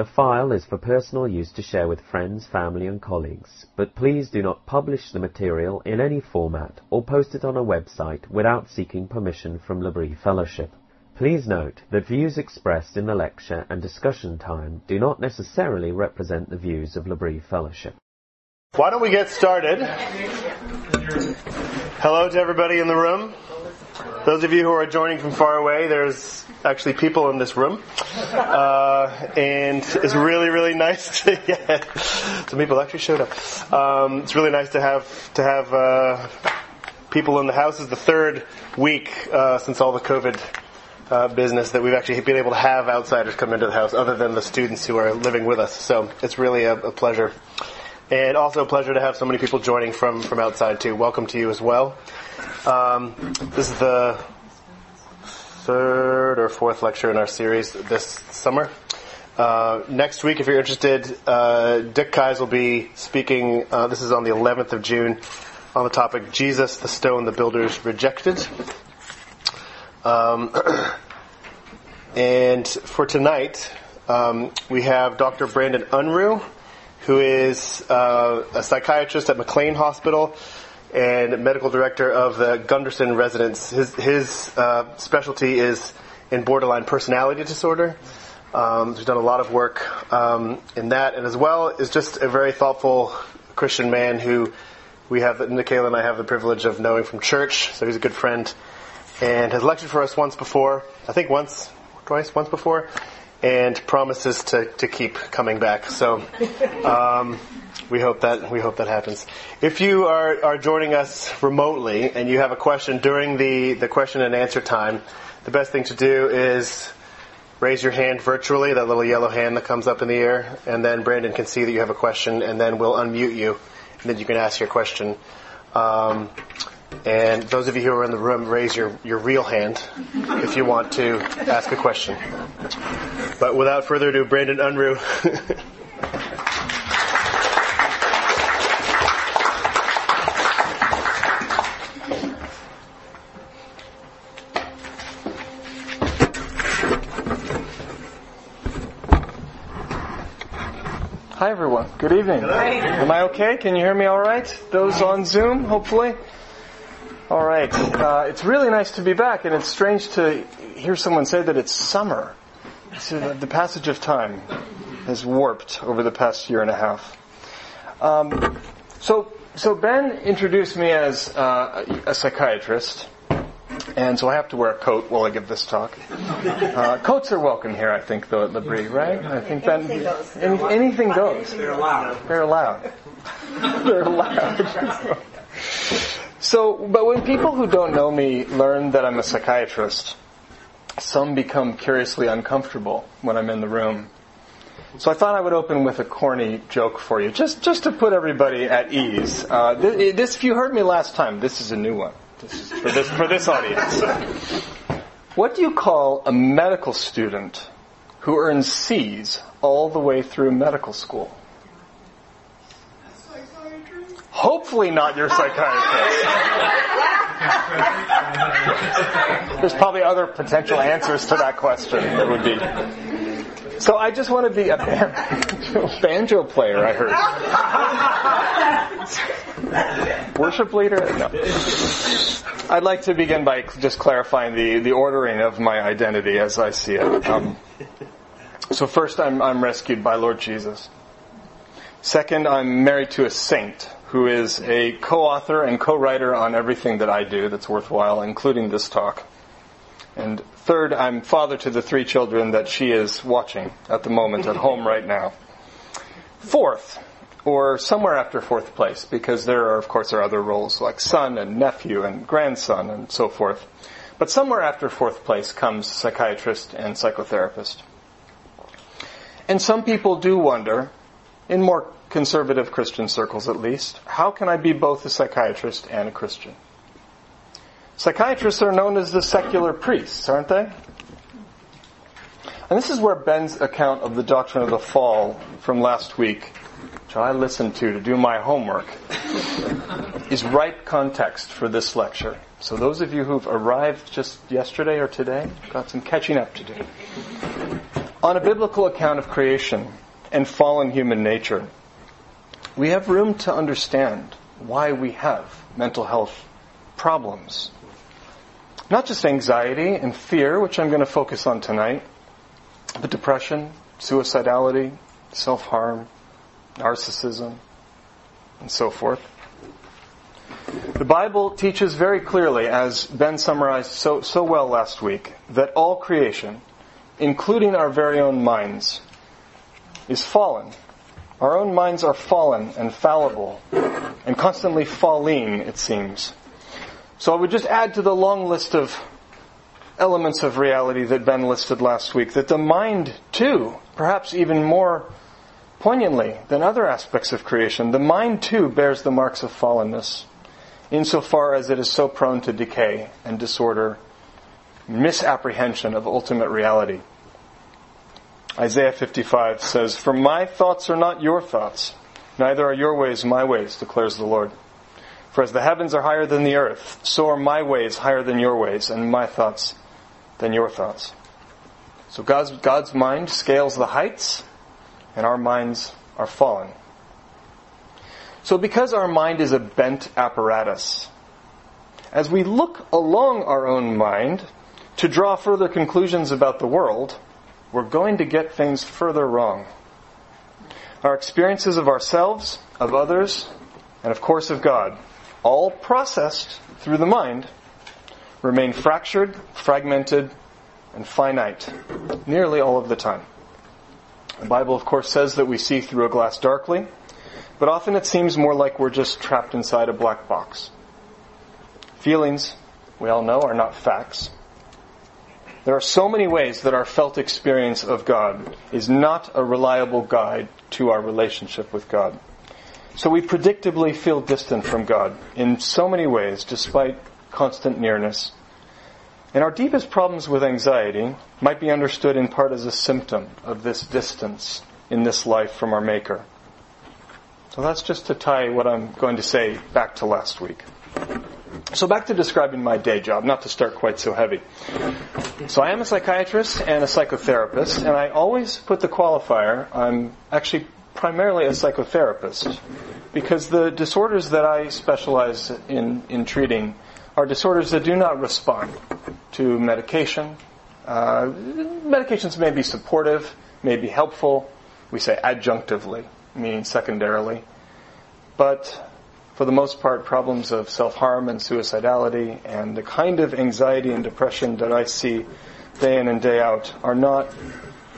The file is for personal use to share with friends, family and colleagues, but please do not publish the material in any format or post it on a website without seeking permission from L'Abri Fellowship. Please note that views expressed in the lecture and discussion time do not necessarily represent the views of L'Abri Fellowship. Why don't we get started? Hello to everybody in the room. Those of you who are joining from far away, there's actually people in this room. Uh, and it's really, really nice to, yeah, some people actually showed up. Um, it's really nice to have, to have, uh, people in the house. Is the third week, uh, since all the COVID, uh, business that we've actually been able to have outsiders come into the house other than the students who are living with us. So it's really a, a pleasure. And also a pleasure to have so many people joining from, from outside too. Welcome to you as well. Um, this is the third or fourth lecture in our series this summer. Uh, next week, if you're interested, uh, Dick Keyes will be speaking. Uh, this is on the 11th of June on the topic Jesus, the stone the builders rejected. Um, and for tonight, um, we have Dr. Brandon Unruh, who is uh, a psychiatrist at McLean Hospital and medical director of the Gunderson residence. His, his uh, specialty is in borderline personality disorder. Um, he's done a lot of work um, in that, and as well is just a very thoughtful Christian man who we have, Nikayla and I have the privilege of knowing from church. So he's a good friend, and has lectured for us once before. I think once, twice, once before, and promises to to keep coming back. So. Um, we hope that we hope that happens. If you are, are joining us remotely and you have a question during the, the question and answer time, the best thing to do is raise your hand virtually, that little yellow hand that comes up in the air, and then Brandon can see that you have a question, and then we'll unmute you, and then you can ask your question. Um, and those of you who are in the room, raise your, your real hand if you want to ask a question. But without further ado, Brandon Unruh. Hi everyone. Good evening. Am I okay? Can you hear me all right? Those on Zoom, hopefully. All right. Uh, it's really nice to be back, and it's strange to hear someone say that it's summer. So the passage of time has warped over the past year and a half. Um, so, so Ben introduced me as uh, a psychiatrist. And so I have to wear a coat while I give this talk. Uh, coats are welcome here, I think, though, at L'Abri, right? I think that anything goes. Any, anything goes. They're allowed. They're allowed. They're allowed. so, but when people who don't know me learn that I'm a psychiatrist, some become curiously uncomfortable when I'm in the room. So I thought I would open with a corny joke for you, just just to put everybody at ease. Uh, this, this, if you heard me last time, this is a new one. This for this for this audience. What do you call a medical student who earns C's all the way through medical school? Hopefully not your psychiatrist. There's probably other potential answers to that question that would be. So I just want to be a banjo, banjo player, I heard. Worship leader? No. I'd like to begin by just clarifying the, the ordering of my identity as I see it. Um, so first, I'm, I'm rescued by Lord Jesus. Second, I'm married to a saint who is a co-author and co-writer on everything that I do that's worthwhile, including this talk. And third, I'm father to the three children that she is watching at the moment at home right now. Fourth, or somewhere after fourth place, because there are, of course, are other roles like son and nephew and grandson and so forth. But somewhere after fourth place comes psychiatrist and psychotherapist. And some people do wonder, in more conservative Christian circles at least, how can I be both a psychiatrist and a Christian? Psychiatrists are known as the secular priests, aren't they? And this is where Ben's account of the doctrine of the fall from last week, which I listened to to do my homework, is right context for this lecture. So those of you who've arrived just yesterday or today, got some catching up to do. On a biblical account of creation and fallen human nature, we have room to understand why we have mental health problems. Not just anxiety and fear, which I'm going to focus on tonight, but depression, suicidality, self-harm, narcissism, and so forth. The Bible teaches very clearly, as Ben summarized so, so well last week, that all creation, including our very own minds, is fallen. Our own minds are fallen and fallible, and constantly falling, it seems. So I would just add to the long list of elements of reality that Ben listed last week, that the mind too, perhaps even more poignantly than other aspects of creation, the mind too bears the marks of fallenness, insofar as it is so prone to decay and disorder, misapprehension of ultimate reality. Isaiah 55 says, For my thoughts are not your thoughts, neither are your ways my ways, declares the Lord. For as the heavens are higher than the earth, so are my ways higher than your ways, and my thoughts than your thoughts. So God's, God's mind scales the heights, and our minds are fallen. So because our mind is a bent apparatus, as we look along our own mind to draw further conclusions about the world, we're going to get things further wrong. Our experiences of ourselves, of others, and of course of God, all processed through the mind, remain fractured, fragmented, and finite nearly all of the time. The Bible, of course, says that we see through a glass darkly, but often it seems more like we're just trapped inside a black box. Feelings, we all know, are not facts. There are so many ways that our felt experience of God is not a reliable guide to our relationship with God. So we predictably feel distant from God in so many ways despite constant nearness. And our deepest problems with anxiety might be understood in part as a symptom of this distance in this life from our Maker. So that's just to tie what I'm going to say back to last week. So back to describing my day job, not to start quite so heavy. So I am a psychiatrist and a psychotherapist, and I always put the qualifier, I'm actually primarily a psychotherapist, because the disorders that I specialize in, in treating are disorders that do not respond to medication. Uh, medications may be supportive, may be helpful. We say adjunctively, meaning secondarily. But for the most part, problems of self-harm and suicidality and the kind of anxiety and depression that I see day in and day out are not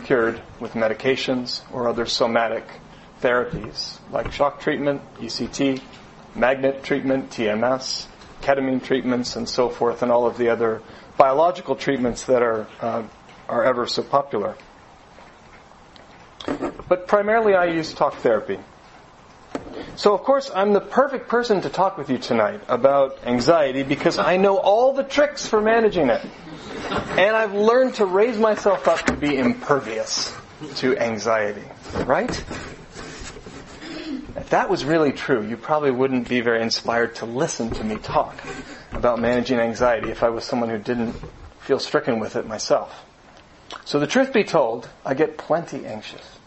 cured with medications or other somatic therapies like shock treatment, ECT, magnet treatment, TMS, ketamine treatments, and so forth, and all of the other biological treatments that are uh, are ever so popular. But primarily, I use talk therapy. So, of course, I'm the perfect person to talk with you tonight about anxiety because I know all the tricks for managing it. And I've learned to raise myself up to be impervious to anxiety. Right? If that was really true, you probably wouldn't be very inspired to listen to me talk about managing anxiety if I was someone who didn't feel stricken with it myself. So the truth be told, I get plenty anxious.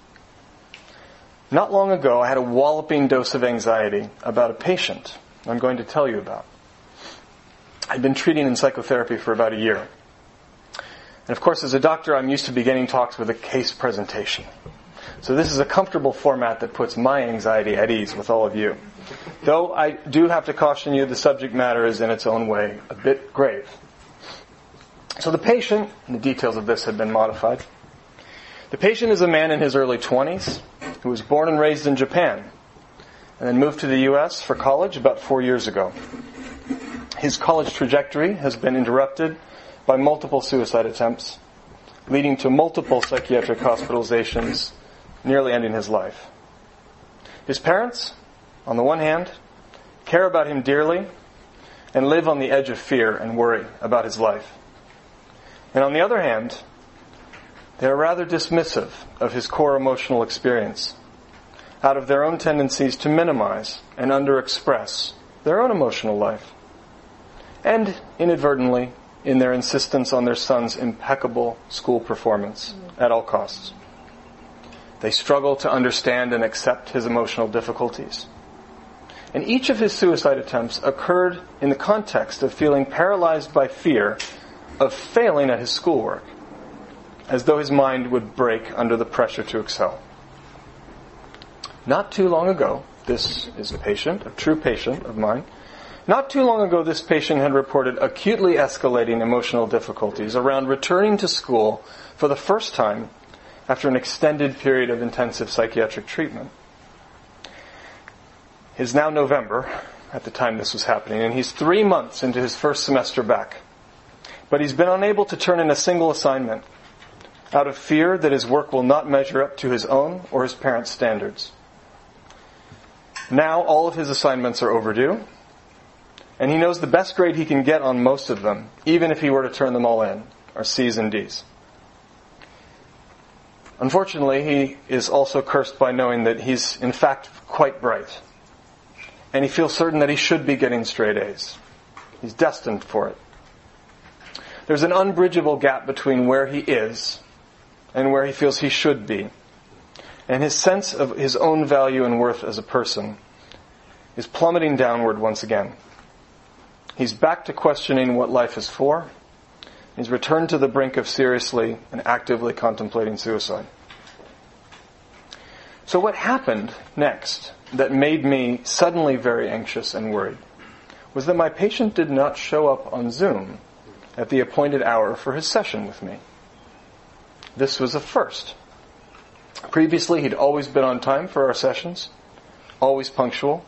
Not long ago, I had a walloping dose of anxiety about a patient I'm going to tell you about. I'd been treating in psychotherapy for about a year. And of course, as a doctor, I'm used to beginning talks with a case presentation. So this is a comfortable format that puts my anxiety at ease with all of you. Though I do have to caution you, the subject matter is in its own way a bit grave. So the patient, and the details of this have been modified. The patient is a man in his early 20s who was born and raised in Japan and then moved to the U.S. for college about four years ago. His college trajectory has been interrupted by multiple suicide attempts, leading to multiple psychiatric hospitalizations nearly ending his life. His parents, on the one hand, care about him dearly and live on the edge of fear and worry about his life. And on the other hand, they are rather dismissive of his core emotional experience out of their own tendencies to minimize and underexpress their own emotional life. And inadvertently, in their insistence on their son's impeccable school performance at all costs. They struggle to understand and accept his emotional difficulties. And each of his suicide attempts occurred in the context of feeling paralyzed by fear of failing at his schoolwork, as though his mind would break under the pressure to excel. Not too long ago, this is a patient, a true patient of mine. Not too long ago, this patient had reported acutely escalating emotional difficulties around returning to school for the first time after an extended period of intensive psychiatric treatment. It is now November at the time this was happening, and he's three months into his first semester back. But he's been unable to turn in a single assignment out of fear that his work will not measure up to his own or his parents' standards. Now all of his assignments are overdue, and he knows the best grade he can get on most of them, even if he were to turn them all in, are C's and D's. Unfortunately, he is also cursed by knowing that he's in fact quite bright. And he feels certain that he should be getting straight A's. He's destined for it. There's an unbridgeable gap between where he is and where he feels he should be. And his sense of his own value and worth as a person is plummeting downward once again. He's back to questioning what life is for. He's returned to the brink of seriously and actively contemplating suicide. So what happened next that made me suddenly very anxious and worried was that my patient did not show up on Zoom at the appointed hour for his session with me. This was a first. Previously, he'd always been on time for our sessions, always punctual.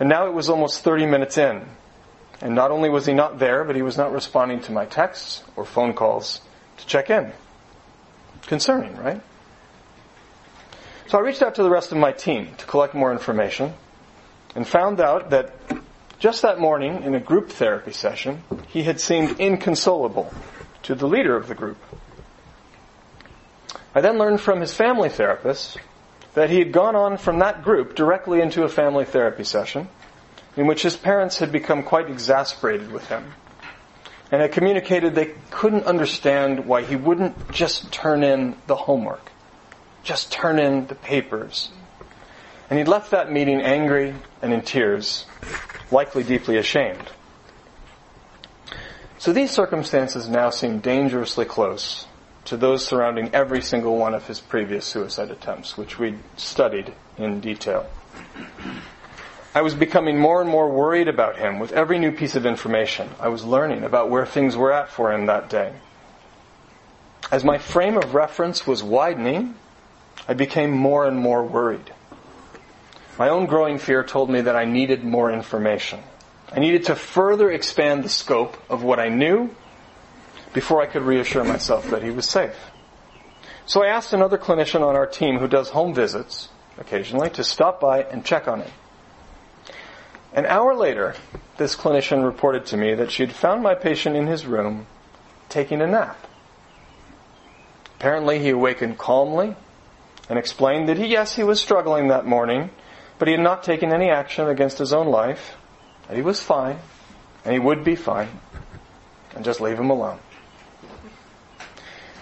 And now it was almost 30 minutes in. And not only was he not there, but he was not responding to my texts or phone calls to check in. Concerning, right? So I reached out to the rest of my team to collect more information and found out that just that morning in a group therapy session, he had seemed inconsolable to the leader of the group. I then learned from his family therapist that he had gone on from that group directly into a family therapy session in which his parents had become quite exasperated with him and had communicated they couldn't understand why he wouldn't just turn in the homework, just turn in the papers. And he left that meeting angry and in tears, likely deeply ashamed. So these circumstances now seem dangerously close to those surrounding every single one of his previous suicide attempts, which we studied in detail. I was becoming more and more worried about him with every new piece of information I was learning about where things were at for him that day. As my frame of reference was widening, I became more and more worried. My own growing fear told me that I needed more information. I needed to further expand the scope of what I knew before I could reassure myself that he was safe. So I asked another clinician on our team who does home visits occasionally to stop by and check on him. An hour later, this clinician reported to me that she had found my patient in his room taking a nap. Apparently he awakened calmly and explained that he, yes, he was struggling that morning, but he had not taken any action against his own life, that he was fine, and he would be fine, and just leave him alone.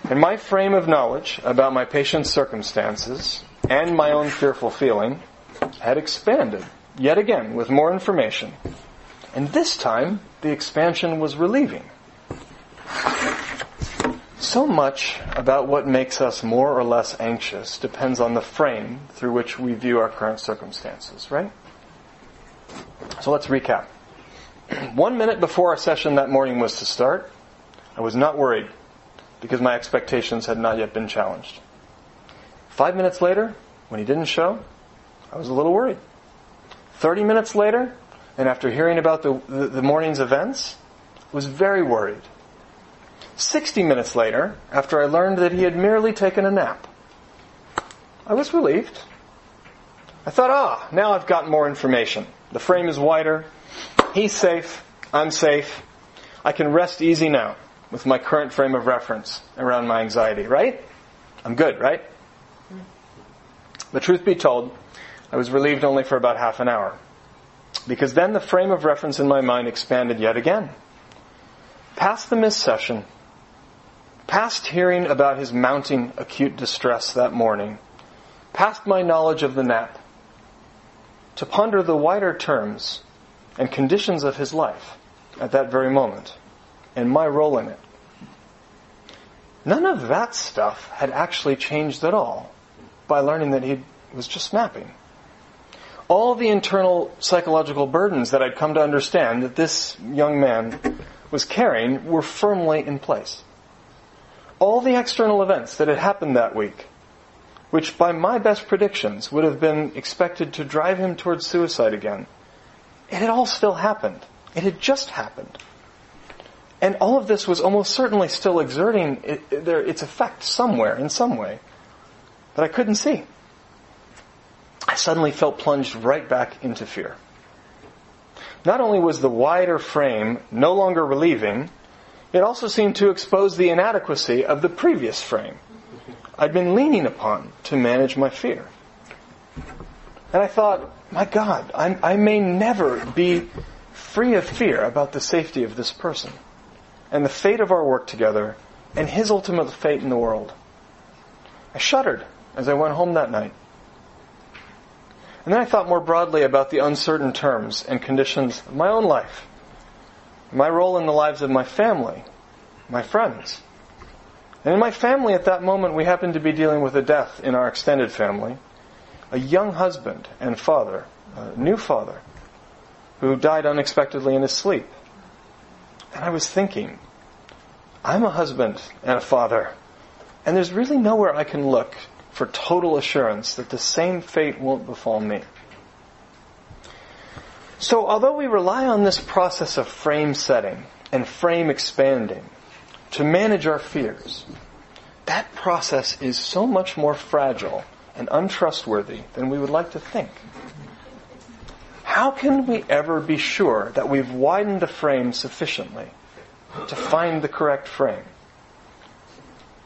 And my frame of knowledge about my patient's circumstances and my own fearful feeling had expanded yet again with more information. And this time, the expansion was relieving. So much about what makes us more or less anxious depends on the frame through which we view our current circumstances, right? So let's recap. One minute before our session that morning was to start, I was not worried because my expectations had not yet been challenged. Five minutes later, when he didn't show, I was a little worried. Thirty minutes later, and after hearing about the, the, the morning's events, was very worried. Sixty minutes later, after I learned that he had merely taken a nap, I was relieved. I thought, ah, now I've got more information. The frame is wider. He's safe. I'm safe. I can rest easy now with my current frame of reference around my anxiety, right? I'm good, right? The truth be told, I was relieved only for about half an hour. Because then the frame of reference in my mind expanded yet again. Past the missed session, past hearing about his mounting acute distress that morning, past my knowledge of the nap, to ponder the wider terms and conditions of his life at that very moment and my role in it. None of that stuff had actually changed at all by learning that he was just napping. All the internal psychological burdens that I'd come to understand that this young man was carrying were firmly in place. All the external events that had happened that week, which by my best predictions would have been expected to drive him towards suicide again, it had all still happened. It had just happened. And all of this was almost certainly still exerting its effect somewhere, in some way, that I couldn't see. Suddenly felt plunged right back into fear. Not only was the wider frame no longer relieving, it also seemed to expose the inadequacy of the previous frame I'd been leaning upon to manage my fear. And I thought, my God, I'm, i may never be free of fear about the safety of this person and the fate of our work together and his ultimate fate in the world. I shuddered as I went home that night. And then I thought more broadly about the uncertain terms and conditions of my own life, my role in the lives of my family, my friends. And in my family at that moment, we happened to be dealing with a death in our extended family, a young husband and father, a new father, who died unexpectedly in his sleep. And I was thinking, I'm a husband and a father, and there's really nowhere I can look for total assurance that the same fate won't befall me. So although we rely on this process of frame setting and frame expanding to manage our fears, that process is so much more fragile and untrustworthy than we would like to think. How can we ever be sure that we've widened the frame sufficiently to find the correct frame?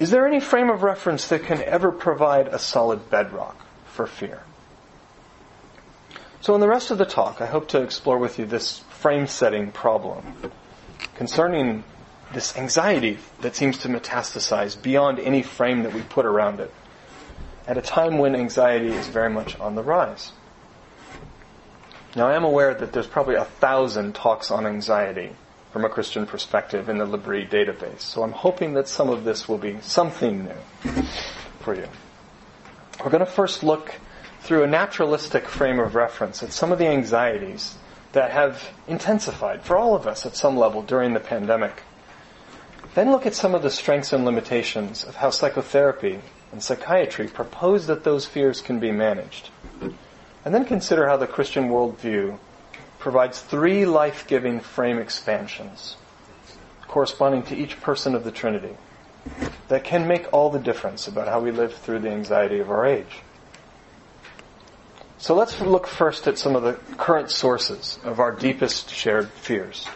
Is there any frame of reference that can ever provide a solid bedrock for fear? So in the rest of the talk, I hope to explore with you this frame setting problem concerning this anxiety that seems to metastasize beyond any frame that we put around it at a time when anxiety is very much on the rise. Now, I am aware that there's probably a thousand talks on anxiety from a Christian perspective in the L'Abri database, so I'm hoping that some of this will be something new for you. We're going to first look through a naturalistic frame of reference at some of the anxieties that have intensified for all of us at some level during the pandemic. Then look at some of the strengths and limitations of how psychotherapy and psychiatry propose that those fears can be managed. And then consider how the Christian worldview provides three life giving frame expansions corresponding to each person of the Trinity that can make all the difference about how we live through the anxiety of our age. So let's look first at some of the current sources of our deepest shared fears.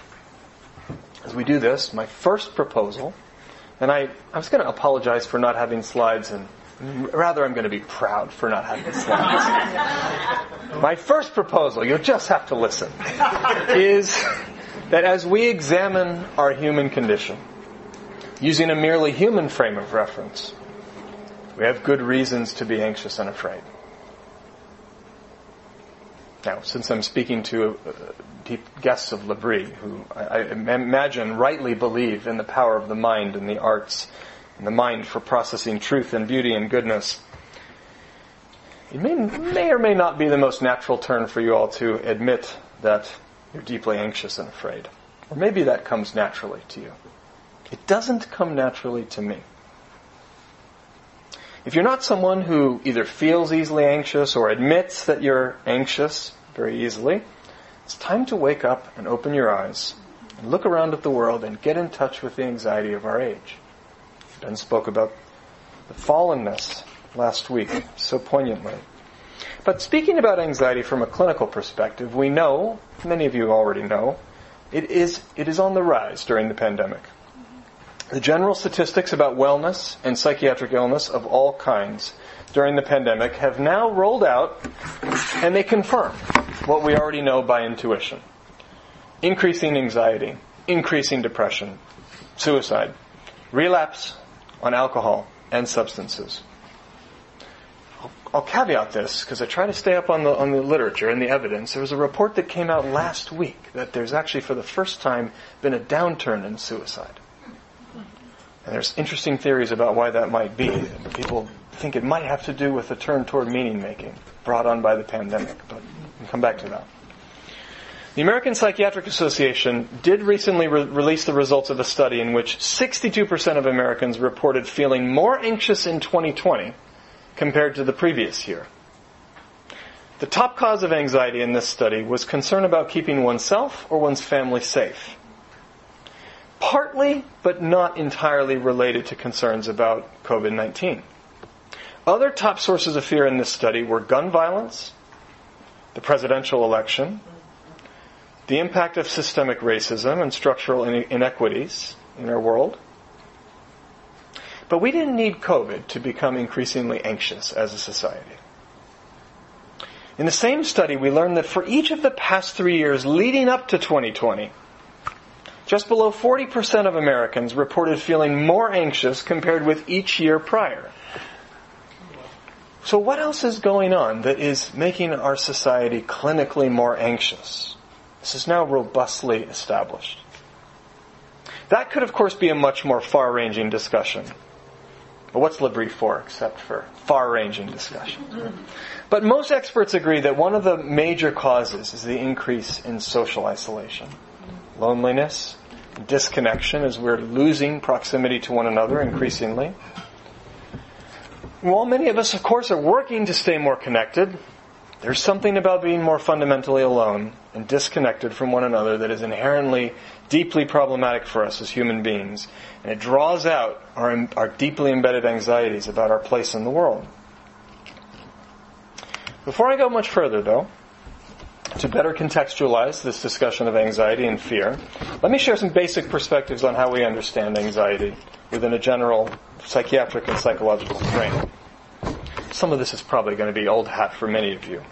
As we do this, my first proposal, and I, I was going to apologize for not having slides and Rather, I'm going to be proud for not having slides. My first proposal, you'll just have to listen, is that as we examine our human condition, using a merely human frame of reference, we have good reasons to be anxious and afraid. Now, since I'm speaking to uh, deep guests of L'Abri, who I, I imagine rightly believe in the power of the mind and the arts and the mind for processing truth and beauty and goodness. It may, may or may not be the most natural turn for you all to admit that you're deeply anxious and afraid. Or maybe that comes naturally to you. It doesn't come naturally to me. If you're not someone who either feels easily anxious or admits that you're anxious very easily, it's time to wake up and open your eyes and look around at the world and get in touch with the anxiety of our age. Ben spoke about the fallenness last week so poignantly. But speaking about anxiety from a clinical perspective, we know, many of you already know, It is, it is on the rise during the pandemic. The general statistics about wellness and psychiatric illness of all kinds during the pandemic have now rolled out and they confirm what we already know by intuition. Increasing anxiety, increasing depression, suicide, relapse on alcohol and substances. I'll caveat this because I try to stay up on the, on the literature and the evidence. There was a report that came out last week that there's actually for the first time been a downturn in suicide. And there's interesting theories about why that might be. People think it might have to do with the turn toward meaning making brought on by the pandemic, but we'll come back to that. The American Psychiatric Association did recently re- release the results of a study in which 62% of Americans reported feeling more anxious in 2020 compared to the previous year. The top cause of anxiety in this study was concern about keeping oneself or one's family safe. Partly, but not entirely related to concerns about COVID-19. Other top sources of fear in this study were gun violence, the presidential election, the impact of systemic racism and structural inequities in our world, but we didn't need COVID to become increasingly anxious as a society. In the same study, we learned that for each of the past three years leading up to 2020, just below 40% of Americans reported feeling more anxious compared with each year prior. So what else is going on that is making our society clinically more anxious? This is now robustly established. That could of course be a much more far-ranging discussion. But what's L'Abri for except for far-ranging discussion? But most experts agree that one of the major causes is the increase in social isolation. Loneliness, disconnection as we're losing proximity to one another increasingly. While many of us, of course, are working to stay more connected, there's something about being more fundamentally alone and disconnected from one another that is inherently deeply problematic for us as human beings. And it draws out our, our deeply embedded anxieties about our place in the world. Before I go much further though, to better contextualize this discussion of anxiety and fear, let me share some basic perspectives on how we understand anxiety within a general psychiatric and psychological frame. Some of this is probably going to be old hat for many of you.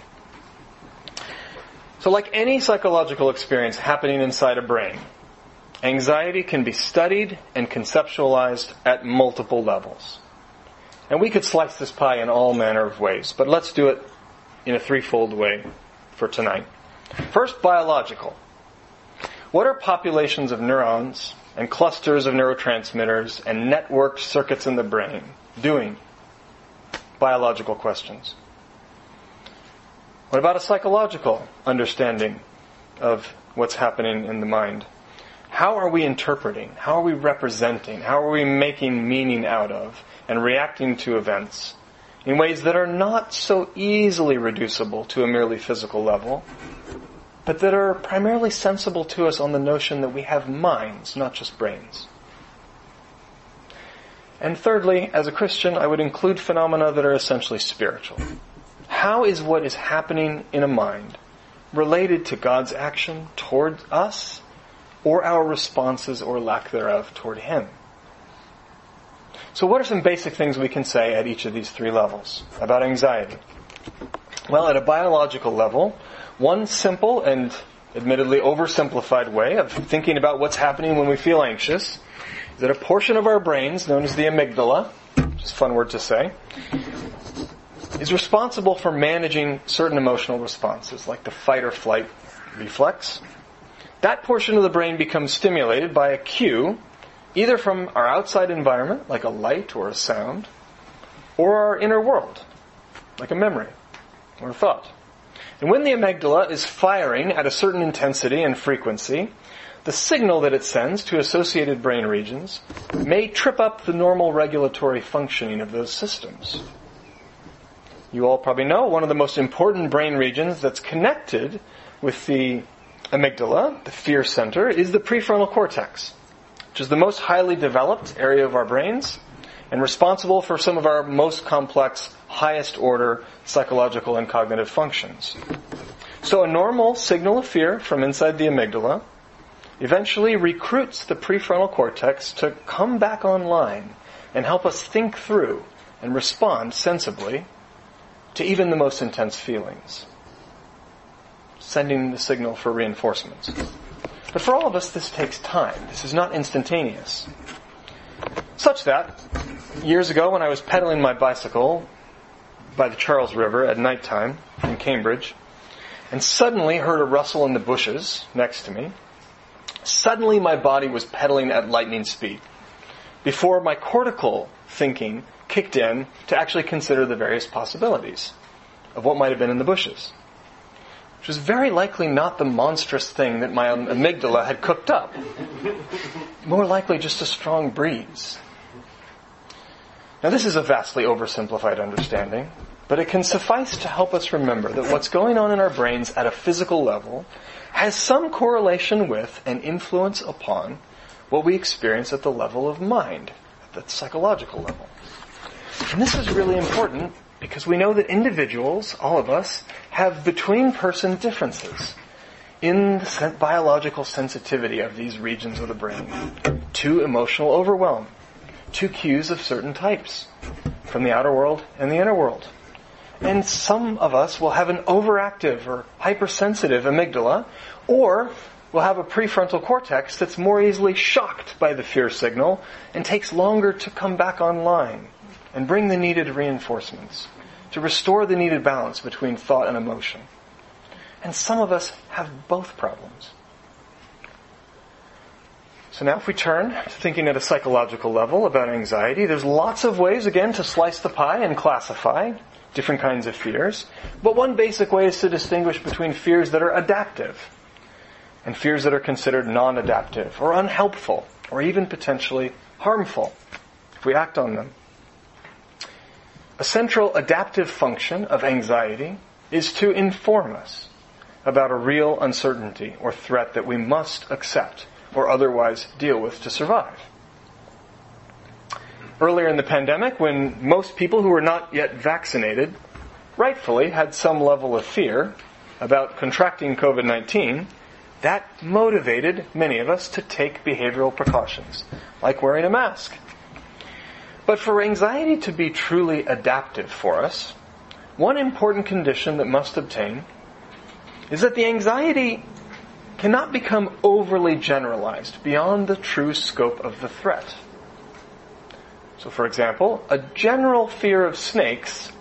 So like any psychological experience happening inside a brain, anxiety can be studied and conceptualized at multiple levels. And we could slice this pie in all manner of ways, but let's do it in a threefold way for tonight. First, biological. What are populations of neurons and clusters of neurotransmitters and networked circuits in the brain doing biological questions. What about a psychological understanding of what's happening in the mind? How are we interpreting? How are we representing? How are we making meaning out of and reacting to events in ways that are not so easily reducible to a merely physical level, but that are primarily sensible to us on the notion that we have minds, not just brains? And thirdly, as a Christian, I would include phenomena that are essentially spiritual. How is what is happening in a mind related to God's action toward us or our responses or lack thereof toward Him? So what are some basic things we can say at each of these three levels about anxiety? Well, at a biological level, one simple and admittedly oversimplified way of thinking about what's happening when we feel anxious is that a portion of our brains, known as the amygdala, which is a fun word to say, is responsible for managing certain emotional responses, like the fight or flight reflex. That portion of the brain becomes stimulated by a cue, either from our outside environment, like a light or a sound, or our inner world, like a memory or a thought. And when the amygdala is firing at a certain intensity and frequency, the signal that it sends to associated brain regions may trip up the normal regulatory functioning of those systems. You all probably know one of the most important brain regions that's connected with the amygdala, the fear center, is the prefrontal cortex, which is the most highly developed area of our brains and responsible for some of our most complex, highest order psychological and cognitive functions. So a normal signal of fear from inside the amygdala eventually recruits the prefrontal cortex to come back online and help us think through and respond sensibly to even the most intense feelings, sending the signal for reinforcements. But for all of us, this takes time. This is not instantaneous. Such that, years ago when I was pedaling my bicycle by the Charles River at nighttime in Cambridge, and suddenly heard a rustle in the bushes next to me, suddenly my body was pedaling at lightning speed before my cortical thinking kicked in to actually consider the various possibilities of what might have been in the bushes. Which was very likely not the monstrous thing that my amygdala had cooked up. More likely just a strong breeze. Now this is a vastly oversimplified understanding, but it can suffice to help us remember that what's going on in our brains at a physical level has some correlation with and influence upon what we experience at the level of mind, at the psychological level. And this is really important because we know that individuals, all of us, have between person differences in the biological sensitivity of these regions of the brain. To emotional overwhelm, to cues of certain types from the outer world and the inner world. And some of us will have an overactive or hypersensitive amygdala, or will have a prefrontal cortex that's more easily shocked by the fear signal and takes longer to come back online and bring the needed reinforcements, to restore the needed balance between thought and emotion. And some of us have both problems. So now if we turn to thinking at a psychological level about anxiety, there's lots of ways, again, to slice the pie and classify different kinds of fears. But one basic way is to distinguish between fears that are adaptive and fears that are considered non-adaptive or unhelpful or even potentially harmful if we act on them. A central adaptive function of anxiety is to inform us about a real uncertainty or threat that we must accept or otherwise deal with to survive. Earlier in the pandemic, when most people who were not yet vaccinated rightfully had some level of fear about contracting COVID-19, that motivated many of us to take behavioral precautions, like wearing a mask. But for anxiety to be truly adaptive for us, one important condition that must obtain is that the anxiety cannot become overly generalized beyond the true scope of the threat. So for example, a general fear of snakes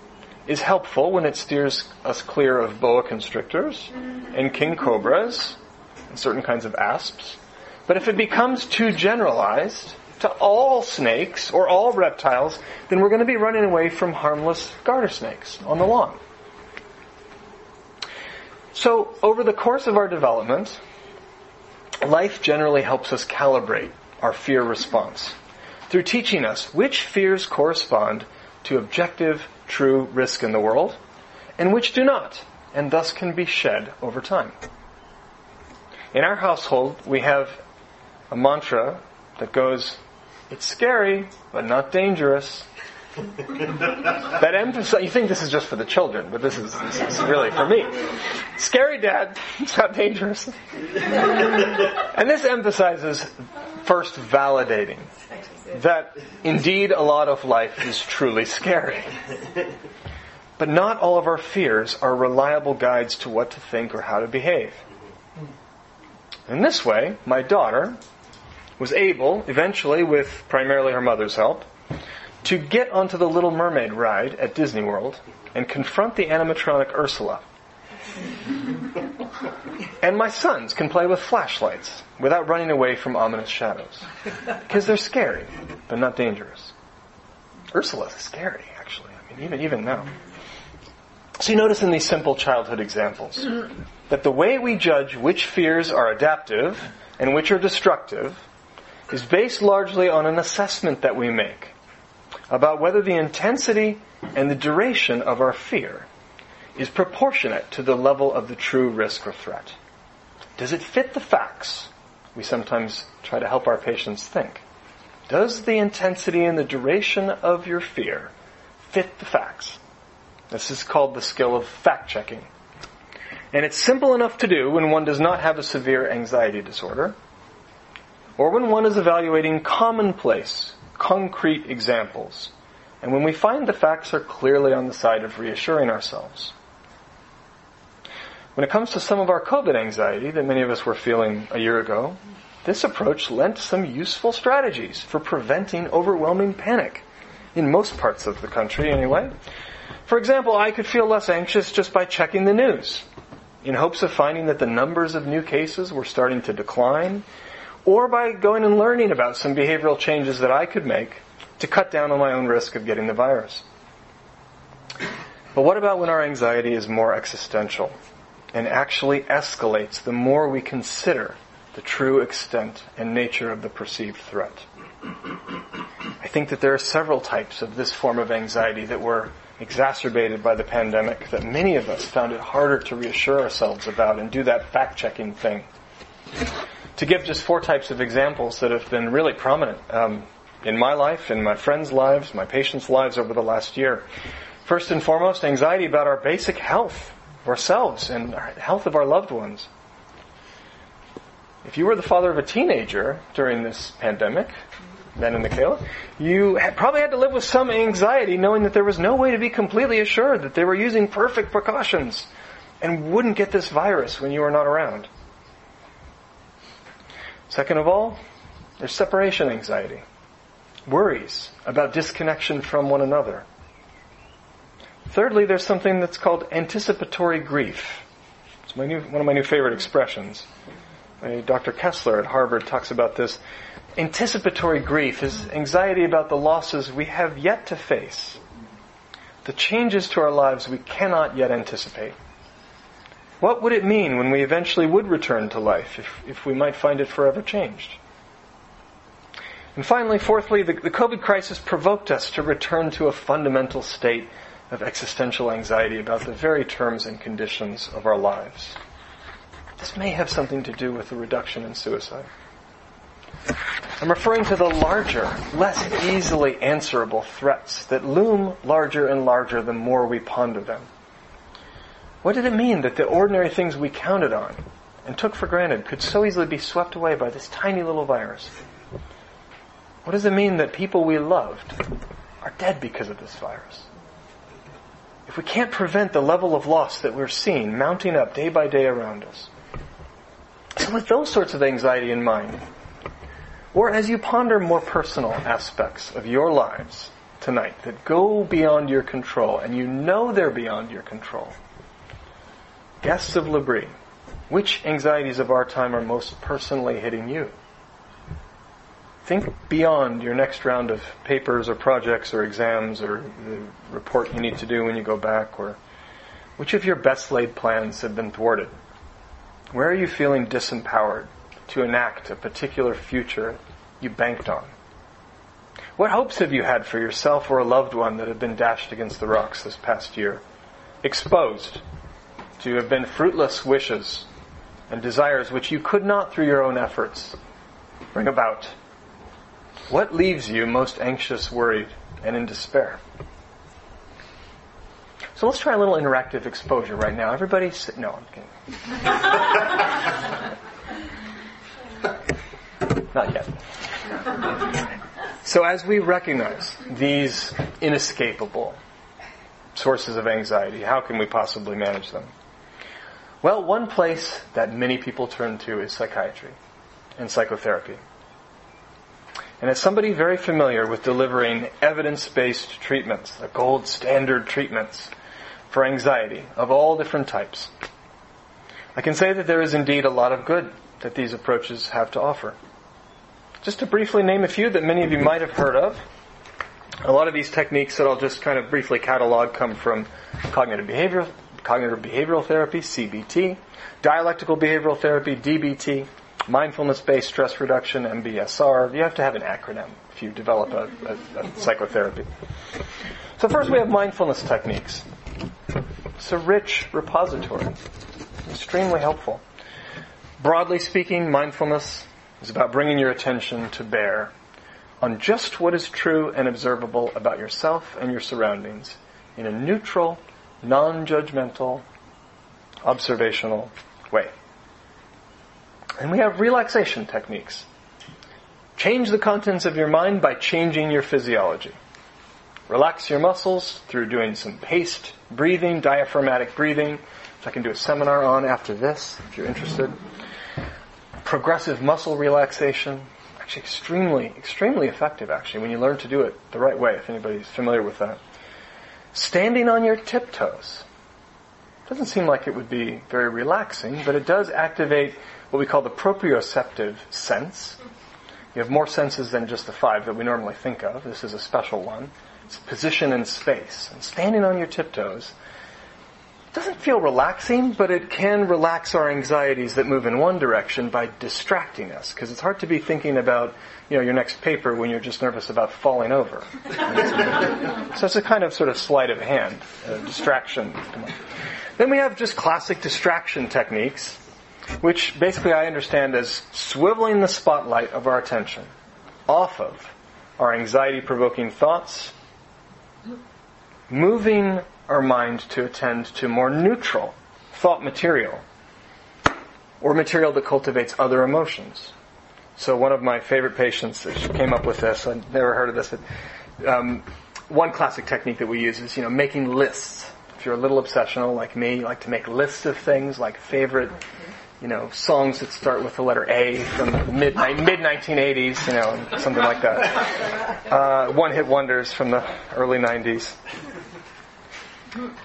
is helpful when it steers us clear of boa constrictors and king cobras and certain kinds of asps. But if it becomes too generalized to all snakes or all reptiles, then we're going to be running away from harmless garter snakes on the lawn. So over the course of our development, life generally helps us calibrate our fear response through teaching us which fears correspond to objective, true risk in the world, and which do not, and thus can be shed over time. In our household, we have a mantra that goes, it's scary, but not dangerous. that emphasize, you think this is just for the children, but this is, this is really for me. Scary dad, it's not dangerous. and this emphasizes first validating that indeed a lot of life is truly scary. But not all of our fears are reliable guides to what to think or how to behave. In this way, my daughter was able, eventually with primarily her mother's help, to get onto the Little Mermaid ride at Disney World and confront the animatronic Ursula. and my sons can play with flashlights without running away from ominous shadows. Because they're scary, but not dangerous. Ursula's scary, actually. I mean, even, even now. So you notice in these simple childhood examples that the way we judge which fears are adaptive and which are destructive is based largely on an assessment that we make about whether the intensity and the duration of our fear is proportionate to the level of the true risk or threat. Does it fit the facts? We sometimes try to help our patients think. Does the intensity and the duration of your fear fit the facts? This is called the skill of fact checking. And it's simple enough to do when one does not have a severe anxiety disorder. Or when one is evaluating commonplace, concrete examples, and when we find the facts are clearly on the side of reassuring ourselves. When it comes to some of our COVID anxiety that many of us were feeling a year ago, this approach lent some useful strategies for preventing overwhelming panic, in most parts of the country anyway. For example, I could feel less anxious just by checking the news, in hopes of finding that the numbers of new cases were starting to decline, or by going and learning about some behavioral changes that I could make to cut down on my own risk of getting the virus. But what about when our anxiety is more existential and actually escalates the more we consider the true extent and nature of the perceived threat. I think that there are several types of this form of anxiety that were exacerbated by the pandemic that many of us found it harder to reassure ourselves about and do that fact checking thing. To give just four types of examples that have been really prominent um, in my life, in my friends' lives, my patients' lives over the last year. First and foremost, anxiety about our basic health ourselves and our health of our loved ones. If you were the father of a teenager during this pandemic, then in the Michaela, you probably had to live with some anxiety knowing that there was no way to be completely assured that they were using perfect precautions and wouldn't get this virus when you were not around. Second of all, there's separation anxiety, worries about disconnection from one another. Thirdly, there's something that's called anticipatory grief. It's new, one of my new favorite expressions. Dr. Kessler at Harvard talks about this. Anticipatory grief is anxiety about the losses we have yet to face, the changes to our lives we cannot yet anticipate. What would it mean when we eventually would return to life if, if we might find it forever changed? And finally, fourthly, the, the COVID crisis provoked us to return to a fundamental state of existential anxiety about the very terms and conditions of our lives. This may have something to do with the reduction in suicide. I'm referring to the larger, less easily answerable threats that loom larger and larger the more we ponder them. What did it mean that the ordinary things we counted on and took for granted could so easily be swept away by this tiny little virus? What does it mean that people we loved are dead because of this virus? If we can't prevent the level of loss that we're seeing mounting up day by day around us, so with those sorts of anxiety in mind, or as you ponder more personal aspects of your lives tonight that go beyond your control, and you know they're beyond your control, guests of L'Abri, which anxieties of our time are most personally hitting you? Think beyond your next round of papers or projects or exams or the report you need to do when you go back or which of your best laid plans have been thwarted? Where are you feeling disempowered to enact a particular future you banked on? What hopes have you had for yourself or a loved one that have been dashed against the rocks this past year? Exposed to have been fruitless wishes and desires which you could not through your own efforts bring about. What leaves you most anxious, worried, and in despair? So let's try a little interactive exposure right now. Everybody sit. No, I'm kidding. Not yet. So as we recognize these inescapable sources of anxiety, how can we possibly manage them? Well, one place that many people turn to is psychiatry and psychotherapy. And as somebody very familiar with delivering evidence-based treatments, the gold standard treatments for anxiety of all different types. I can say that there is indeed a lot of good that these approaches have to offer. Just to briefly name a few that many of you might have heard of, a lot of these techniques that I'll just kind of briefly catalog come from cognitive behavioral, cognitive behavioral therapy, CBT, dialectical behavioral therapy, DBT, mindfulness-based stress reduction, MBSR. You have to have an acronym if you develop a, a, a psychotherapy. So first we have mindfulness techniques. It's a rich repository. Extremely helpful. Broadly speaking, mindfulness is about bringing your attention to bear on just what is true and observable about yourself and your surroundings in a neutral, non-judgmental, observational way. And we have relaxation techniques. Change the contents of your mind by changing your physiology. Relax your muscles through doing some paced breathing, diaphragmatic breathing, which I can do a seminar on after this if you're interested. Progressive muscle relaxation, actually extremely, extremely effective actually when you learn to do it the right way, if anybody's familiar with that. Standing on your tiptoes. Doesn't seem like it would be very relaxing, but it does activate what we call the proprioceptive sense. You have more senses than just the five that we normally think of. This is a special one. It's position in space. And standing on your tiptoes doesn't feel relaxing, but it can relax our anxieties that move in one direction by distracting us. Because it's hard to be thinking about, you know, your next paper when you're just nervous about falling over. so it's a kind of sort of sleight of hand, distraction. Then we have just classic distraction techniques, which basically I understand as swiveling the spotlight of our attention off of our anxiety provoking thoughts, moving our mind to attend to more neutral thought material or material that cultivates other emotions. So one of my favorite patients that came up with this. I'd never heard of this. Um, one classic technique that we use is, you know, making lists. If you're a little obsessional like me, you like to make lists of things like favorite, you know, songs that start with the letter A from the mid mid 1980s, you know, something like that. Uh, one hit wonders from the early 90s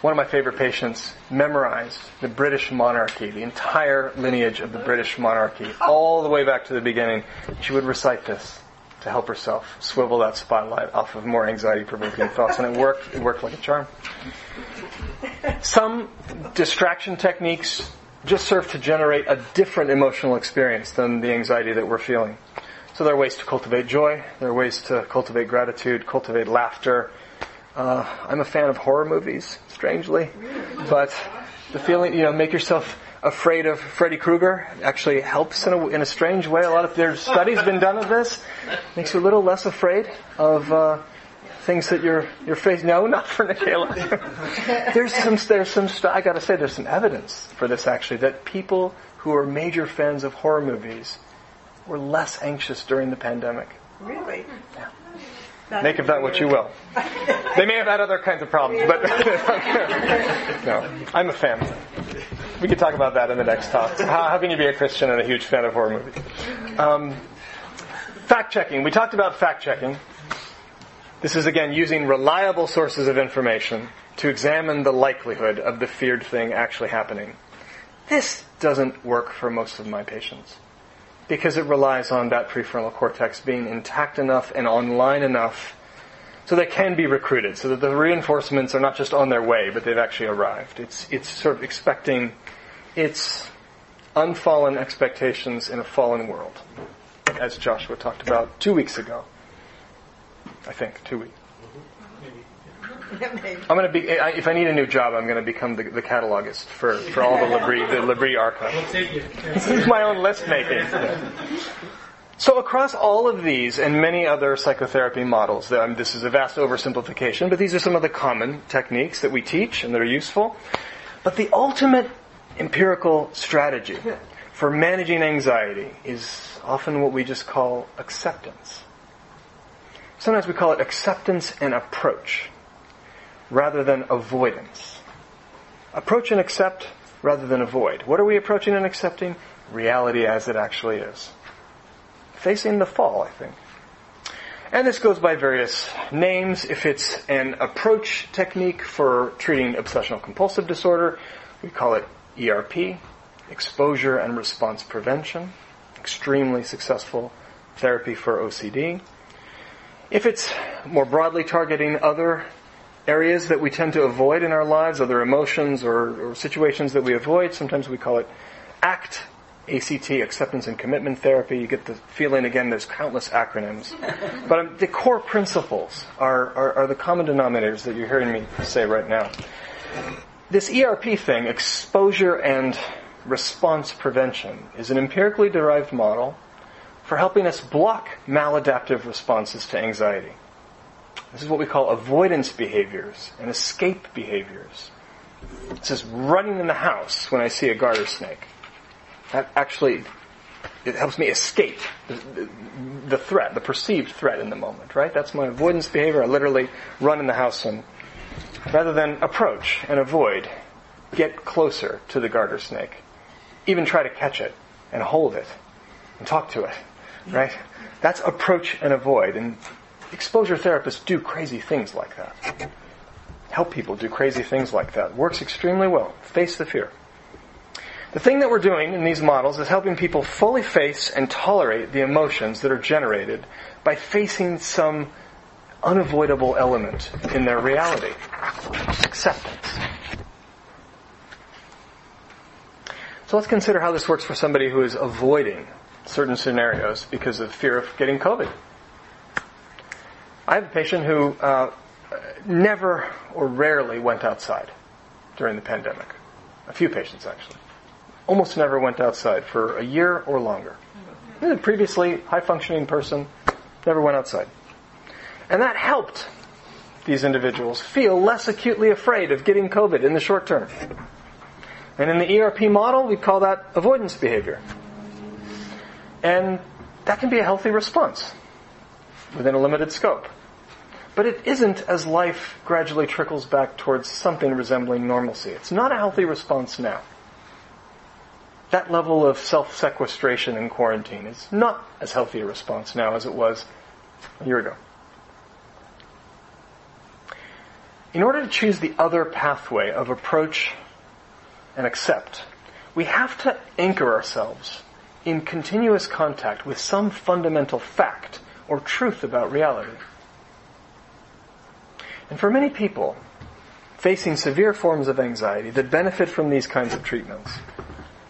one of my favorite patients memorized the British monarchy, the entire lineage of the British monarchy, all the way back to the beginning. She would recite this to help herself swivel that spotlight off of more anxiety provoking thoughts, and it worked. It worked like a charm. Some distraction techniques just serve to generate a different emotional experience than the anxiety that we're feeling. So there are ways to cultivate joy, there are ways to cultivate gratitude, cultivate laughter, uh, I'm a fan of horror movies, strangely, but the feeling, you know, make yourself afraid of Freddy Krueger actually helps in a, in a strange way. A lot of there's studies been done of this. Makes you a little less afraid of uh, things that you're you're facing. No, not for Nikayla. there's some there's some I got to say there's some evidence for this actually that people who are major fans of horror movies were less anxious during the pandemic. Really? Yeah. Make of that what you will. They may have had other kinds of problems, but no, I'm a fan. We could talk about that in the next talk. How, how can you be a Christian and a huge fan of horror movies? Um, fact checking. We talked about fact checking. This is again using reliable sources of information to examine the likelihood of the feared thing actually happening. This doesn't work for most of my patients because it relies on that prefrontal cortex being intact enough and online enough so they can be recruited, so that the reinforcements are not just on their way, but they've actually arrived. It's, it's sort of expecting its unfallen expectations in a fallen world, as Joshua talked about two weeks ago. I think, two weeks. I'm going to be. If I need a new job, I'm going to become the, the catalogist for, for all the L'Abri the L'Abri archive. This is my own list making. So across all of these and many other psychotherapy models, um, this is a vast oversimplification, but these are some of the common techniques that we teach and that are useful. But the ultimate empirical strategy for managing anxiety is often what we just call acceptance. Sometimes we call it acceptance and approach rather than avoidance. Approach and accept rather than avoid. What are we approaching and accepting? Reality as it actually is. Facing the fall, I think. And this goes by various names. If it's an approach technique for treating obsessional compulsive disorder, we call it ERP, exposure and response prevention. Extremely successful therapy for OCD. If it's more broadly targeting other areas that we tend to avoid in our lives, other emotions or, or situations that we avoid. Sometimes we call it ACT, ACT, acceptance and commitment therapy. You get the feeling again, there's countless acronyms. But um, the core principles are, are, are the common denominators that you're hearing me say right now. This ERP thing, exposure and response prevention, is an empirically derived model for helping us block maladaptive responses to anxiety. This is what we call avoidance behaviors and escape behaviors. This is running in the house when I see a garter snake. That actually it helps me escape the, the threat, the perceived threat in the moment, right? That's my avoidance behavior. I literally run in the house and rather than approach and avoid, get closer to the garter snake. Even try to catch it and hold it and talk to it, right? That's approach and avoid. And exposure therapists do crazy things like that. Help people do crazy things like that. Works extremely well. Face the fear. The thing that we're doing in these models is helping people fully face and tolerate the emotions that are generated by facing some unavoidable element in their reality. Acceptance. So let's consider how this works for somebody who is avoiding certain scenarios because of fear of getting COVID. I have a patient who uh, never or rarely went outside during the pandemic. A few patients actually. Almost never went outside for a year or longer. Previously high functioning person, never went outside. And that helped these individuals feel less acutely afraid of getting COVID in the short term. And in the ERP model, we call that avoidance behavior. And that can be a healthy response within a limited scope. But it isn't as life gradually trickles back towards something resembling normalcy. It's not a healthy response now. That level of self-sequestration and quarantine is not as healthy a response now as it was a year ago. In order to choose the other pathway of approach and accept, we have to anchor ourselves in continuous contact with some fundamental fact or truth about reality. And for many people, facing severe forms of anxiety that benefit from these kinds of treatments,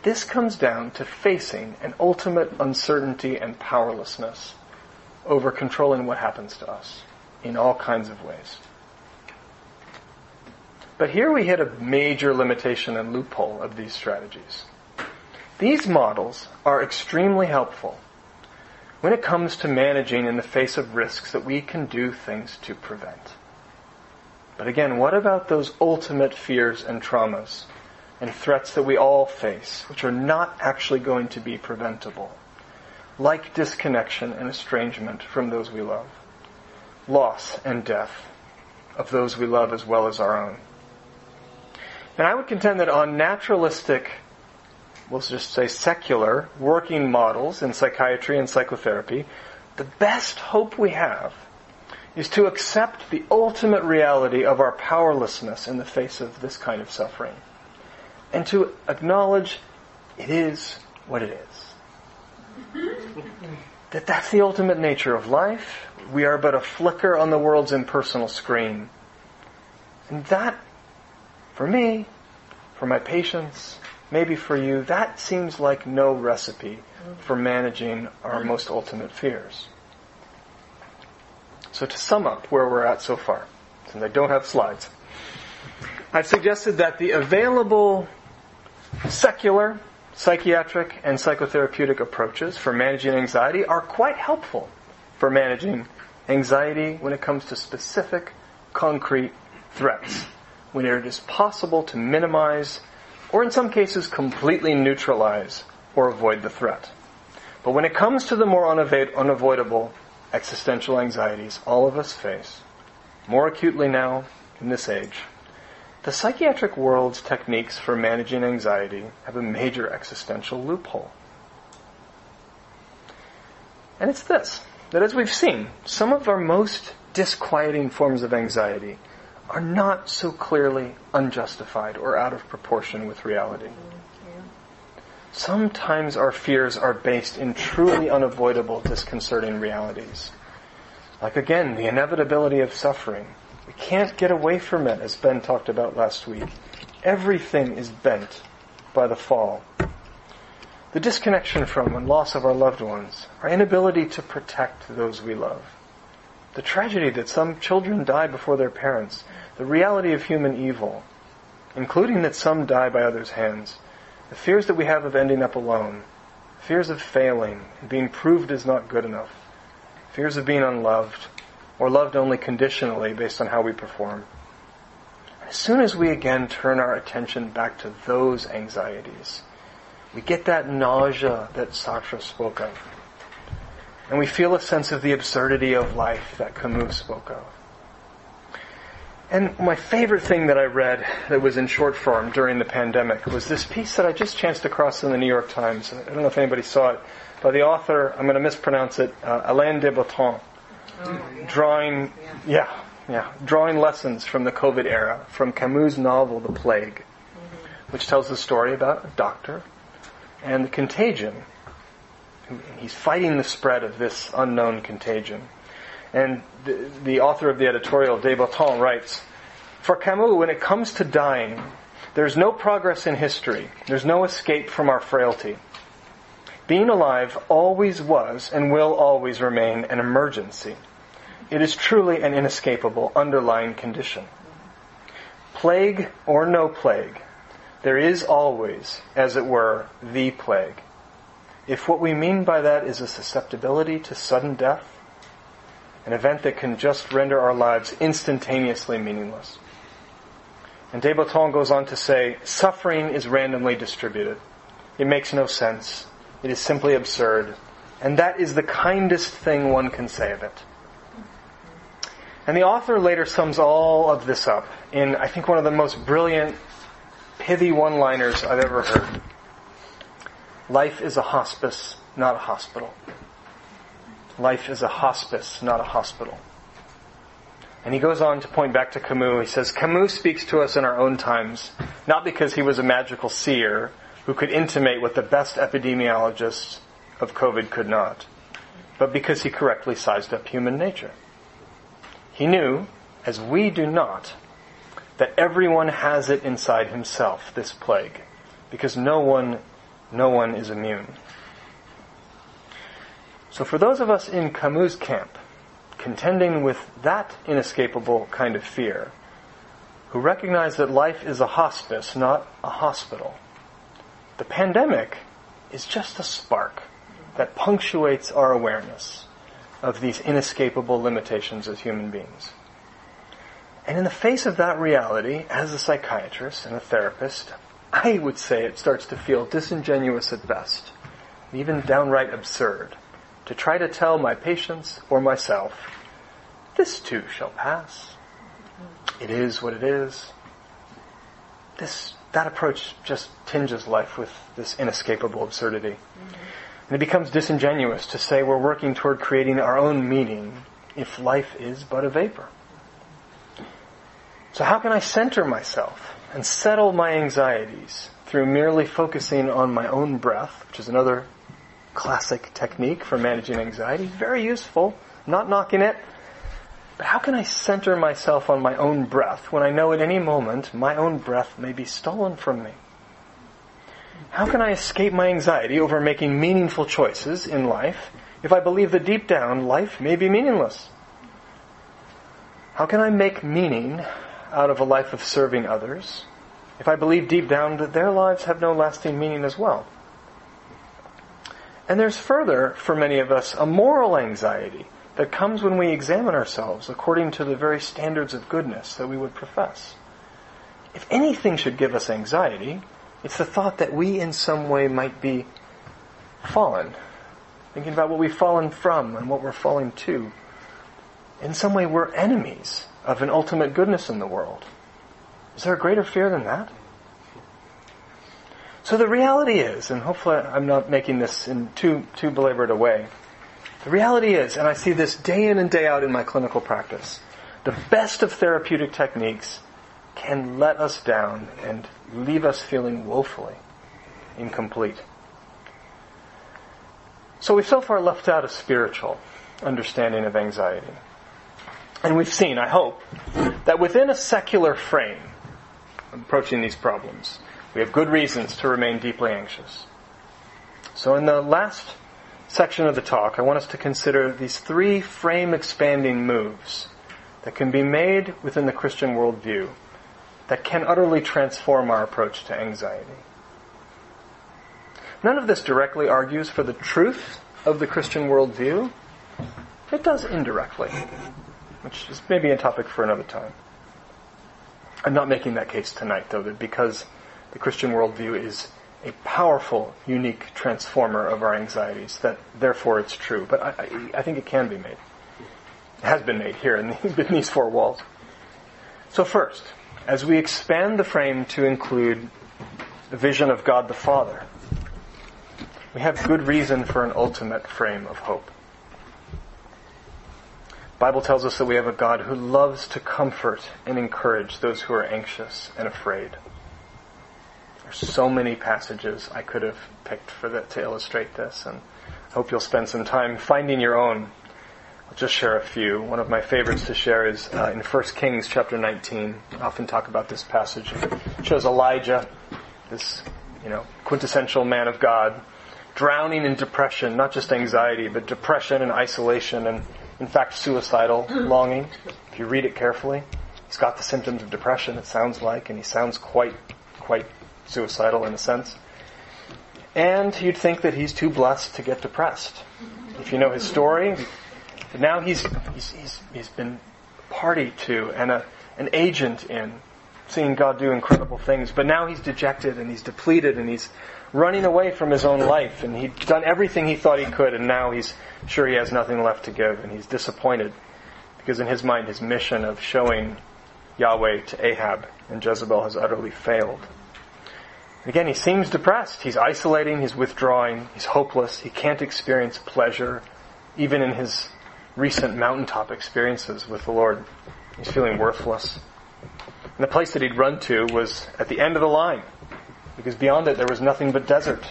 this comes down to facing an ultimate uncertainty and powerlessness over controlling what happens to us in all kinds of ways. But here we hit a major limitation and loophole of these strategies. These models are extremely helpful when it comes to managing in the face of risks that we can do things to prevent. But again, what about those ultimate fears and traumas and threats that we all face, which are not actually going to be preventable? Like disconnection and estrangement from those we love, loss and death of those we love as well as our own. And I would contend that on naturalistic, we'll just say secular, working models in psychiatry and psychotherapy, the best hope we have is to accept the ultimate reality of our powerlessness in the face of this kind of suffering. And to acknowledge it is what it is. Mm-hmm. that that's the ultimate nature of life. We are but a flicker on the world's impersonal screen. And that for me, for my patients, maybe for you, that seems like no recipe for managing our mm-hmm. most ultimate fears. So to sum up where we're at so far, since I don't have slides, I've suggested that the available secular, psychiatric, and psychotherapeutic approaches for managing anxiety are quite helpful for managing anxiety when it comes to specific, concrete threats when it is possible to minimize, or in some cases completely neutralize or avoid the threat. But when it comes to the more unavoidable existential anxieties all of us face, more acutely now in this age, the psychiatric world's techniques for managing anxiety have a major existential loophole. And it's this, that as we've seen, some of our most disquieting forms of anxiety are not so clearly unjustified or out of proportion with reality. Sometimes our fears are based in truly unavoidable, disconcerting realities. Like again, the inevitability of suffering. We can't get away from it, as Ben talked about last week. Everything is bent by the fall. The disconnection from and loss of our loved ones, our inability to protect those we love, the tragedy that some children die before their parents, the reality of human evil, including that some die by others' hands, the fears that we have of ending up alone, fears of failing and being proved as not good enough, fears of being unloved, or loved only conditionally based on how we perform. As soon as we again turn our attention back to those anxieties, We get that nausea that Sartre spoke of. And we feel a sense of the absurdity of life that Camus spoke of. And my favorite thing that I read that was in short form during the pandemic was this piece that I just chanced across in the New York Times. I don't know if anybody saw it, by the author, I'm going to mispronounce it, uh, Alain de Botton, drawing, yeah, yeah, drawing lessons from the COVID era, from Camus' novel The Plague, which tells the story about a doctor and the contagion. He's fighting the spread of this unknown contagion. And the, the author of the editorial, De Botton, writes, For Camus, when it comes to dying, there's no progress in history. There's no escape from our frailty. Being alive always was and will always remain an emergency. It is truly an inescapable underlying condition. Plague or no plague, there is always, as it were, the plague. If what we mean by that is a susceptibility to sudden death, an event that can just render our lives instantaneously meaningless. And de Botton goes on to say, suffering is randomly distributed. It makes no sense. It is simply absurd. And that is the kindest thing one can say of it. And the author later sums all of this up in, I think, one of the most brilliant, pithy one-liners I've ever heard. Life is a hospice, not a hospital. Life is a hospice, not a hospital. And he goes on to point back to Camus. He says, Camus speaks to us in our own times, not because he was a magical seer who could intimate what the best epidemiologists of COVID could not, but because he correctly sized up human nature. He knew, as we do not, that everyone has it inside himself, this plague, because no one, no one is immune. So for those of us in Camus' camp, contending with that inescapable kind of fear, who recognize that life is a hospice, not a hospital, the pandemic is just a spark that punctuates our awareness of these inescapable limitations as human beings. And in the face of that reality, as a psychiatrist and a therapist, I would say it starts to feel disingenuous at best, even downright absurd to try to tell my patients or myself, this too shall pass. It is what it is. This, that approach just tinges life with this inescapable absurdity. Mm-hmm. And it becomes disingenuous to say we're working toward creating our own meaning if life is but a vapor. So how can I center myself and settle my anxieties through merely focusing on my own breath, which is another classic technique for managing anxiety. Very useful. Not knocking it. But how can I center myself on my own breath when I know at any moment my own breath may be stolen from me? How can I escape my anxiety over making meaningful choices in life if I believe that deep down life may be meaningless? How can I make meaning out of a life of serving others if I believe deep down that their lives have no lasting meaning as well? And there's further, for many of us, a moral anxiety that comes when we examine ourselves according to the very standards of goodness that we would profess. If anything should give us anxiety, it's the thought that we in some way might be fallen. Thinking about what we've fallen from and what we're falling to. In some way we're enemies of an ultimate goodness in the world. Is there a greater fear than that? So the reality is, and hopefully I'm not making this in too, too belabored a way, the reality is, and I see this day in and day out in my clinical practice, the best of therapeutic techniques can let us down and leave us feeling woefully incomplete. So we've so far left out a spiritual understanding of anxiety. And we've seen, I hope, that within a secular frame, approaching these problems, we have good reasons to remain deeply anxious. So in the last section of the talk, I want us to consider these three frame expanding moves that can be made within the Christian worldview that can utterly transform our approach to anxiety. None of this directly argues for the truth of the Christian worldview. It does indirectly, which is maybe a topic for another time. I'm not making that case tonight, though, because the Christian worldview is a powerful, unique transformer of our anxieties, that therefore it's true. But I, I, I think it can be made. It has been made here in, the, in these four walls. So first, as we expand the frame to include the vision of God the Father, we have good reason for an ultimate frame of hope. The Bible tells us that we have a God who loves to comfort and encourage those who are anxious and afraid. There's so many passages I could have picked for to illustrate this, and I hope you'll spend some time finding your own. I'll just share a few. One of my favorites to share is uh, in 1 Kings chapter 19. I often talk about this passage. It shows Elijah, this you know quintessential man of God, drowning in depression, not just anxiety, but depression and isolation and in fact, suicidal longing. If you read it carefully, he's got the symptoms of depression, it sounds like, and he sounds quite, quite suicidal in a sense. And you'd think that he's too blessed to get depressed. If you know his story, now he's, he's, he's, he's been party to and a, an agent in seeing God do incredible things. But now he's dejected and he's depleted and he's running away from his own life and he'd done everything he thought he could and now he's sure he has nothing left to give and he's disappointed because in his mind his mission of showing Yahweh to Ahab and Jezebel has utterly failed. Again, he seems depressed. He's isolating, he's withdrawing, he's hopeless, he can't experience pleasure, even in his recent mountaintop experiences with the Lord. He's feeling worthless. And the place that he'd run to was at the end of the line because beyond it there was nothing but desert.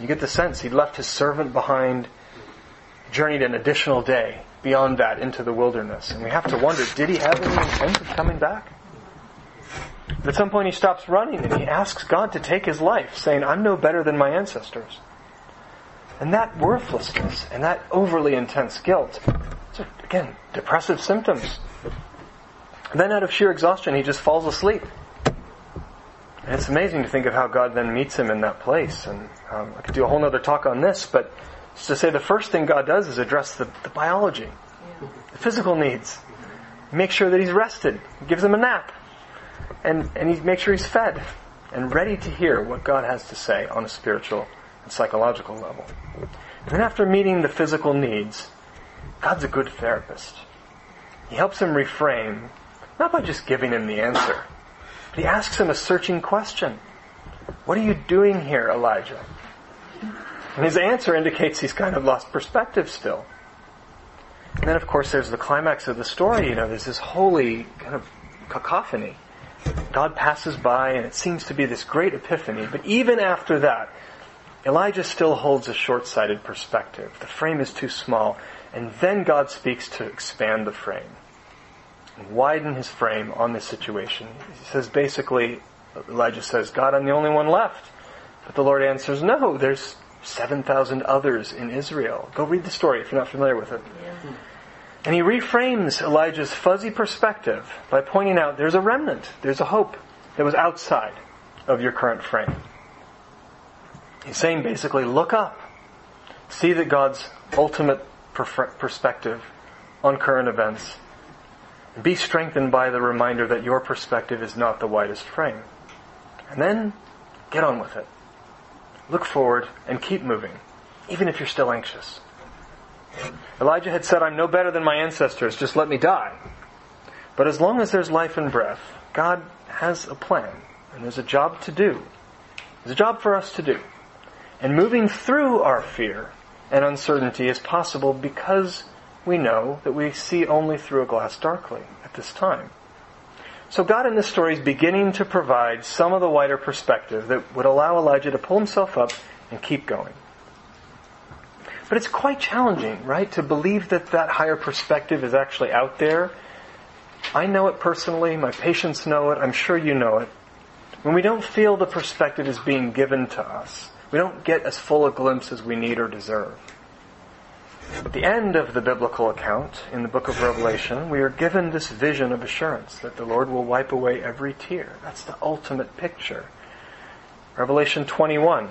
You get the sense he'd left his servant behind, journeyed an additional day beyond that into the wilderness. And we have to wonder, did he have any intent of coming back? At some point he stops running and he asks God to take his life, saying, I'm no better than my ancestors. And that worthlessness and that overly intense guilt, again, depressive symptoms. And then out of sheer exhaustion, he just falls asleep. And it's amazing to think of how God then meets him in that place. And um, I could do a whole other talk on this, but to say the first thing God does is address the, the biology, yeah. the physical needs. Make sure that he's rested. Gives him a nap. And, and he makes sure he's fed and ready to hear what God has to say on a spiritual and psychological level. And then after meeting the physical needs, God's a good therapist. He helps him reframe, not by just giving him the answer, but he asks him a searching question. What are you doing here, Elijah? And his answer indicates he's kind of lost perspective still. And then, of course, there's the climax of the story. You know, there's this holy kind of cacophony. God passes by, and it seems to be this great epiphany. But even after that, Elijah still holds a short sighted perspective. The frame is too small. And then God speaks to expand the frame widen his frame on this situation. He says basically, Elijah says, God, I'm the only one left. But the Lord answers, no, there's 7,000 others in Israel. Go read the story if you're not familiar with it. And he reframes Elijah's fuzzy perspective by pointing out there's a remnant, there's a hope that was outside of your current frame. He's saying basically, look up. See that God's ultimate perspective on current events be strengthened by the reminder that your perspective is not the widest frame. And then get on with it. Look forward and keep moving, even if you're still anxious. Elijah had said, I'm no better than my ancestors, just let me die. But as long as there's life and breath, God has a plan, and there's a job to do. There's a job for us to do. And moving through our fear and uncertainty is possible because we know that we see only through a glass darkly at this time. So God in this story is beginning to provide some of the wider perspective that would allow Elijah to pull himself up and keep going. But it's quite challenging, right, to believe that that higher perspective is actually out there. I know it personally, my patients know it, I'm sure you know it. When we don't feel the perspective is being given to us, we don't get as full a glimpse as we need or deserve. At the end of the biblical account, in the book of Revelation, we are given this vision of assurance that the Lord will wipe away every tear. That's the ultimate picture. Revelation 21.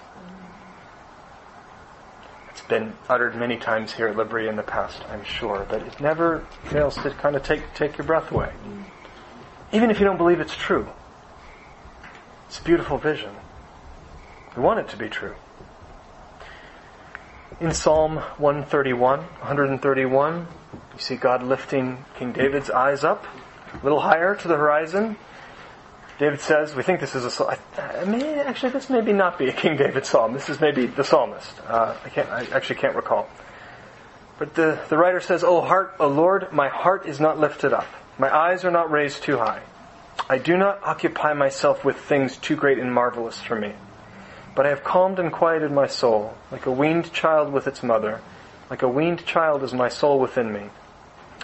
Been uttered many times here at L'Abri in the past, I'm sure, but it never fails to kind of take, take your breath away. Even if you don't believe it's true. It's a beautiful vision. We want it to be true. In Psalm 131, 131, you see God lifting King David's eyes up, a little higher to the horizon. David says, we think this is a I may, actually, this may be not be a King David psalm. This is maybe the psalmist. Uh, I can't, I actually can't recall. But the, the writer says, O heart, O Lord, my heart is not lifted up. My eyes are not raised too high. I do not occupy myself with things too great and marvelous for me. But I have calmed and quieted my soul, like a weaned child with its mother. Like a weaned child is my soul within me.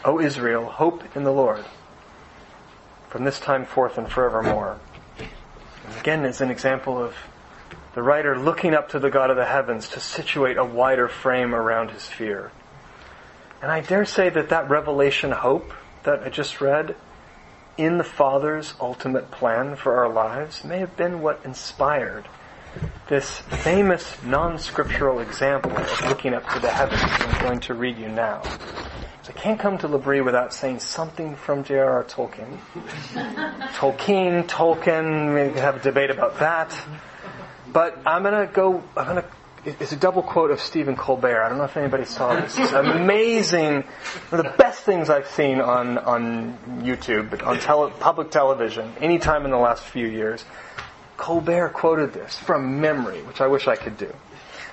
O Israel, hope in the Lord. From this time forth and forevermore. And again, is an example of the writer looking up to the God of the heavens to situate a wider frame around his fear. And I dare say that that revelation hope that I just read in the Father's ultimate plan for our lives may have been what inspired this famous non-scriptural example of looking up to the heavens I'm going to read you now. So I can't come to L'Abri without saying something from J.R.R. Tolkien. Tolkien, Tolkien, we can have a debate about that. But I'm gonna go, I'm gonna it's a double quote of Stephen Colbert. I don't know if anybody saw this. It's amazing. One of the best things I've seen on, on YouTube, but on tele, public television, any time in the last few years. Colbert quoted this from memory, which I wish I could do.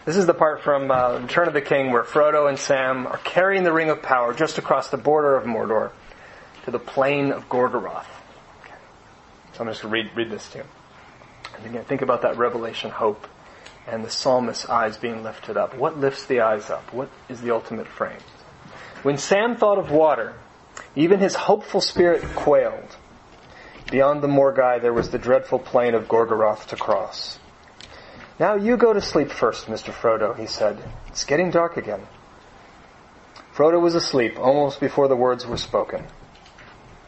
This is the part from uh, Return of the King where Frodo and Sam are carrying the Ring of Power just across the border of Mordor to the plain of Gorgoroth. Okay. So I'm just going to read, read this to you. And again, think about that revelation hope and the psalmist's eyes being lifted up. What lifts the eyes up? What is the ultimate frame? When Sam thought of water, even his hopeful spirit quailed. Beyond the Morgai there was the dreadful plain of Gorgoroth to cross. Now you go to sleep first, Mr. Frodo, he said. It's getting dark again. Frodo was asleep almost before the words were spoken.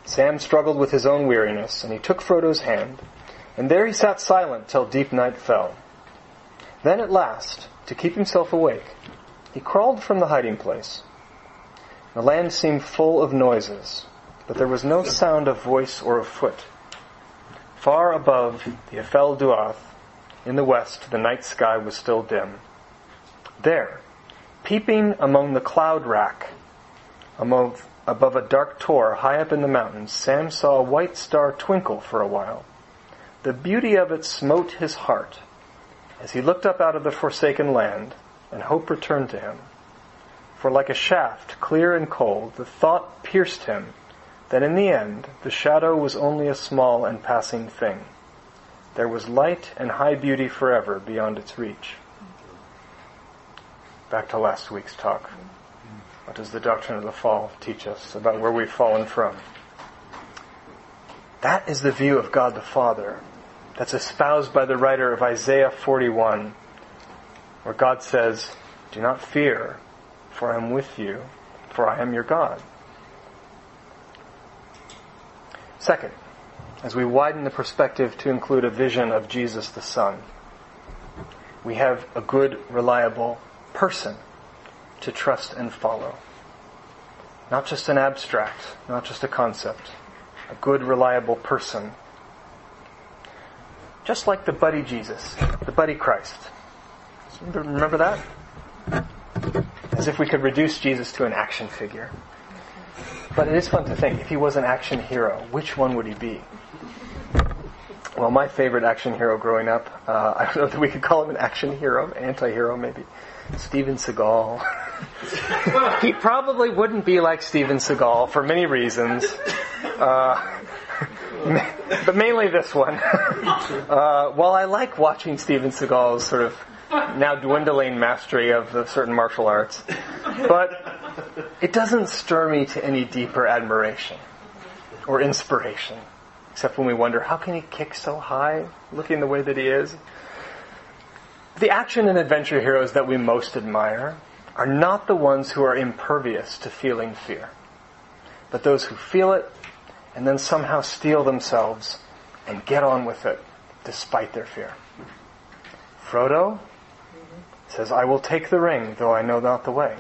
Sam struggled with his own weariness, and he took Frodo's hand, and there he sat silent till deep night fell. Then at last, to keep himself awake, he crawled from the hiding place. The land seemed full of noises, but there was no sound of voice or of foot. Far above the Ephel Duath, in the west, the night sky was still dim. There, peeping among the cloud rack, above, above a dark tor high up in the mountains, Sam saw a white star twinkle for a while. The beauty of it smote his heart as he looked up out of the forsaken land, and hope returned to him. For like a shaft, clear and cold, the thought pierced him that in the end the shadow was only a small and passing thing there was light and high beauty forever beyond its reach. Back to last week's talk. What does the doctrine of the fall teach us about where we've fallen from? That is the view of God the Father that's espoused by the writer of Isaiah 41, where God says, Do not fear, for I am with you, for I am your God. Second, as we widen the perspective to include a vision of Jesus the Son, we have a good, reliable person to trust and follow. Not just an abstract, not just a concept. A good, reliable person. Just like the buddy Jesus, the buddy Christ. Remember that? As if we could reduce Jesus to an action figure. But it is fun to think, if he was an action hero, which one would he be? Well, my favorite action hero growing up, uh, I don't know that we could call him an action hero, anti-hero maybe, Steven Seagal. he probably wouldn't be like Steven Seagal for many reasons, uh, but mainly this one. uh, while I like watching Steven Seagal's sort of now dwindling mastery of certain martial arts, but it doesn't stir me to any deeper admiration or inspiration except when we wonder, how can he kick so high, looking the way that he is? The action and adventure heroes that we most admire are not the ones who are impervious to feeling fear, but those who feel it and then somehow steel themselves and get on with it despite their fear. Frodo says, I will take the ring, though I know not the way.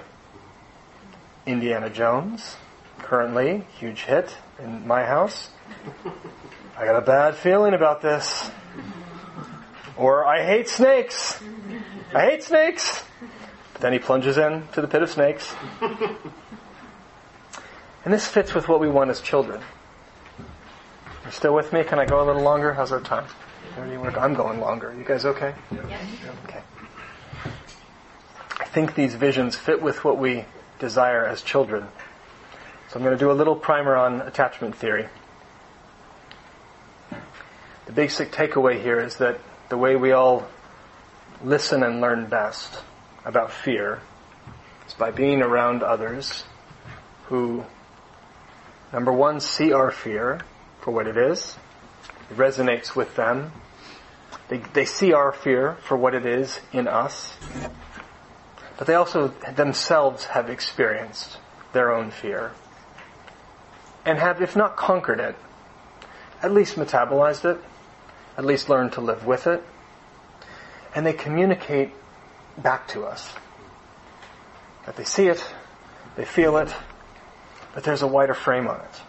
Indiana Jones, currently, huge hit in my house. I got a bad feeling about this. Or I hate snakes. I hate snakes. But then he plunges in to the pit of snakes. And this fits with what we want as children. You're still with me? Can I go a little longer? How's our time? I'm going longer. You guys okay? Okay. I think these visions fit with what we desire as children. So I'm going to do a little primer on attachment theory. The basic takeaway here is that the way we all listen and learn best about fear is by being around others who, number one, see our fear for what it is. It resonates with them. They, they see our fear for what it is in us. But they also themselves have experienced their own fear. And have, if not conquered it, at least metabolized it, at least learn to live with it. And they communicate back to us. That they see it, they feel it, but there's a wider frame on it.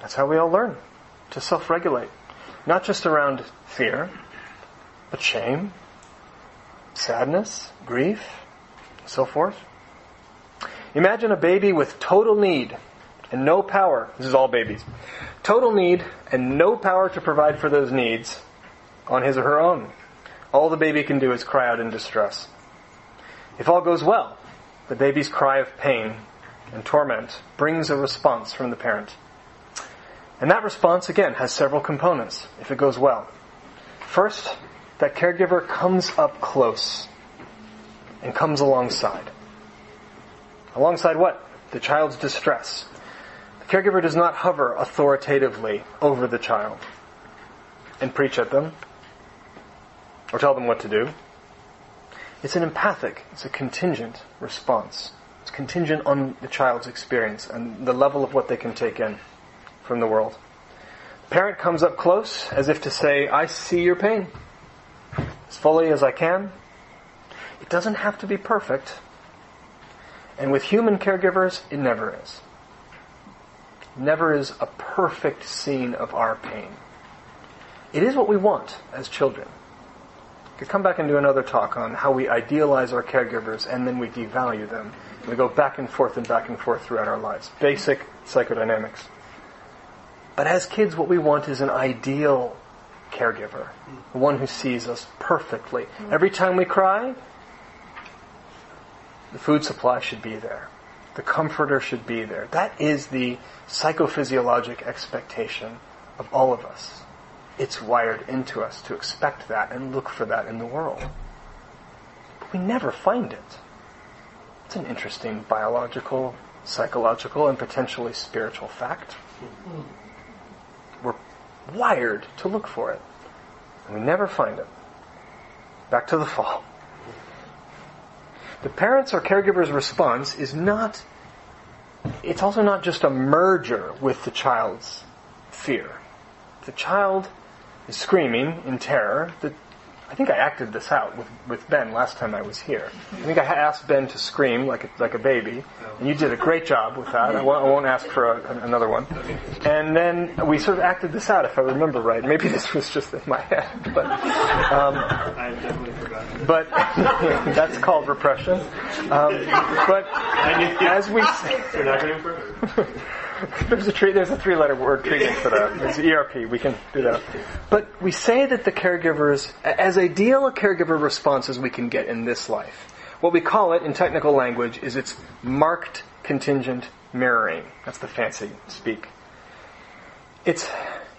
That's how we all learn to self-regulate. Not just around fear, but shame, sadness, grief, so forth. Imagine a baby with total need and no power. This is all babies. Total need and no power to provide for those needs on his or her own. All the baby can do is cry out in distress. If all goes well, the baby's cry of pain and torment brings a response from the parent. And that response, again, has several components if it goes well. First, that caregiver comes up close and comes alongside. Alongside what? The child's distress. The caregiver does not hover authoritatively over the child and preach at them or tell them what to do. It's an empathic, it's a contingent response. It's contingent on the child's experience and the level of what they can take in from the world. Parent comes up close as if to say, I see your pain as fully as I can. It doesn't have to be perfect. And with human caregivers, it never is. Never is a perfect scene of our pain. It is what we want as children. We could come back and do another talk on how we idealize our caregivers and then we devalue them. We go back and forth and back and forth throughout our lives. Basic psychodynamics. But as kids, what we want is an ideal caregiver, the one who sees us perfectly. Every time we cry, the food supply should be there. The comforter should be there. That is the psychophysiologic expectation of all of us. It's wired into us to expect that and look for that in the world. But we never find it. It's an interesting biological, psychological, and potentially spiritual fact We're wired to look for it. And we never find it. Back to the fall. The parents or caregiver's response is not, it's also not just a merger with the child's fear. The child is screaming in terror. The I think I acted this out with, with Ben last time I was here. I think I asked Ben to scream like a, like a baby, and you did a great job with that. I won't, I won't ask for a, another one. And then we sort of acted this out, if I remember right. Maybe this was just in my head, but um, I definitely. But that's called repression. Um, but as we, you're not going there's a tree, there's a three-letter word treatment for that. It's ERP. We can do that. But we say that the caregivers, as ideal a caregiver response as we can get in this life, what we call it in technical language is it's marked contingent mirroring. That's the fancy speak. It's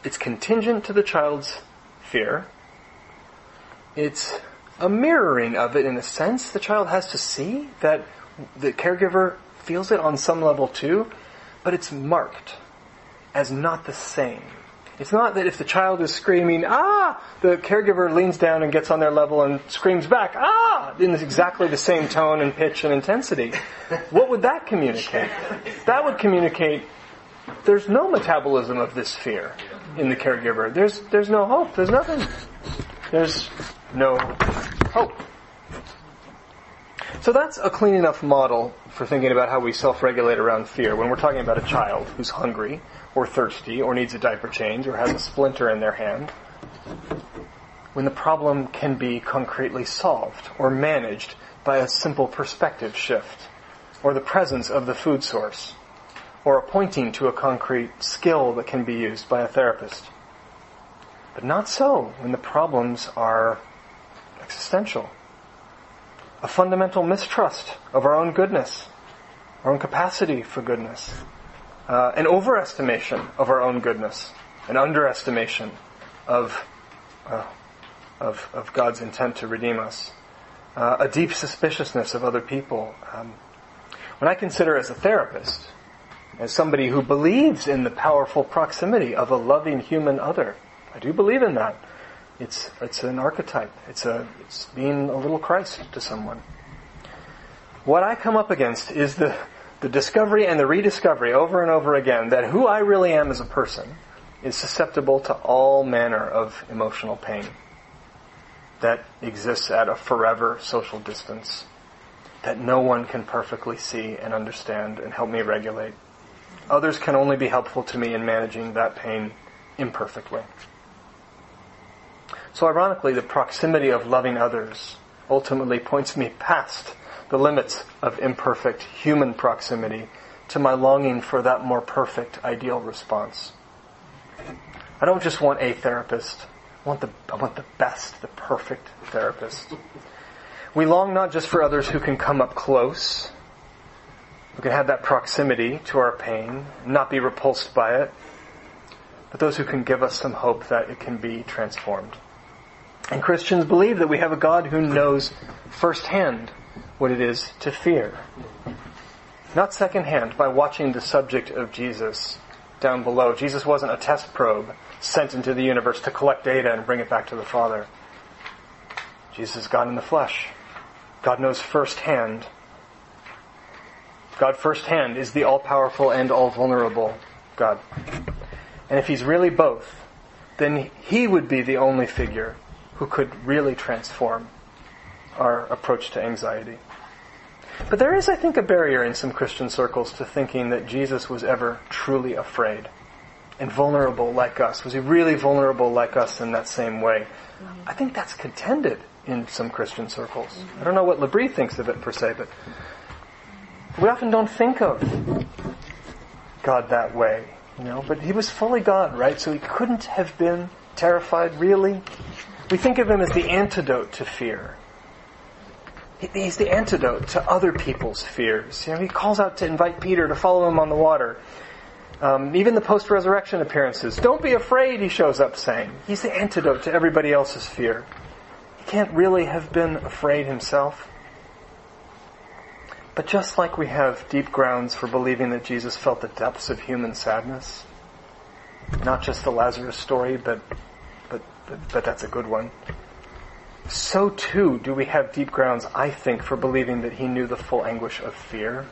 it's contingent to the child's fear. It's a mirroring of it in a sense. The child has to see that the caregiver feels it on some level too but it's marked as not the same. It's not that if the child is screaming, ah, the caregiver leans down and gets on their level and screams back, ah, in exactly the same tone and pitch and intensity. What would that communicate? That would communicate there's no metabolism of this fear in the caregiver. There's, there's no hope. There's nothing. There's no hope. So that's a clean enough model for thinking about how we self-regulate around fear. When we're talking about a child who's hungry or thirsty or needs a diaper change or has a splinter in their hand, when the problem can be concretely solved or managed by a simple perspective shift or the presence of the food source or a pointing to a concrete skill that can be used by a therapist. But not so when the problems are existential. A fundamental mistrust of our own goodness, our own capacity for goodness, uh, an overestimation of our own goodness, an underestimation of, uh, of, of, God's intent to redeem us, uh, a deep suspiciousness of other people. Um, when I consider as a therapist, as somebody who believes in the powerful proximity of a loving human other, I do believe in that. It's, it's an archetype. It's a, it's being a little Christ to someone. What I come up against is the, the discovery and the rediscovery over and over again that who I really am as a person is susceptible to all manner of emotional pain that exists at a forever social distance that no one can perfectly see and understand and help me regulate. Others can only be helpful to me in managing that pain imperfectly. So ironically, the proximity of loving others ultimately points me past the limits of imperfect human proximity to my longing for that more perfect ideal response. I don't just want a therapist. I want the, I want the best, the perfect therapist. We long not just for others who can come up close, who can have that proximity to our pain, not be repulsed by it, but those who can give us some hope that it can be transformed. And Christians believe that we have a God who knows firsthand what it is to fear. Not secondhand by watching the subject of Jesus down below. Jesus wasn't a test probe sent into the universe to collect data and bring it back to the Father. Jesus is God in the flesh. God knows firsthand. God firsthand is the all-powerful and all-vulnerable God. And if He's really both, then He would be the only figure who could really transform our approach to anxiety. But there is, I think, a barrier in some Christian circles to thinking that Jesus was ever truly afraid and vulnerable like us. Was he really vulnerable like us in that same way? Mm-hmm. I think that's contended in some Christian circles. I don't know what L'Abri thinks of it per se, but we often don't think of God that way, you know. But he was fully God, right? So he couldn't have been terrified, really. We think of him as the antidote to fear. He's the antidote to other people's fears. You know, he calls out to invite Peter to follow him on the water. Um, even the post-resurrection appearances. Don't be afraid, he shows up saying. He's the antidote to everybody else's fear. He can't really have been afraid himself. But just like we have deep grounds for believing that Jesus felt the depths of human sadness, not just the Lazarus story, but, but, that's a good one so too do we have deep grounds, I think, for believing that he knew the full anguish of fear.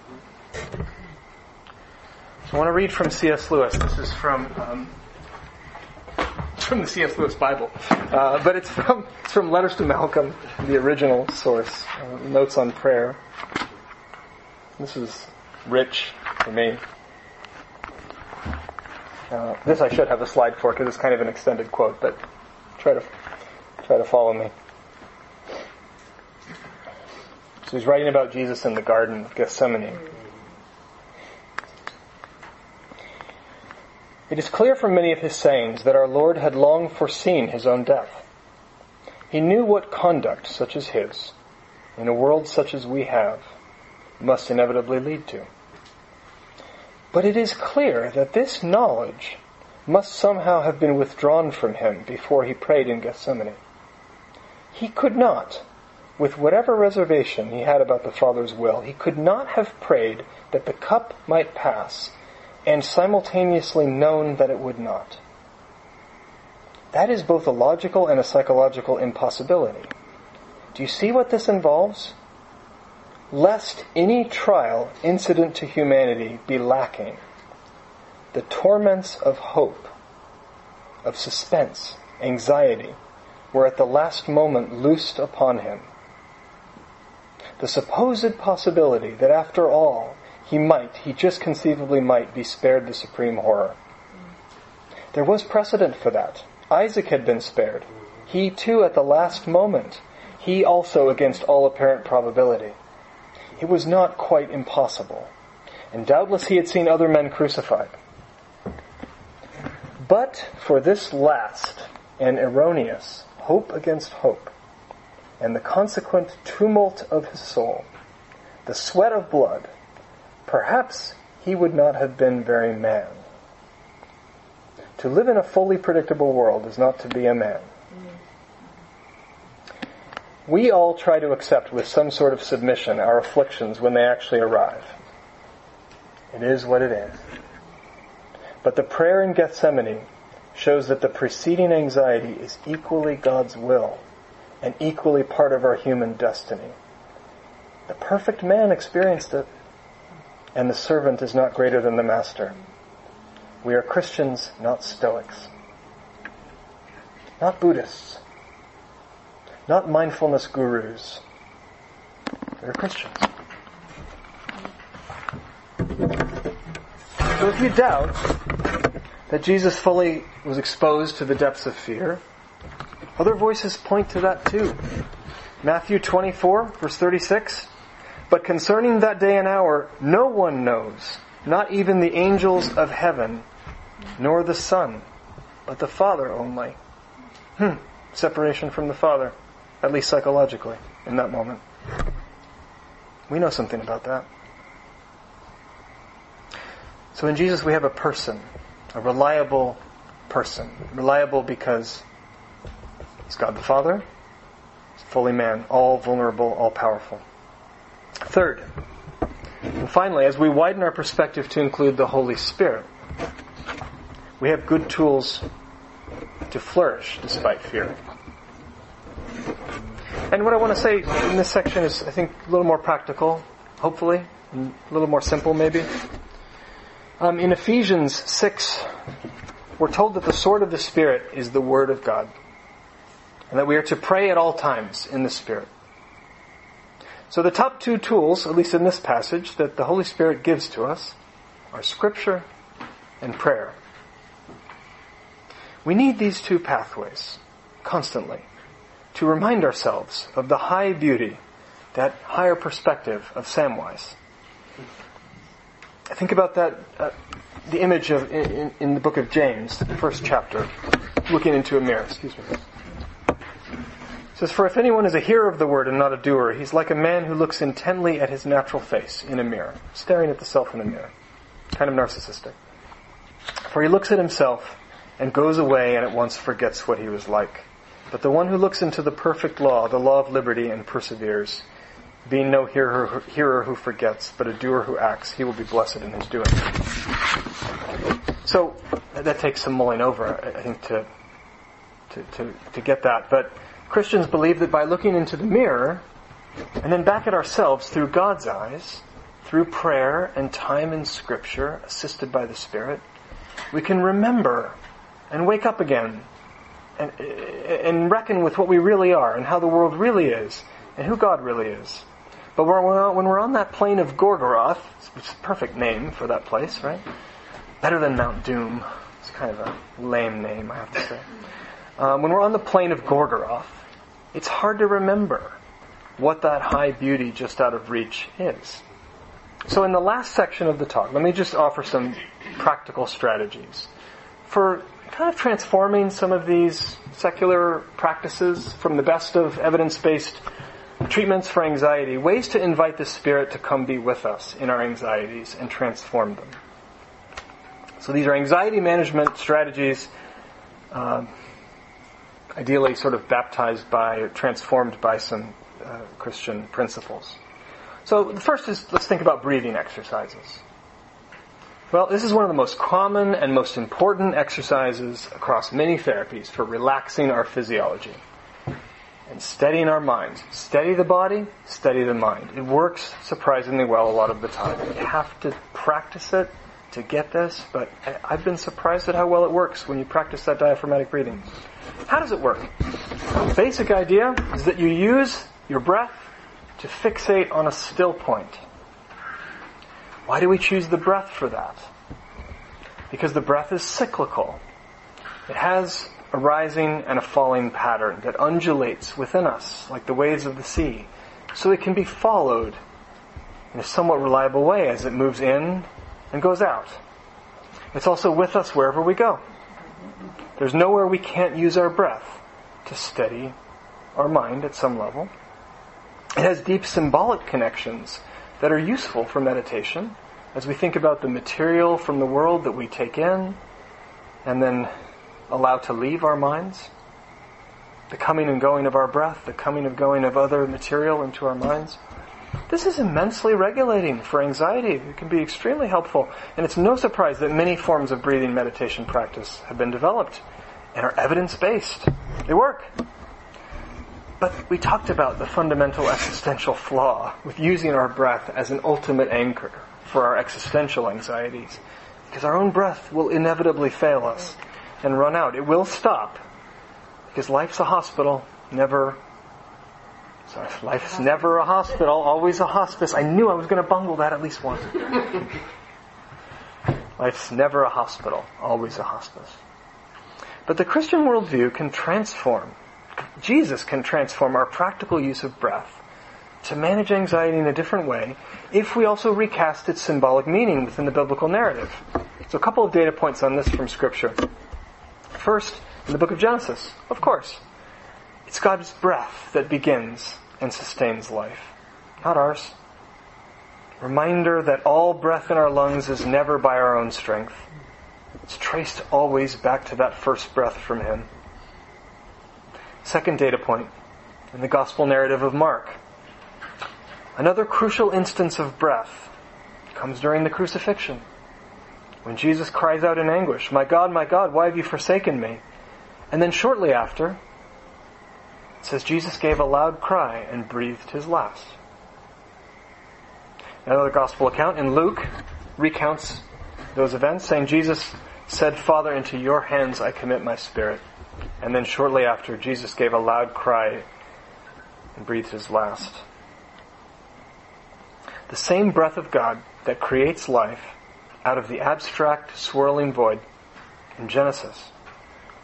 So I want to read from C.S. Lewis. This is from um, from the C.S. Lewis Bible, uh, but it's from it's from Letters to Malcolm, the original source, uh, notes on prayer. This is rich for me. Uh, this I should have a slide for because it's kind of an extended quote, but try to try to follow me. So he's writing about Jesus in the Garden of Gethsemane. It is clear from many of his sayings that our Lord had long foreseen his own death. He knew what conduct such as his, in a world such as we have, must inevitably lead to. But it is clear that this knowledge must somehow have been withdrawn from him before he prayed in Gethsemane. He could not, with whatever reservation he had about the Father's will, he could not have prayed that the cup might pass and simultaneously known that it would not. That is both a logical and a psychological impossibility. Do you see what this involves? Lest any trial incident to humanity be lacking, the torments of hope, of suspense, anxiety, were at the last moment loosed upon him. The supposed possibility that after all, he might, he just conceivably might be spared the supreme horror. There was precedent for that. Isaac had been spared. He too at the last moment. He also against all apparent probability. It was not quite impossible. And doubtless he had seen other men crucified. But for this last and erroneous hope against hope, and the consequent tumult of his soul, the sweat of blood, perhaps he would not have been very man. To live in a fully predictable world is not to be a man. We all try to accept with some sort of submission our afflictions when they actually arrive. It is what it is. But the prayer in Gethsemane shows that the preceding anxiety is equally God's will and equally part of our human destiny. The perfect man experienced it, and the servant is not greater than the master. We are Christians, not Stoics. Not Buddhists. Not mindfulness gurus. We're Christians. So if you doubt that Jesus fully was exposed to the depths of fear, other voices point to that too. Matthew 24, verse 36. But concerning that day and hour, no one knows, not even the angels of heaven, nor the Son, but the Father only. Hmm. Separation from the Father, at least psychologically, in that moment. We know something about that. So in Jesus we have a person, a reliable person. Reliable because he's God the Father, he's fully man, all vulnerable, all powerful. Third, and finally, as we widen our perspective to include the Holy Spirit, we have good tools to flourish despite fear. And what I want to say in this section is, I think, a little more practical, hopefully, a little more simple maybe. Um, in Ephesians 6, we're told that the sword of the Spirit is the Word of God, and that we are to pray at all times in the Spirit. So the top two tools, at least in this passage, that the Holy Spirit gives to us are Scripture and prayer. We need these two pathways constantly to remind ourselves of the high beauty, that higher perspective of Samwise. Think about that, uh, the image of in, in the book of James, the first chapter, looking into a mirror. Excuse me says, For if anyone is a hearer of the word and not a doer, he's like a man who looks intently at his natural face in a mirror, staring at the self in a mirror. Kind of narcissistic. For he looks at himself and goes away and at once forgets what he was like. But the one who looks into the perfect law, the law of liberty, and perseveres, being no hearer, hearer who forgets, but a doer who acts, he will be blessed in his doing. So that takes some mulling over, I think, to to, to, to get that. But Christians believe that by looking into the mirror and then back at ourselves through God's eyes, through prayer and time in Scripture, assisted by the Spirit, we can remember and wake up again and, and reckon with what we really are and how the world really is and who God really is. But when we're on that plain of Gorgoroth, it's a perfect name for that place, right? Better than Mount Doom. It's kind of a lame name, I have to say. Um, when we're on the plain of Gorgoroth, it's hard to remember what that high beauty just out of reach is. So in the last section of the talk, let me just offer some practical strategies for kind of transforming some of these secular practices from the best of evidence-based treatments for anxiety, ways to invite the Spirit to come be with us in our anxieties and transform them. So these are anxiety management strategies uh, ideally sort of baptized by, or transformed by some uh, Christian principles. So the first is let's think about breathing exercises. Well, this is one of the most common and most important exercises across many therapies for relaxing our physiology and steadying our minds. Steady the body, steady the mind. It works surprisingly well a lot of the time. You have to practice it to get this, but I've been surprised at how well it works when you practice that diaphragmatic breathing. How does it work? The basic idea is that you use your breath to fixate on a still point. Why do we choose the breath for that? Because the breath is cyclical. It has a rising and a falling pattern that undulates within us like the waves of the sea. So it can be followed in a somewhat reliable way as it moves in and goes out. It's also with us wherever we go. There's nowhere we can't use our breath to steady our mind at some level. It has deep symbolic connections that are useful for meditation as we think about the material from the world that we take in and then allow to leave our minds. The coming and going of our breath, the coming and going of other material into our minds. This is immensely regulating for anxiety. It can be extremely helpful. And it's no surprise that many forms of breathing meditation practice have been developed and are evidence based. They work. But we talked about the fundamental existential flaw with using our breath as an ultimate anchor for our existential anxieties. Because our own breath will inevitably fail us and run out. It will stop. Because life's a hospital, never Sorry, life's never a hospital, always a hospice. I knew I was going to bungle that at least once. life's never a hospital, always a hospice. But the Christian worldview can transform. Jesus can transform our practical use of breath to manage anxiety in a different way if we also recast its symbolic meaning within the biblical narrative. So a couple of data points on this from scripture. First, in the book of Genesis, of course. It's God's breath that begins and sustains life, not ours. Reminder that all breath in our lungs is never by our own strength. It's traced always back to that first breath from Him. Second data point in the gospel narrative of Mark. Another crucial instance of breath comes during the crucifixion. When Jesus cries out in anguish, My God, my God, why have you forsaken me? And then shortly after, it says Jesus gave a loud cry and breathed his last. Another gospel account in Luke recounts those events, saying Jesus said, Father, into your hands I commit my spirit. And then shortly after, Jesus gave a loud cry and breathed his last. The same breath of God that creates life out of the abstract, swirling void in Genesis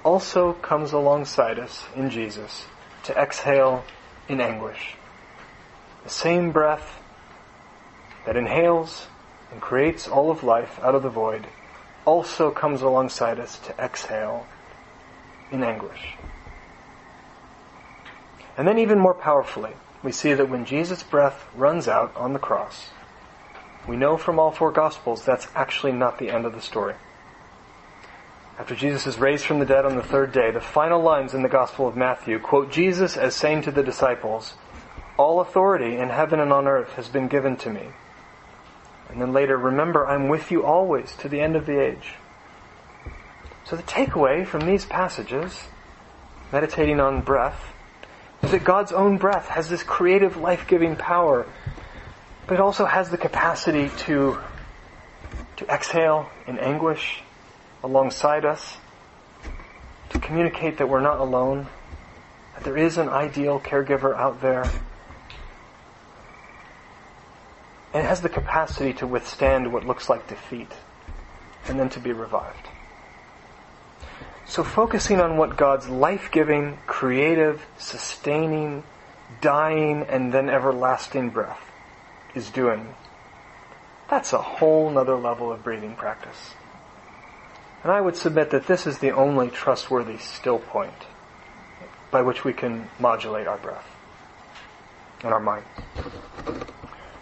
also comes alongside us in Jesus to exhale in anguish. The same breath that inhales and creates all of life out of the void also comes alongside us to exhale in anguish. And then even more powerfully, we see that when Jesus' breath runs out on the cross, we know from all four Gospels that's actually not the end of the story. After Jesus is raised from the dead on the third day, the final lines in the Gospel of Matthew quote Jesus as saying to the disciples, All authority in heaven and on earth has been given to me. And then later, remember, I'm with you always to the end of the age. So the takeaway from these passages, meditating on breath, is that God's own breath has this creative, life-giving power, but it also has the capacity to, to exhale in anguish, alongside us to communicate that we're not alone, that there is an ideal caregiver out there. And it has the capacity to withstand what looks like defeat and then to be revived. So focusing on what God's life-giving, creative, sustaining, dying, and then everlasting breath is doing, that's a whole nother level of breathing practice. And I would submit that this is the only trustworthy still point by which we can modulate our breath and our mind.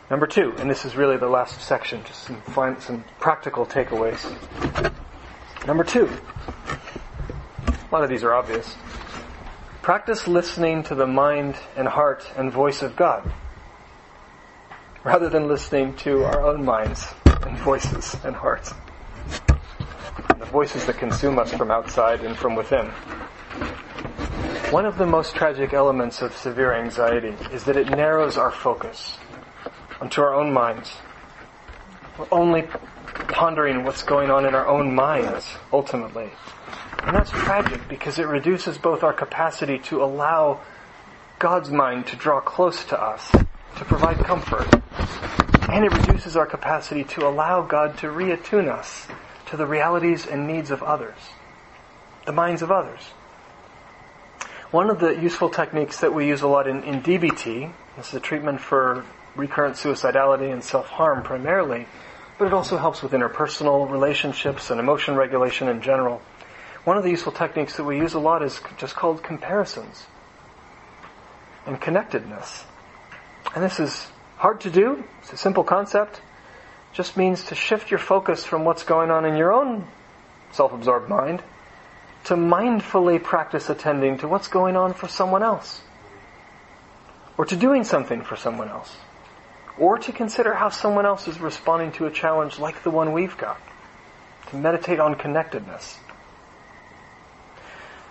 Number two, and this is really the last section, just some, some practical takeaways. Number two, a lot of these are obvious. Practice listening to the mind and heart and voice of God rather than listening to our own minds and voices and hearts. The voices that consume us from outside and from within. One of the most tragic elements of severe anxiety is that it narrows our focus onto our own minds. We're only pondering what's going on in our own minds, ultimately. And that's tragic because it reduces both our capacity to allow God's mind to draw close to us, to provide comfort, and it reduces our capacity to allow God to reattune us to the realities and needs of others, the minds of others. One of the useful techniques that we use a lot in, in DBT, this is a treatment for recurrent suicidality and self-harm primarily, but it also helps with interpersonal relationships and emotion regulation in general. One of the useful techniques that we use a lot is just called comparisons and connectedness. And this is hard to do. It's a simple concept. Just means to shift your focus from what's going on in your own self-absorbed mind to mindfully practice attending to what's going on for someone else. Or to doing something for someone else. Or to consider how someone else is responding to a challenge like the one we've got. To meditate on connectedness.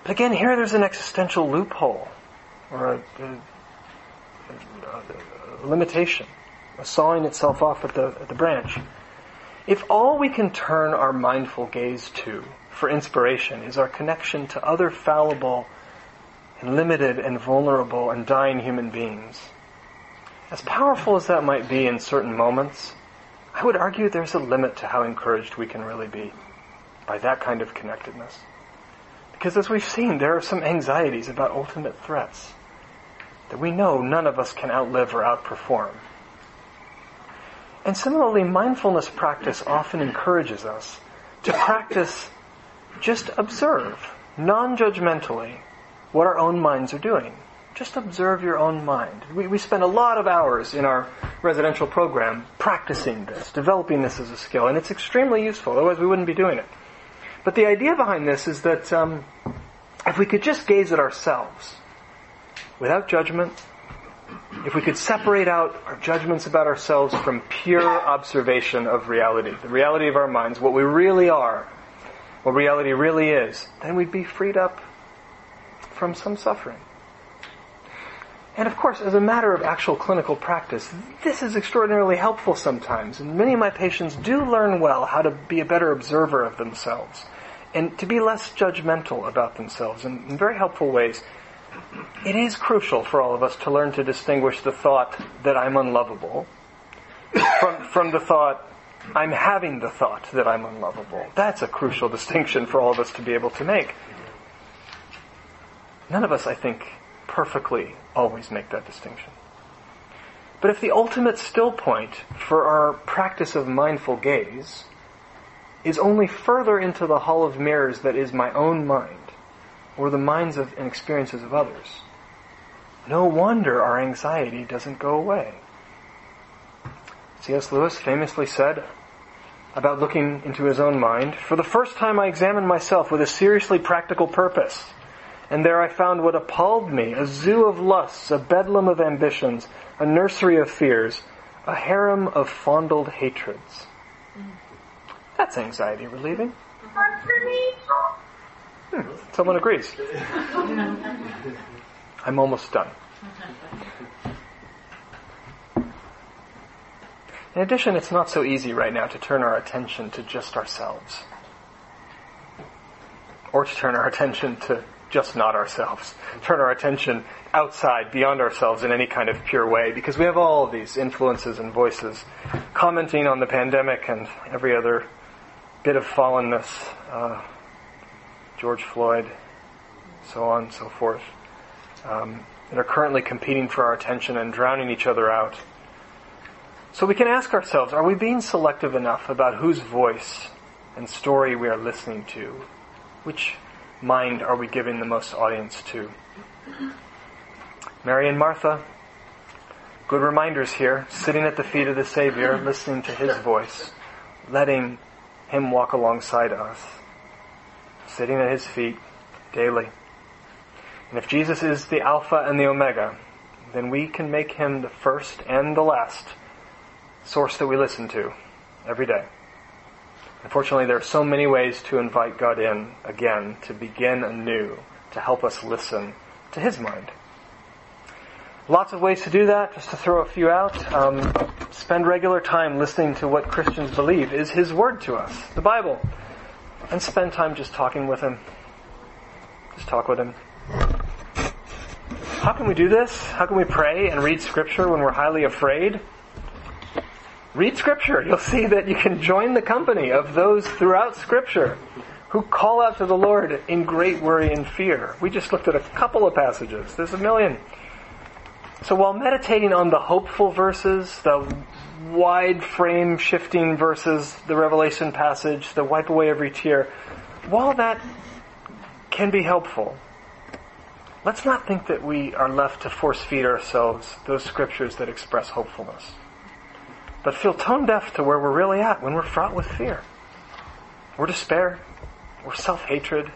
But again, here there's an existential loophole or a, a, a limitation, sawing itself off at the, at the branch. If all we can turn our mindful gaze to for inspiration is our connection to other fallible and limited and vulnerable and dying human beings, as powerful as that might be in certain moments, I would argue there's a limit to how encouraged we can really be by that kind of connectedness. Because as we've seen, there are some anxieties about ultimate threats that we know none of us can outlive or outperform. And similarly, mindfulness practice often encourages us to practice just observe, non-judgmentally, what our own minds are doing. Just observe your own mind. We, we spend a lot of hours in our residential program practicing this, developing this as a skill, and it's extremely useful, otherwise we wouldn't be doing it. But the idea behind this is that um, if we could just gaze at ourselves without judgment, if we could separate out our judgments about ourselves from pure observation of reality, the reality of our minds, what we really are, what reality really is, then we'd be freed up from some suffering. And of course, as a matter of actual clinical practice, this is extraordinarily helpful sometimes. And many of my patients do learn well how to be a better observer of themselves and to be less judgmental about themselves in, in very helpful ways. It is crucial for all of us to learn to distinguish the thought that I'm unlovable from, from the thought I'm having the thought that I'm unlovable. That's a crucial distinction for all of us to be able to make. None of us, I think, perfectly always make that distinction. But if the ultimate still point for our practice of mindful gaze is only further into the hall of mirrors that is my own mind, or the minds of and experiences of others, no wonder our anxiety doesn't go away. C.S. Lewis famously said about looking into his own mind, For the first time I examined myself with a seriously practical purpose. And there I found what appalled me, a zoo of lusts, a bedlam of ambitions, a nursery of fears, a harem of fondled hatreds. That's anxiety relieving. Someone agrees. I'm almost done. In addition, it's not so easy right now to turn our attention to just ourselves. Or to turn our attention to just not ourselves. Turn our attention outside, beyond ourselves in any kind of pure way, because we have all these influences and voices commenting on the pandemic and every other bit of fallenness, uh, George Floyd, so on and so forth, um, that are currently competing for our attention and drowning each other out. So we can ask ourselves, are we being selective enough about whose voice and story we are listening to? Which mind are we giving the most audience to? Mary and Martha, good reminders here, sitting at the feet of the Savior, listening to His voice, letting Him walk alongside us, sitting at His feet daily. And if Jesus is the Alpha and the Omega, then we can make Him the first and the last source that we listen to every day. Unfortunately, there are so many ways to invite God in again, to begin anew, to help us listen to His mind. Lots of ways to do that, just to throw a few out. Um, spend regular time listening to what Christians believe is His Word to us, the Bible. And spend time just talking with Him. Just talk with Him. How can we do this? How can we pray and read Scripture when we're highly afraid? Read Scripture. You'll see that you can join the company of those throughout Scripture who call out to the Lord in great worry and fear. We just looked at a couple of passages. There's a million. So while meditating on the hopeful verses, the wide frame shifting verses, the Revelation passage, the wipe away every tear, while that can be helpful, let's not think that we are left to force feed ourselves those scriptures that express hopefulness but feel tone deaf to where we're really at when we're fraught with fear or despair or self-hatred.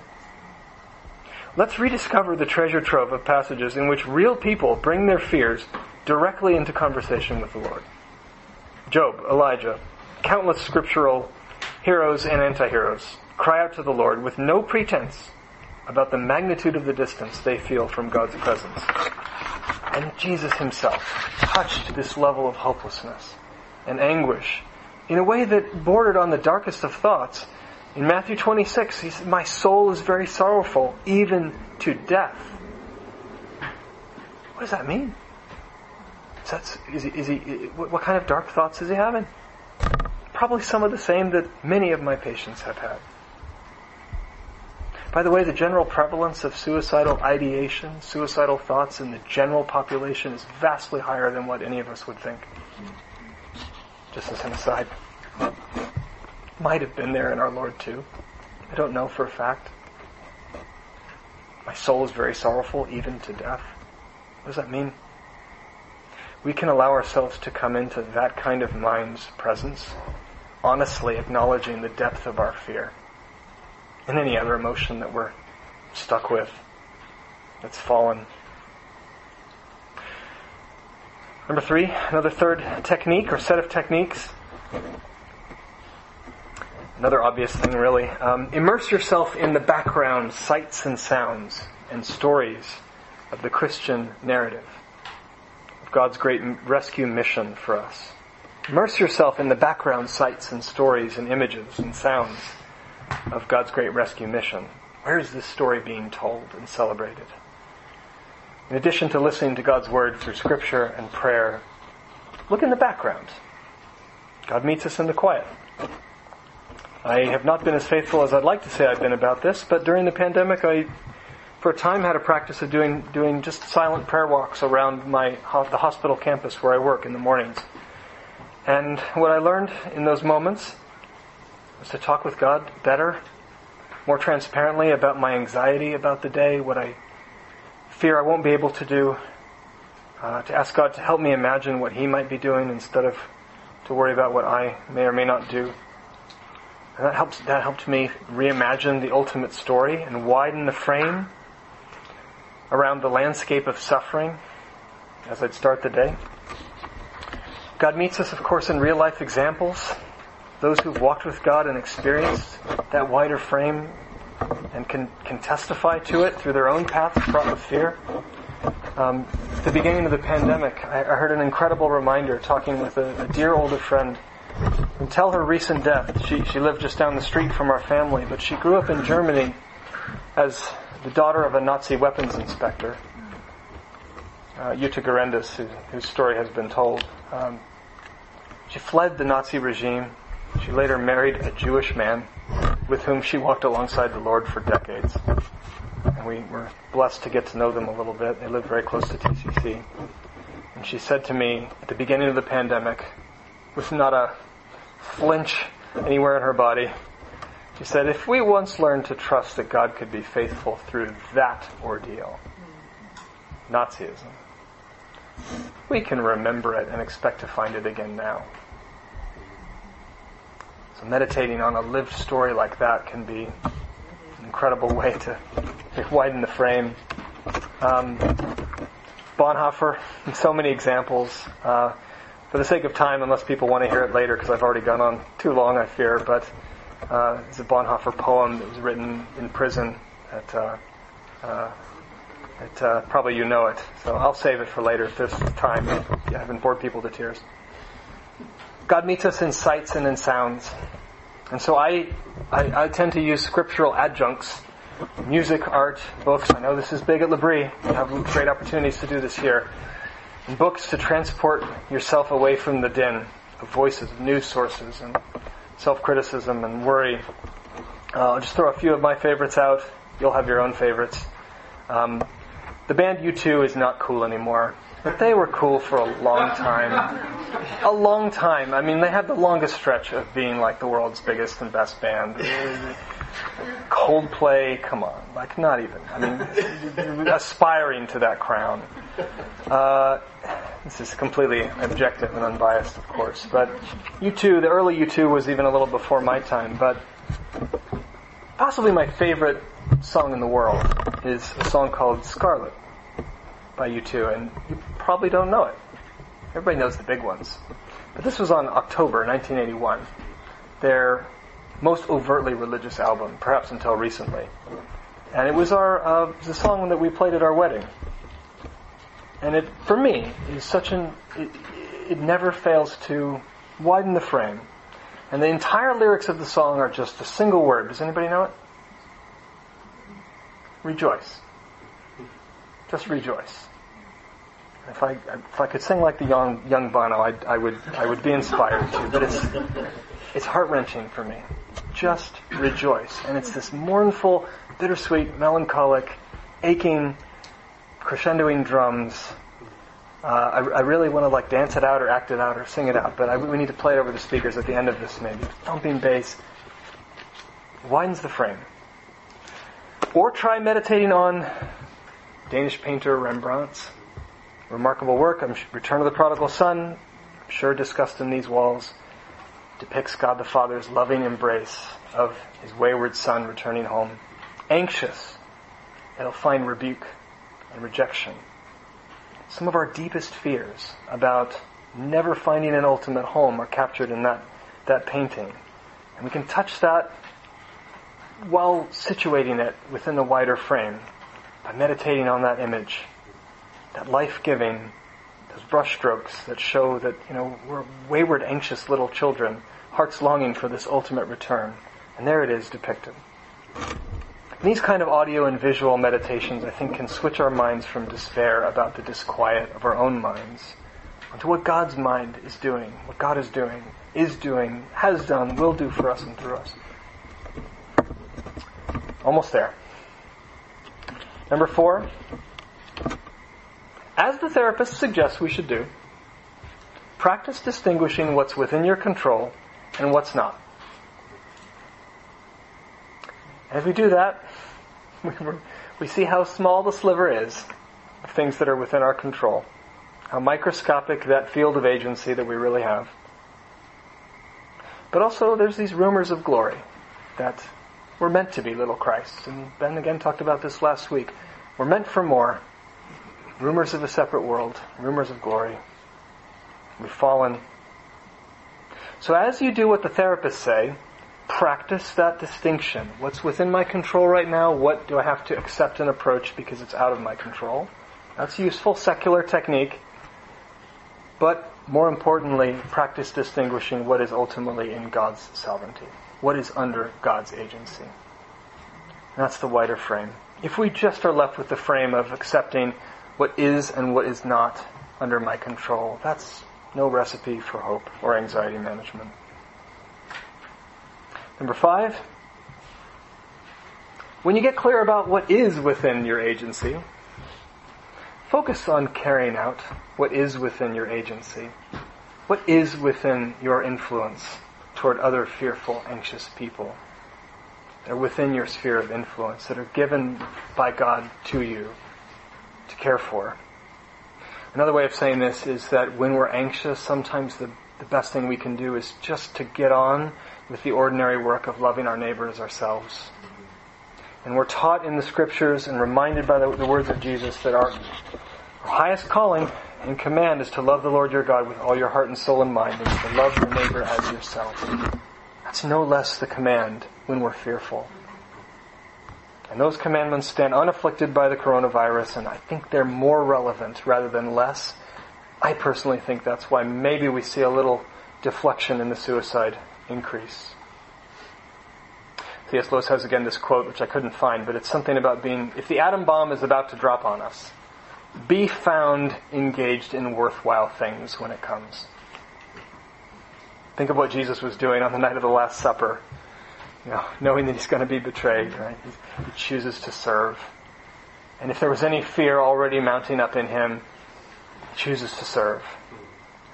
Let's rediscover the treasure trove of passages in which real people bring their fears directly into conversation with the Lord. Job, Elijah, countless scriptural heroes and anti-heroes cry out to the Lord with no pretense about the magnitude of the distance they feel from God's presence. And Jesus himself touched this level of hopelessness and anguish in a way that bordered on the darkest of thoughts. In Matthew 26, he said, My soul is very sorrowful, even to death. What does that mean? Is, he, is he, what kind of dark thoughts is he having? Probably some of the same that many of my patients have had. By the way, the general prevalence of suicidal ideation, suicidal thoughts in the general population is vastly higher than what any of us would think just as an aside. Might have been there in our Lord too. I don't know for a fact. My soul is very sorrowful, even to death. What does that mean? We can allow ourselves to come into that kind of mind's presence, honestly acknowledging the depth of our fear and any other emotion that we're stuck with that's fallen Number three, another third technique or set of techniques. Another obvious thing, really. Um, immerse yourself in the background sights and sounds and stories of the Christian narrative, God's great rescue mission for us. Immerse yourself in the background sights and stories and images and sounds of God's great rescue mission. Where is this story being told and celebrated? In addition to listening to God's Word through Scripture and prayer, look in the background. God meets us in the quiet. I have not been as faithful as I'd like to say I've been about this, but during the pandemic, I, for a time, had a practice of doing doing just silent prayer walks around my the hospital campus where I work in the mornings. And what I learned in those moments was to talk with God better, more transparently about my anxiety about the day, what I fear I won't be able to do, uh, to ask God to help me imagine what He might be doing instead of to worry about what I may or may not do. And that helps. That helped me reimagine the ultimate story and widen the frame around the landscape of suffering as I'd start the day. God meets us, of course, in real life examples. Those who've walked with God and experienced that wider frame and can, can testify to it through their own paths fraught with fear. Um, at the beginning of the pandemic, I, I heard an incredible reminder talking with a, a dear older friend. Until her recent death, she, she lived just down the street from our family, but she grew up in Germany as the daughter of a Nazi weapons inspector, uh, Jutta Gerendis, who, whose story has been told. Um, she fled the Nazi regime. She later married a Jewish man with whom she walked alongside the Lord for decades. And we were blessed to get to know them a little bit. They lived very close to TCC. And she said to me at the beginning of the pandemic, with not a flinch anywhere in her body, she said, if we once learned to trust that God could be faithful through that ordeal, Nazism, we can remember it and expect to find it again now. So meditating on a lived story like that can be an incredible way to widen the frame. Um, Bonhoeffer, so many examples. Uh, for the sake of time, unless people want to hear it later, because I've already gone on too long, I fear, but Uh, it's a Bonhoeffer poem that was written in prison. That, uh, uh, that uh, probably you know it. So I'll save it for later if there's time. I haven't bored people to tears. God meets us in sights and in sounds. And so I, I, I tend to use scriptural adjuncts, music, art, books. I know this is big at L'Abri. You have great opportunities to do this here. And books to transport yourself away from the din of voices, news sources, and self-criticism and worry. Uh, I'll just throw a few of my favorites out. You'll have your own favorites. Um, the band U2 is not cool anymore. But they were cool for a long time. A long time. I mean, they had the longest stretch of being like the world's biggest and best band. Coldplay, come on, like not even. I mean, aspiring to that crown. Uh, this is completely objective and unbiased, of course. But U2, the early U2 was even a little before my time. But possibly my favorite song in the world is a song called Scarlet by U2, and you probably don't know it. Everybody knows the big ones. But this was on October 1981, their most overtly religious album, perhaps until recently. And it was our uh, the song that we played at our wedding. And it, for me, is such an it, it never fails to widen the frame. And the entire lyrics of the song are just a single word. Does anybody know it? Rejoice. Just rejoice. If I if I could sing like the young young Bono, I, I would I would be inspired to. But it's it's heart wrenching for me. Just rejoice, and it's this mournful, bittersweet, melancholic, aching, crescendoing drums. Uh, I, I, really want to like dance it out or act it out or sing it out, but I, we need to play it over the speakers at the end of this maybe. Thumping bass widens the frame. Or try meditating on Danish painter Rembrandt's remarkable work. I'm Return of the Prodigal Son. I'm sure discussed in these walls depicts God the Father's loving embrace of his wayward son returning home, anxious that he'll find rebuke and rejection. Some of our deepest fears about never finding an ultimate home are captured in that, that painting. And we can touch that while situating it within the wider frame by meditating on that image, that life-giving, those brushstrokes that show that, you know, we're wayward, anxious little children, hearts longing for this ultimate return. And there it is depicted. These kind of audio and visual meditations, I think, can switch our minds from despair about the disquiet of our own minds onto what God's mind is doing, what God is doing, is doing, has done, will do for us and through us. Almost there. Number four, as the therapist suggests we should do, practice distinguishing what's within your control and what's not. As we do that, we, see how small the sliver is of things that are within our control, how microscopic that field of agency that we really have. But also, there's these rumors of glory that we're meant to be little Christ. And Ben again talked about this last week. We're meant for more. Rumors of a separate world, rumors of glory. We've fallen. So as you do what the therapists say, practice that distinction. What's within my control right now? What do I have to accept and approach because it's out of my control? That's a useful secular technique. But more importantly, practice distinguishing what is ultimately in God's sovereignty. What is under God's agency. And that's the wider frame. If we just are left with the frame of accepting what is and what is not under my control, that's no recipe for hope or anxiety management. Number five, when you get clear about what is within your agency, focus on carrying out what is within your agency. What is within your influence toward other fearful, anxious people? They're within your sphere of influence, that are given by God to you to care for. Another way of saying this is that when we're anxious, sometimes the, the best thing we can do is just to get on with the ordinary work of loving our neighbor as ourselves. And we're taught in the scriptures and reminded by the, the words of Jesus that our, our highest calling and command is to love the Lord your God with all your heart and soul and mind and to love your neighbor as yourself That's no less the command when we're fearful. And those commandments stand unafflicted by the coronavirus, and I think they're more relevant rather than less. I personally think that's why maybe we see a little deflection in the suicide increase. C.S. Lewis has again this quote, which I couldn't find, but it's something about being, if the atom bomb is about to drop on us, be found engaged in worthwhile things when it comes. Think of what Jesus was doing on the night of the Last Supper. You know, knowing that he's going to be betrayed, right? He chooses to serve. And if there was any fear already mounting up in him, he chooses to serve.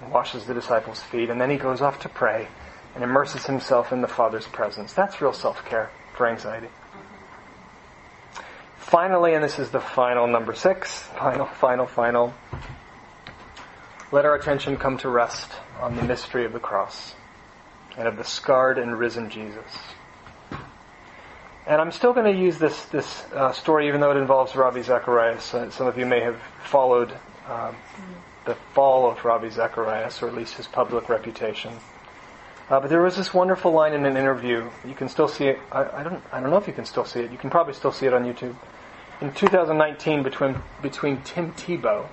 And washes the disciples' feet, and then he goes off to pray and immerses himself in the Father's presence. That's real self-care for anxiety. Finally, and this is the final number six, final, final, final, let our attention come to rest on the mystery of the cross and of the scarred and risen Jesus. And I'm still going to use this this uh, story, even though it involves Ravi Zacharias. Uh, some of you may have followed um, the fall of Ravi Zacharias, or at least his public reputation. Uh, but there was this wonderful line in an interview. You can still see it. I, I, don't. I don't know if you can still see it. You can probably still see it on YouTube. In 2019, between between Tim Tebow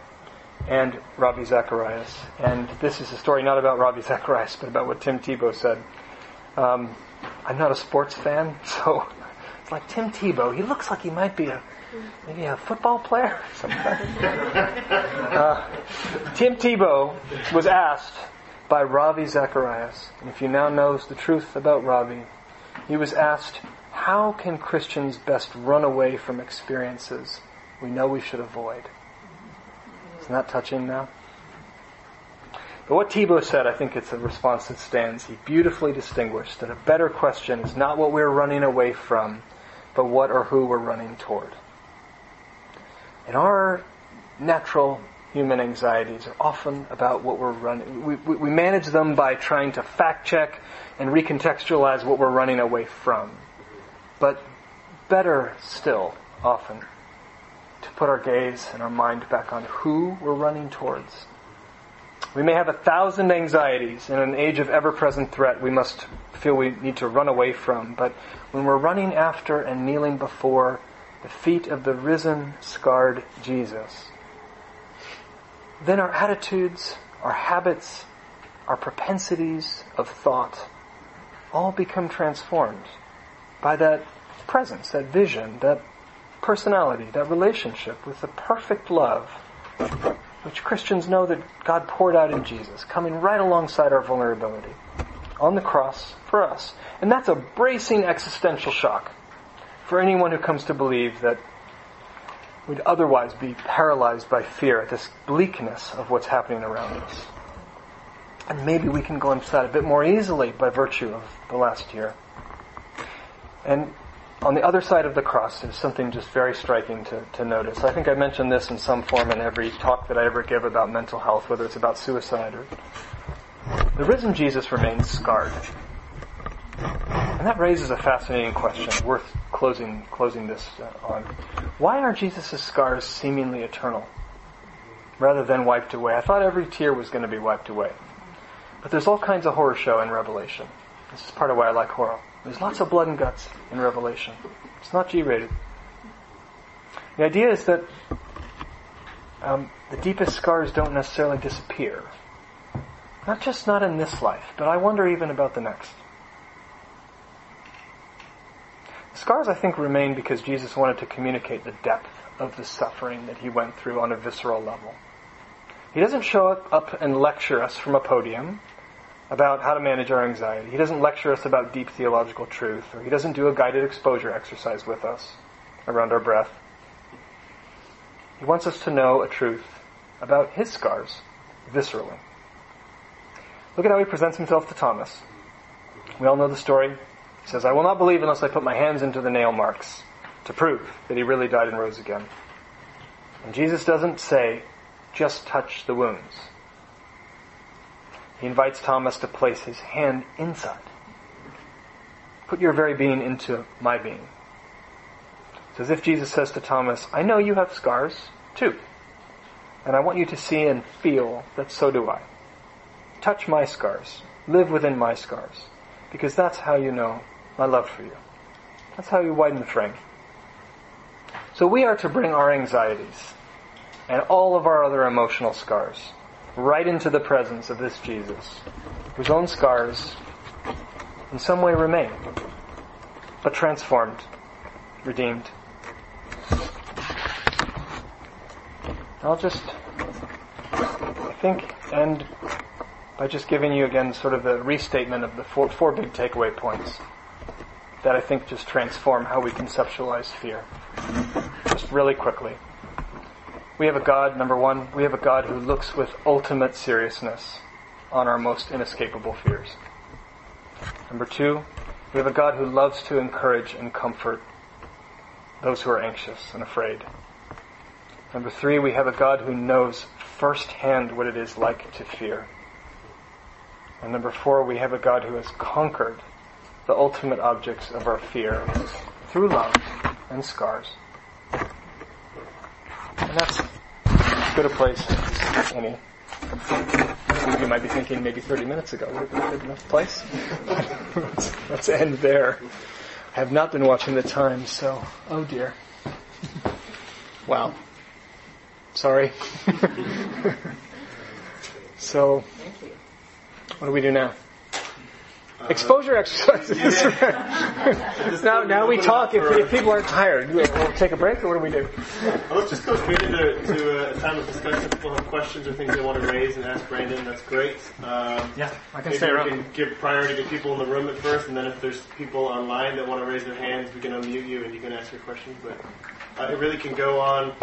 and Ravi Zacharias, and this is a story not about Ravi Zacharias, but about what Tim Tebow said. Um, I'm not a sports fan, so it's like Tim Tebow. He looks like he might be a maybe a football player. uh, Tim Tebow was asked by Ravi Zacharias, and if you now knows the truth about Ravi, he was asked, "How can Christians best run away from experiences we know we should avoid?" Isn't that touching now? But what Tebow said, I think it's a response that stands. He beautifully distinguished that a better question is not what we're running away from, but what or who we're running toward. And our natural human anxieties are often about what we're running. We, we, we manage them by trying to fact check and recontextualize what we're running away from. But better still, often, to put our gaze and our mind back on who we're running towards. We may have a thousand anxieties in an age of ever present threat we must feel we need to run away from, but when we're running after and kneeling before the feet of the risen, scarred Jesus, then our attitudes, our habits, our propensities of thought all become transformed by that presence, that vision, that personality, that relationship with the perfect love which Christians know that God poured out in Jesus, coming right alongside our vulnerability on the cross for us. And that's a bracing existential shock for anyone who comes to believe that we'd otherwise be paralyzed by fear at this bleakness of what's happening around us. And maybe we can glimpse that a bit more easily by virtue of the last year. And on the other side of the cross, there's something just very striking to, to notice. I think I mentioned this in some form in every talk that I ever give about mental health, whether it's about suicide or. The risen Jesus remains scarred. And that raises a fascinating question, worth closing, closing this uh, on. Why are Jesus' scars seemingly eternal rather than wiped away? I thought every tear was going to be wiped away. But there's all kinds of horror show in Revelation. This is part of why I like horror. There's lots of blood and guts in Revelation. It's not G-rated. The idea is that um, the deepest scars don't necessarily disappear. Not just not in this life, but I wonder even about the next. Scars, I think, remain because Jesus wanted to communicate the depth of the suffering that he went through on a visceral level. He doesn't show up and lecture us from a podium about how to manage our anxiety. He doesn't lecture us about deep theological truth, or he doesn't do a guided exposure exercise with us around our breath. He wants us to know a truth about his scars viscerally. Look at how he presents himself to Thomas. We all know the story. He says, I will not believe unless I put my hands into the nail marks to prove that he really died and rose again. And Jesus doesn't say, just touch the wounds. He invites Thomas to place his hand inside. Put your very being into my being. It's as if Jesus says to Thomas, I know you have scars, too. And I want you to see and feel that so do I. Touch my scars. Live within my scars. because that's how you know my love for you. That's how you widen the frame. So we are to bring our anxieties and all of our other emotional scars right into the presence of this Jesus, whose own scars in some way remain, but transformed, redeemed. I'll just, I think, end by just giving you again sort of a restatement of the four, four big takeaway points that I think just transform how we conceptualize fear. Just really quickly. We have a God, number one, we have a God who looks with ultimate seriousness on our most inescapable fears. Number two, we have a God who loves to encourage and comfort those who are anxious and afraid. Number three, we have a God who knows firsthand what it is like to fear. And number four, we have a God who has conquered the ultimate objects of our fear through love and scars. And that's as good a place as any. You might be thinking maybe 30 minutes ago would have been a good enough place. let's, let's end there. I have not been watching the time, so oh dear. Wow. Sorry. so, what do we do now? Exposure exercises. now, now we talk. If, if people aren't tired, we'll, we'll take a break, or what do we do? Well, let's just go straight into to a time of discussion. If people have questions or things they want to raise and ask Brandon, that's great. Um, Yeah, I can maybe stay we can give priority to people in the room at first, and then if there's people online that want to raise their hands, we can unmute you and you can ask your questions. But uh, it really can go on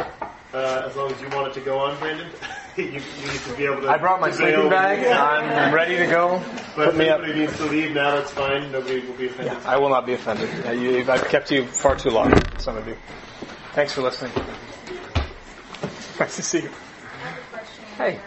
uh, as long as you want it to go on, Brandon. you, you need to be able to. I brought my to sleeping bail. bag. I'm ready to go. But Put if me up. anybody needs to leave now, that's fine. Nobody will be offended. I will not be offended. Uh, you, I've kept you far too long, some of you. Thanks for listening. Nice to see you. Hey.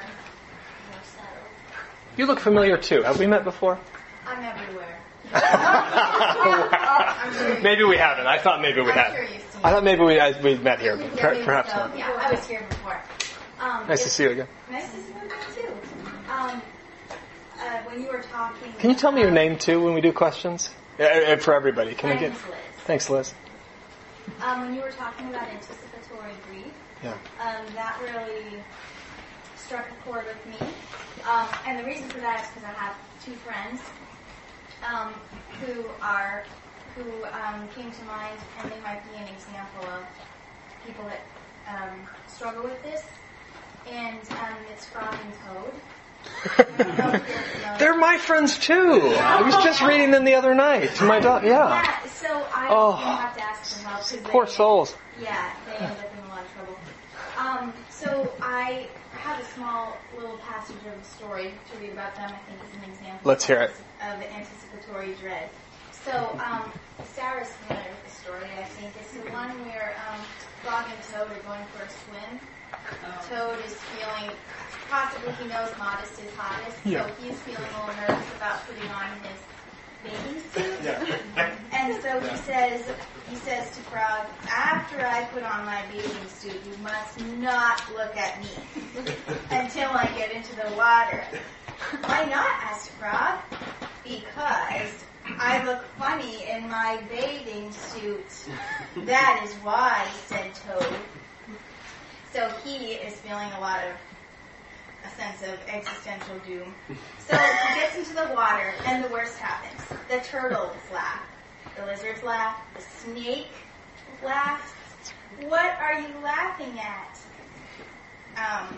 You look familiar too. Have we met before? I'm everywhere. maybe we haven't. I thought maybe we had. Sure you've seen I thought maybe we I, we met here, but per, perhaps so. not. Yeah, I was here before. Um, Nice to see you again. Nice to see you too. Um, uh, when you were talking. Can you tell me your name too when we do questions? Uh, uh, for everybody. Can I get? Liz. Thanks, Liz. Um, when you were talking about anticipatory grief, Yeah. um, that really struck a chord with me. Um, and the reason for that is because I have two friends um, who are who um, came to mind, and they might be an example of people that um, struggle with this. And um, it's Frog and Toad. I don't know if you're familiar. They're my friends too. I was just reading them the other night to my daughter. Yeah. Yeah, so I Oh. have to ask for help. 'cause Poor they- souls. Yeah, they end up in a lot of trouble. Um, so I have a small little passage of a story to read about them. I think is an example. Let's hear it. Of anticipatory dread. So um, Sarah's familiar with the story. I think it's the one where um, Frog and Toad are going for a swim. Toad is feeling, possibly he knows modest is hottest, Yeah. so he's feeling a little nervous about putting on his bathing suit. Yeah. And so he says, he says to Frog, after I put on my bathing suit, you must not look at me until I get into the water. Why not? asked Frog. Because I look funny in my bathing suit. That is why, said Toad. So he is feeling a lot of a sense of existential doom. So he gets into the water, and the worst happens. The turtles laugh. The lizards laugh. The snake laughs. What are you laughing at? Um,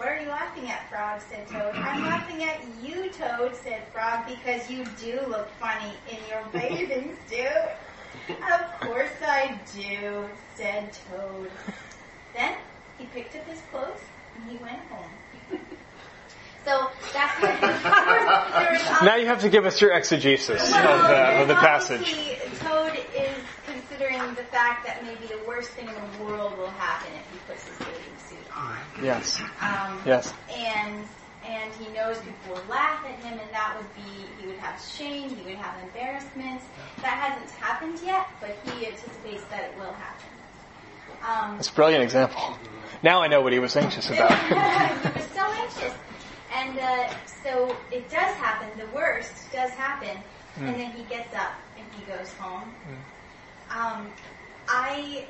what are you laughing at, Frog? said Toad. I'm laughing at you, Toad, said Frog, because you do look funny in your bathing suit. Of course I do, said Toad. Then he picked up his clothes and he went home. So that's what there was Now you have to give us your exegesis of the, of the passage. Toad is considering the fact that maybe the worst thing in the world will happen if he puts his bathing suit on. Yes. Um, Yes. And and he knows people would laugh at him, and that would be he would have shame, he would have embarrassment. That hasn't happened yet, but he anticipates that it will happen. Um, That's a brilliant example. Now I know what he was anxious about. he was so anxious. And uh, so it does happen. The worst does happen, Mm. and then he gets up and he goes home. Mm. Um, I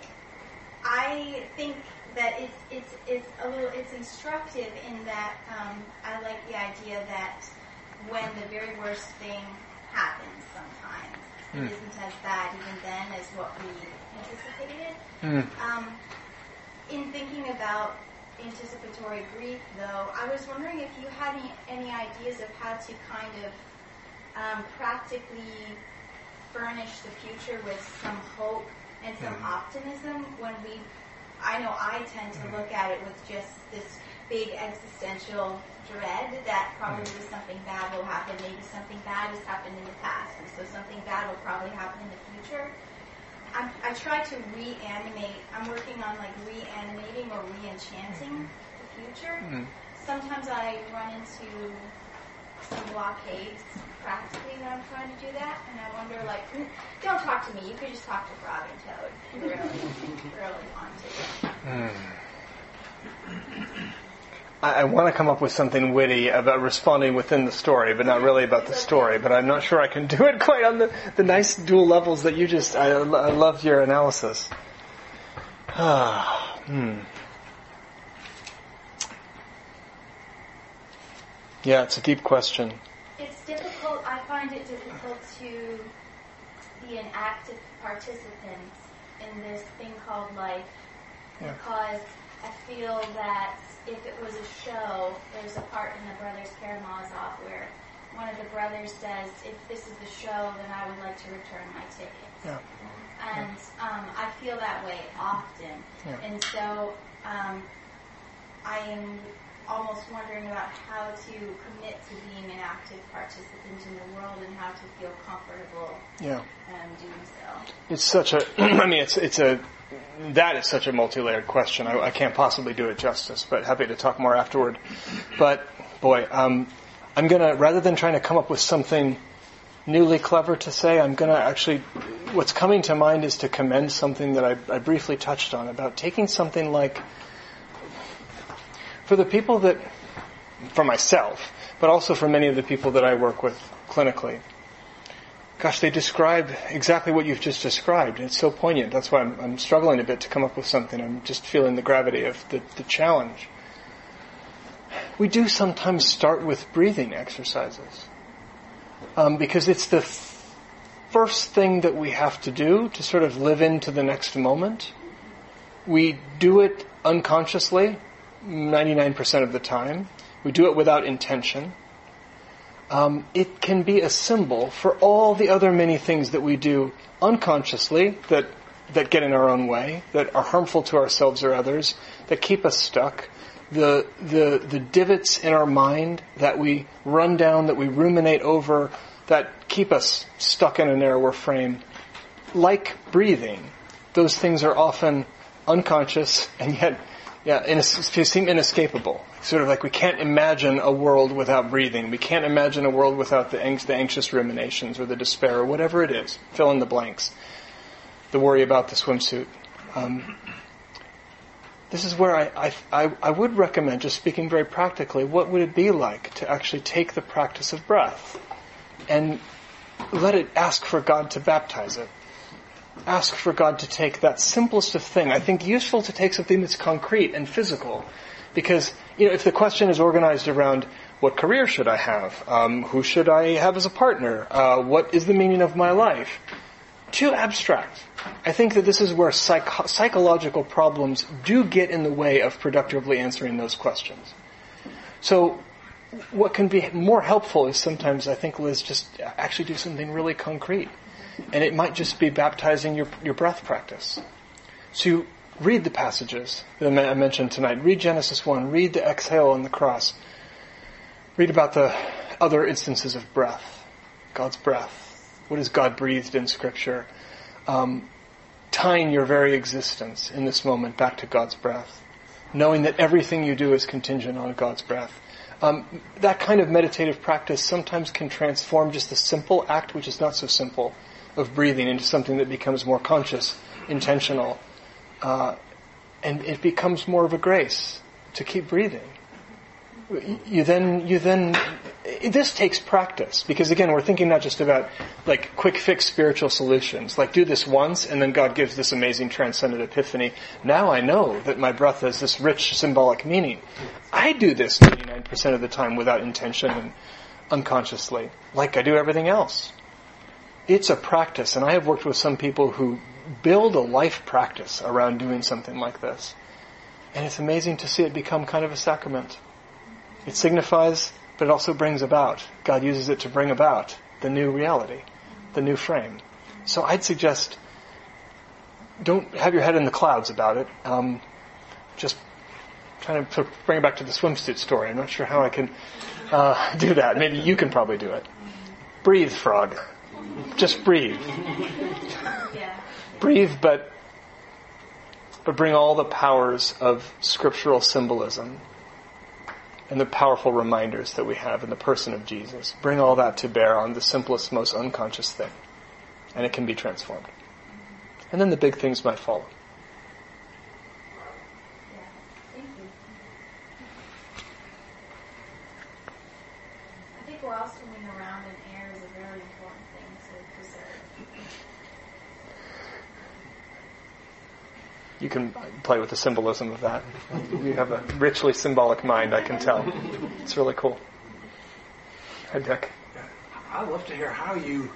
I think that it's it's it's a little it's instructive in that um, I like the idea that when the very worst thing happens, sometimes Mm. it isn't as bad even then as what we anticipated. Mm. Um, in thinking about anticipatory grief, though, I was wondering if you had any, any ideas of how to kind of um, practically furnish the future with some hope and some Mhm. optimism when we, I know I tend to look at it with just this big existential dread that probably something bad will happen. Maybe something bad has happened in the past, and so something bad will probably happen in the future. I'm, I try to reanimate. I'm working on like reanimating or re-enchanting the future. Mm. Sometimes I run into some blockades practically when I'm trying to do that, and I wonder like, mm, don't talk to me. You could just talk to Frog and Toad. Really, really want to. I, I want to come up with something witty about responding within the story, but not really about the story. But I'm not sure I can do it quite on the, the nice dual levels that you just. I, I loved your analysis. Ah, hmm. Yeah, it's a deep question. It's difficult. I find it difficult to be an active participant in this thing called life Yeah. because I feel that if it was a show, there's a part in the Brothers Karamazov where one of the brothers says, "If this is the show, then I would like to return my ticket." Yeah. And um, I feel that way often, Yeah. and so um, I am almost wondering about how to commit to being an active participant in the world and how to feel comfortable Yeah. um, doing so. It's such a, I mean, it's, it's a, that is such a multi-layered question. I, I can't possibly do it justice, but happy to talk more afterward. But, boy, um, I'm gonna, rather than trying to come up with something newly clever to say, I'm gonna actually, what's coming to mind is to commend something that I, I briefly touched on about taking something like, for the people that, for myself, but also for many of the people that I work with clinically, gosh, they describe exactly what you've just described. It's so poignant. That's why I'm, I'm struggling a bit to come up with something. I'm just feeling the gravity of the, the challenge. We do sometimes start with breathing exercises um, because it's the f- first thing that we have to do to sort of live into the next moment. We do it unconsciously 99% of the time. We do it without intention um, it can be a symbol for all the other many things that we do unconsciously that that get in our own way, that are harmful to ourselves or others, that keep us stuck. The the the divots in our mind that we run down, that we ruminate over, that keep us stuck in a narrower frame. Like breathing, those things are often unconscious and yet yeah, inas- seem inescapable. Sort of like we can't imagine a world without breathing. We can't imagine a world without the, ang- the anxious ruminations or the despair or whatever it is. Fill in the blanks. The worry about the swimsuit. Um, this is where I, I, I, I would recommend, just speaking very practically, what would it be like to actually take the practice of breath and let it ask for God to baptize it ask for God to take that simplest of thing. I think useful to take something that's concrete and physical. Because, you know, if the question is organized around what career should I have? Um, who should I have as a partner? Uh, what is the meaning of my life? Too abstract. I think that this is where psych- psychological problems do get in the way of productively answering those questions. So, what can be more helpful is sometimes, I think, Liz, just actually do something really concrete. And it might just be baptizing your, your breath practice. So you read the passages that I mentioned tonight. Read Genesis 1. Read the exhale on the cross. Read about the other instances of breath. God's breath. What is God breathed in Scripture? Um, tying your very existence in this moment back to God's breath. Knowing that everything you do is contingent on God's breath. Um, that kind of meditative practice sometimes can transform just the simple act, which is not so simple, of breathing into something that becomes more conscious, intentional, uh, and it becomes more of a grace to keep breathing. you then you then this takes practice because again we're thinking not just about like quick fix spiritual solutions. Like do this once and then god gives this amazing transcendent epiphany. Now i know that my breath has this rich symbolic meaning. I do this 99% of the time without intention and unconsciously like i do everything else it's a practice and i have worked with some people who build a life practice around doing something like this and it's amazing to see it become kind of a sacrament it signifies, but it also brings about. God uses it to bring about the new reality, the new frame. So I'd suggest don't have your head in the clouds about it. Um, just trying to bring it back to the swimsuit story. I'm not sure how I can uh, do that. Maybe you can probably do it. Breathe, frog. Just breathe. Breathe, but but bring all the powers of scriptural symbolism and the powerful reminders that we have in the person of Jesus. Bring all that to bear on the simplest, most unconscious thing. And it can be transformed. And then the big things might follow. I think we're all swimming around in air is a very important thing to preserve. You can play with the symbolism of that. You have a richly symbolic mind, I can tell. It's really cool. Hi, Dick. I'd love to hear how you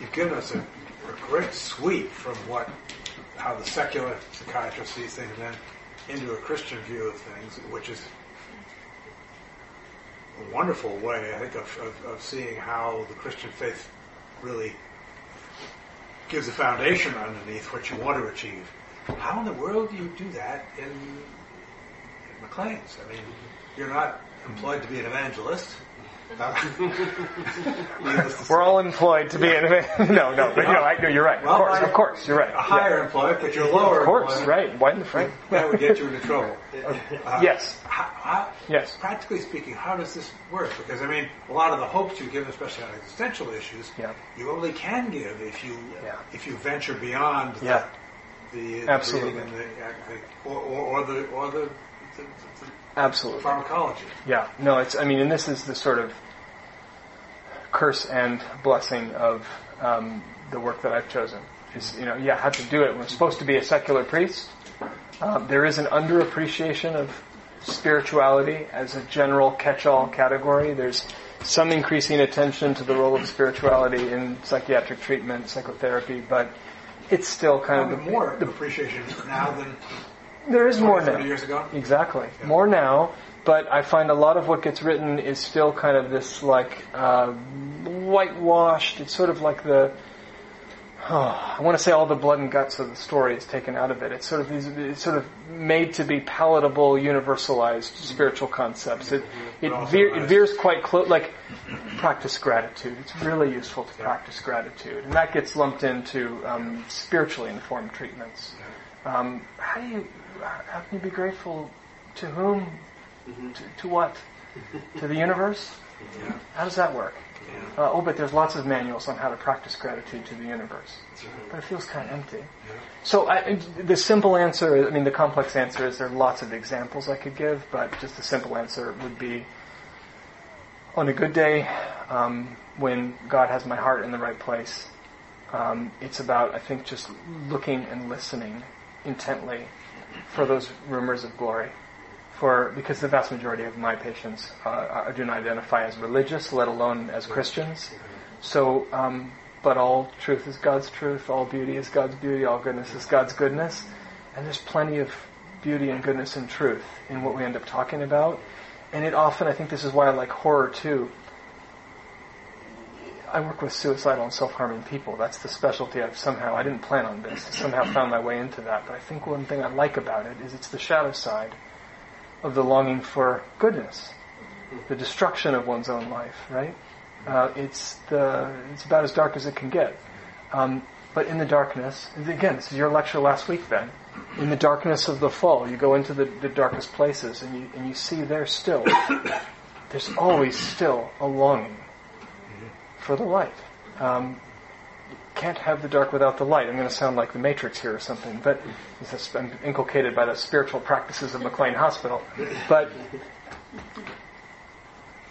you've given us a, a great sweep from what how the secular psychiatrist sees things and then into a Christian view of things, which is a wonderful way, I think, of, of, of seeing how the Christian faith really gives a foundation underneath what you want to achieve. How in the world do you do that in, in McLean's? I mean, you're not employed to be an evangelist. We're all employed to be in. no, no, but no, I, no, you're right. Of course, I- of course, you're right. a higher Yeah. employee, but you're lower. Of course, right. Why in the frame? That would get you into trouble. Uh, Yes. How, how, Yes. Practically speaking, how does this work? Because I mean, a lot of the hopes you give, especially on existential issues, Yeah. you only can give if you Yeah. if you venture beyond the, Yeah. The, Absolutely. and the, or, or, or the or the, the, the Absolutely. pharmacology. Yeah, no, it's, I mean, and this is the sort of curse and blessing of um, the work that I've chosen. Is, you know, yeah, how to do it. We're supposed to be a secular priest. Um, there is an underappreciation of spirituality as a general catch-all category. There's some increasing attention to the role of spirituality in psychiatric treatment, psychotherapy, but it's still kind of the, more the appreciation now than there is more now. 30 years ago. Exactly. More now, but I find a lot of what gets written is still kind of this like uh, whitewashed. It's sort of like the oh, I want to say all the blood and guts of the story is taken out of it. It's sort of these, it's sort of made to be palatable, universalized spiritual concepts. It it, veer, it veers quite close. Like practice gratitude. It's really useful to practice gratitude, and that gets lumped into um, spiritually informed treatments. Um, how do you how can you be grateful to whom? To, to what? to the universe? How does that work? Uh, oh, but there's lots of manuals on how to practice gratitude to the universe. But it feels kind of empty. So I, the simple answer, I mean, the complex answer is there are lots of examples I could give, but just the simple answer would be on a good day, um, when God has my heart in the right place, um, it's about, I think, just looking and listening intently for those rumors of glory. For because the vast majority of my patients uh, do not identify as religious, let alone as Christians. So, um, but all truth is God's truth, all beauty is God's beauty, all goodness is God's goodness, and there's plenty of beauty and goodness and truth in what we end up talking about. And it often, I think this is why I like horror too. I work with suicidal and self-harming people. That's the specialty I've somehow, I didn't plan on this, somehow found my way into that. But I think one thing I like about it is it's the shadow side of the longing for goodness, the destruction of one's own life, right? Uh, it's the, it's about as dark as it can get. Um, but in the darkness, again, this is your lecture last week Ben. In the darkness of the fall, you go into the, the darkest places and you, and you see there still, there's always still a longing for the light. Um, can't have the dark without the light. I'm going to sound like the Matrix here or something, but I'm inculcated by the spiritual practices of McLean Hospital. But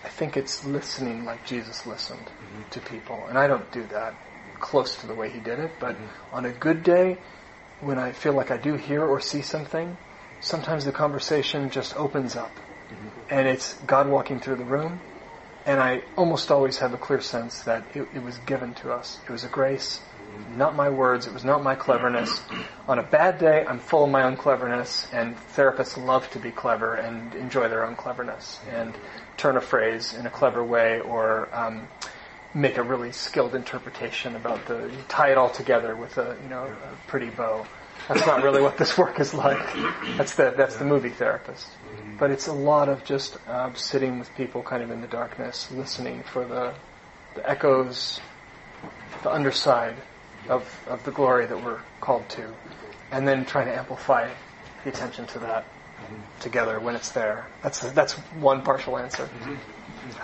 I think it's listening like Jesus listened to people. And I don't do that close to the way he did it, but on a good day, when I feel like I do hear or see something, sometimes the conversation just opens up. And it's God walking through the room. And I almost always have a clear sense that it, it was given to us. It was a grace, not my words, it was not my cleverness. On a bad day, I'm full of my own cleverness, and therapists love to be clever and enjoy their own cleverness and turn a phrase in a clever way or um, make a really skilled interpretation about the tie it all together with a you know a pretty bow. That's not really what this work is like. That's the that's the movie therapist. But it's a lot of just uh, sitting with people, kind of in the darkness, listening for the the echoes, the underside of of the glory that we're called to, and then trying to amplify the attention to that together when it's there. That's that's one partial answer.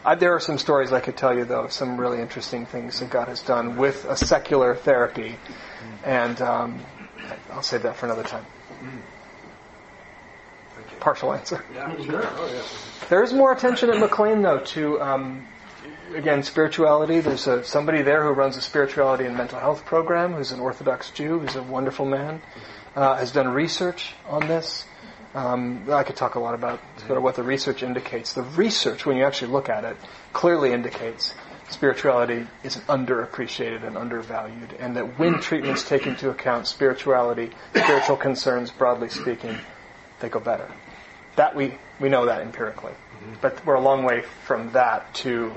I, there are some stories I could tell you, though, some really interesting things that God has done with a secular therapy, and um, I'll save that for another time. Partial answer. Yeah, sure. Oh, yeah. There is more attention at McLean, though, to um, again spirituality. There's a, somebody there who runs a spirituality and mental health program, who's an Orthodox Jew, who's a wonderful man, uh, has done research on this. Um, I could talk a lot about sort of what the research indicates. The research, when you actually look at it, clearly indicates spirituality is underappreciated and undervalued, and that when treatments take into account spirituality, spiritual concerns, broadly speaking, they go better. That we we know that empirically, but we're a long way from that to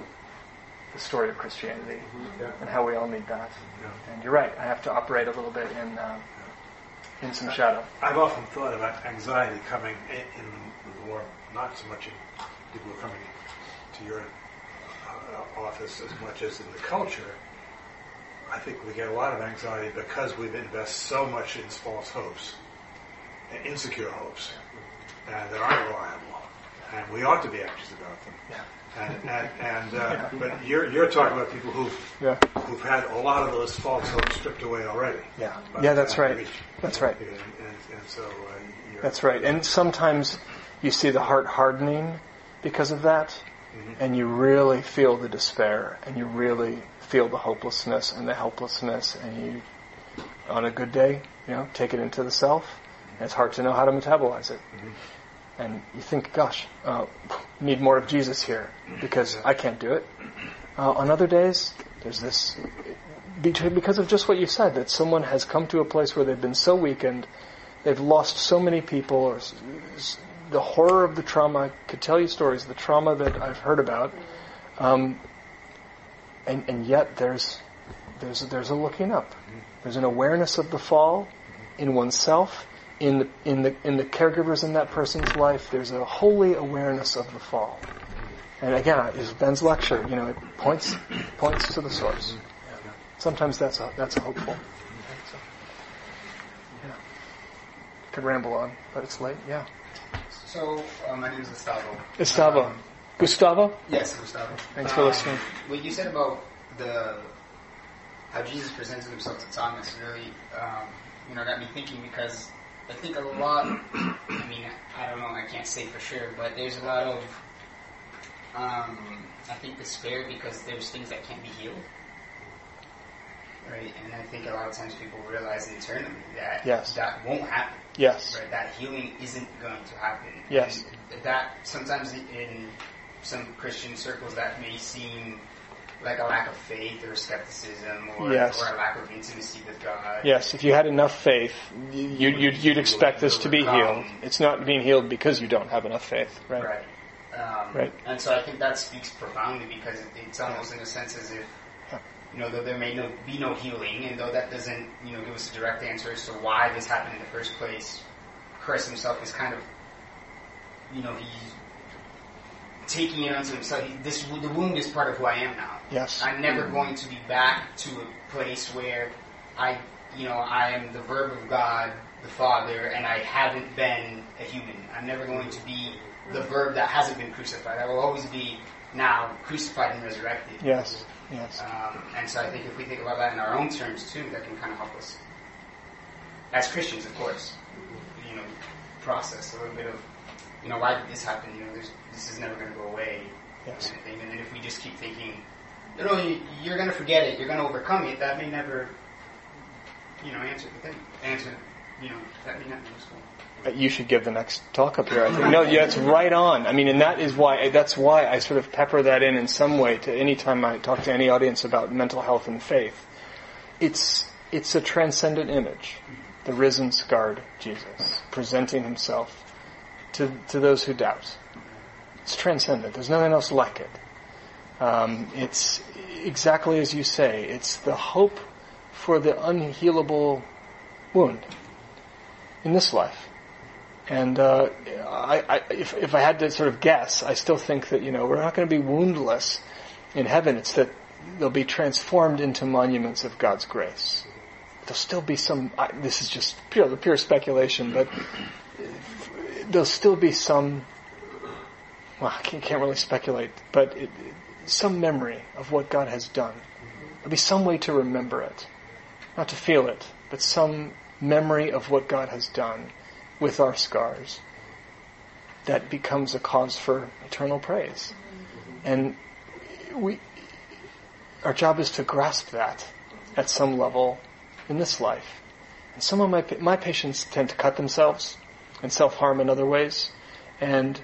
the story of Christianity and how we all need that. And you're right. I have to operate a little bit in uh, in some shadow. I've often thought about anxiety coming in, in the more, not so much in people coming to your uh, office as much as in the culture. I think we get a lot of anxiety because we've invested so much in false hopes, and insecure hopes, and that aren't reliable, and we ought to be anxious about them. Yeah. And, and, and uh, but you're you're talking about people who've Yeah. who've had a lot of those false hopes stripped away already. Yeah. By Yeah, that's you right. reach- That's right. And, and, and so uh, you're, That's right. And sometimes you see the heart hardening because of that, and you really feel the despair, and you really feel the hopelessness and the helplessness, and you, on a good day, you know, take it into the self, it's hard to know how to metabolize it. And you think, gosh, uh, need more of Jesus here because I can't do it. Uh, on other days, there's this because of just what you said that someone has come to a place where they've been so weakened, they've lost so many people, or the horror of the trauma. I could tell you stories, the trauma that I've heard about, um, and and yet there's there's there's a looking up. There's an awareness of the fall in oneself, in the in the in the caregivers in that person's life. There's a holy awareness of the fall. And again, is Ben's lecture. You know, it points points to the source. Sometimes that's a, that's a hopeful. So, yeah. Could ramble on, but it's late. Yeah. So, uh, my name is Gustavo. Gustavo. Um, Gustavo. yes, Gustavo. Thanks for listening. What you said about the how Jesus presented himself to Thomas really, um, you know, got me thinking because I think a lot. I mean, I don't know. I can't say for sure, but there's a lot of, um, I think, despair because there's things that can't be healed. Right, and I think a lot of times people realize internally that Yes. that won't happen. Yes. Right, that healing isn't going to happen. Yes. And that sometimes in some Christian circles that may seem like a lack of faith or skepticism or, Yes. or a lack of intimacy with God. Yes, if you had enough faith, you, you'd, you'd expect this to be healed. It's not being healed because you don't have enough faith, right? Right. Um, Right. And so I think that speaks profoundly because it, it's almost in a sense as if, you know, though there may no, be no healing, and though that doesn't, you know, give us a direct answer as to why this happened in the first place, Christ himself is kind of, you know, he's taking it onto himself. He, this the wound is part of who I am now. Yes. I'm never going to be back to a place where I, you know, I am the verb of God, the Father, and I haven't been a human. I'm never going to be the verb that hasn't been crucified. I will always be now crucified and resurrected. Yes. Yes. Um, and so I think if we think about that in our own terms too, that can kind of help us, as Christians, of course, you know, process a little bit of, you know, why did this happen? You know, there's, this is never going to go away. Yes. Kind of thing. And then if we just keep thinking, you know, you- you're going to forget it, you're going to overcome it, that may never, you know, answer the thing. Answer, you know, that may not be useful. Uh, You should give the next talk up here. I think. No, yeah, it's right on. I mean, and that is why that's why I sort of pepper that in in some way to any time I talk to any audience about mental health and faith. It's it's a transcendent image, the risen, scarred Jesus presenting himself to to those who doubt. It's transcendent. There's nothing else like it. Um, it's exactly as you say. It's the hope for the unhealable wound in this life. And uh, I, I, if, if I had to sort of guess, I still think that you know we're not going to be woundless in heaven. It's that they'll be transformed into monuments of God's grace. There'll still be some. I, this is just pure, pure speculation, but there'll still be some. Well, I can't, really speculate, but it, some memory of what God has done. There'll be some way to remember it, not to feel it, but some memory of what God has done with our scars that becomes a cause for eternal praise. And we, our job is to grasp that at some level in this life. And some of my, my patients tend to cut themselves and self-harm in other ways. And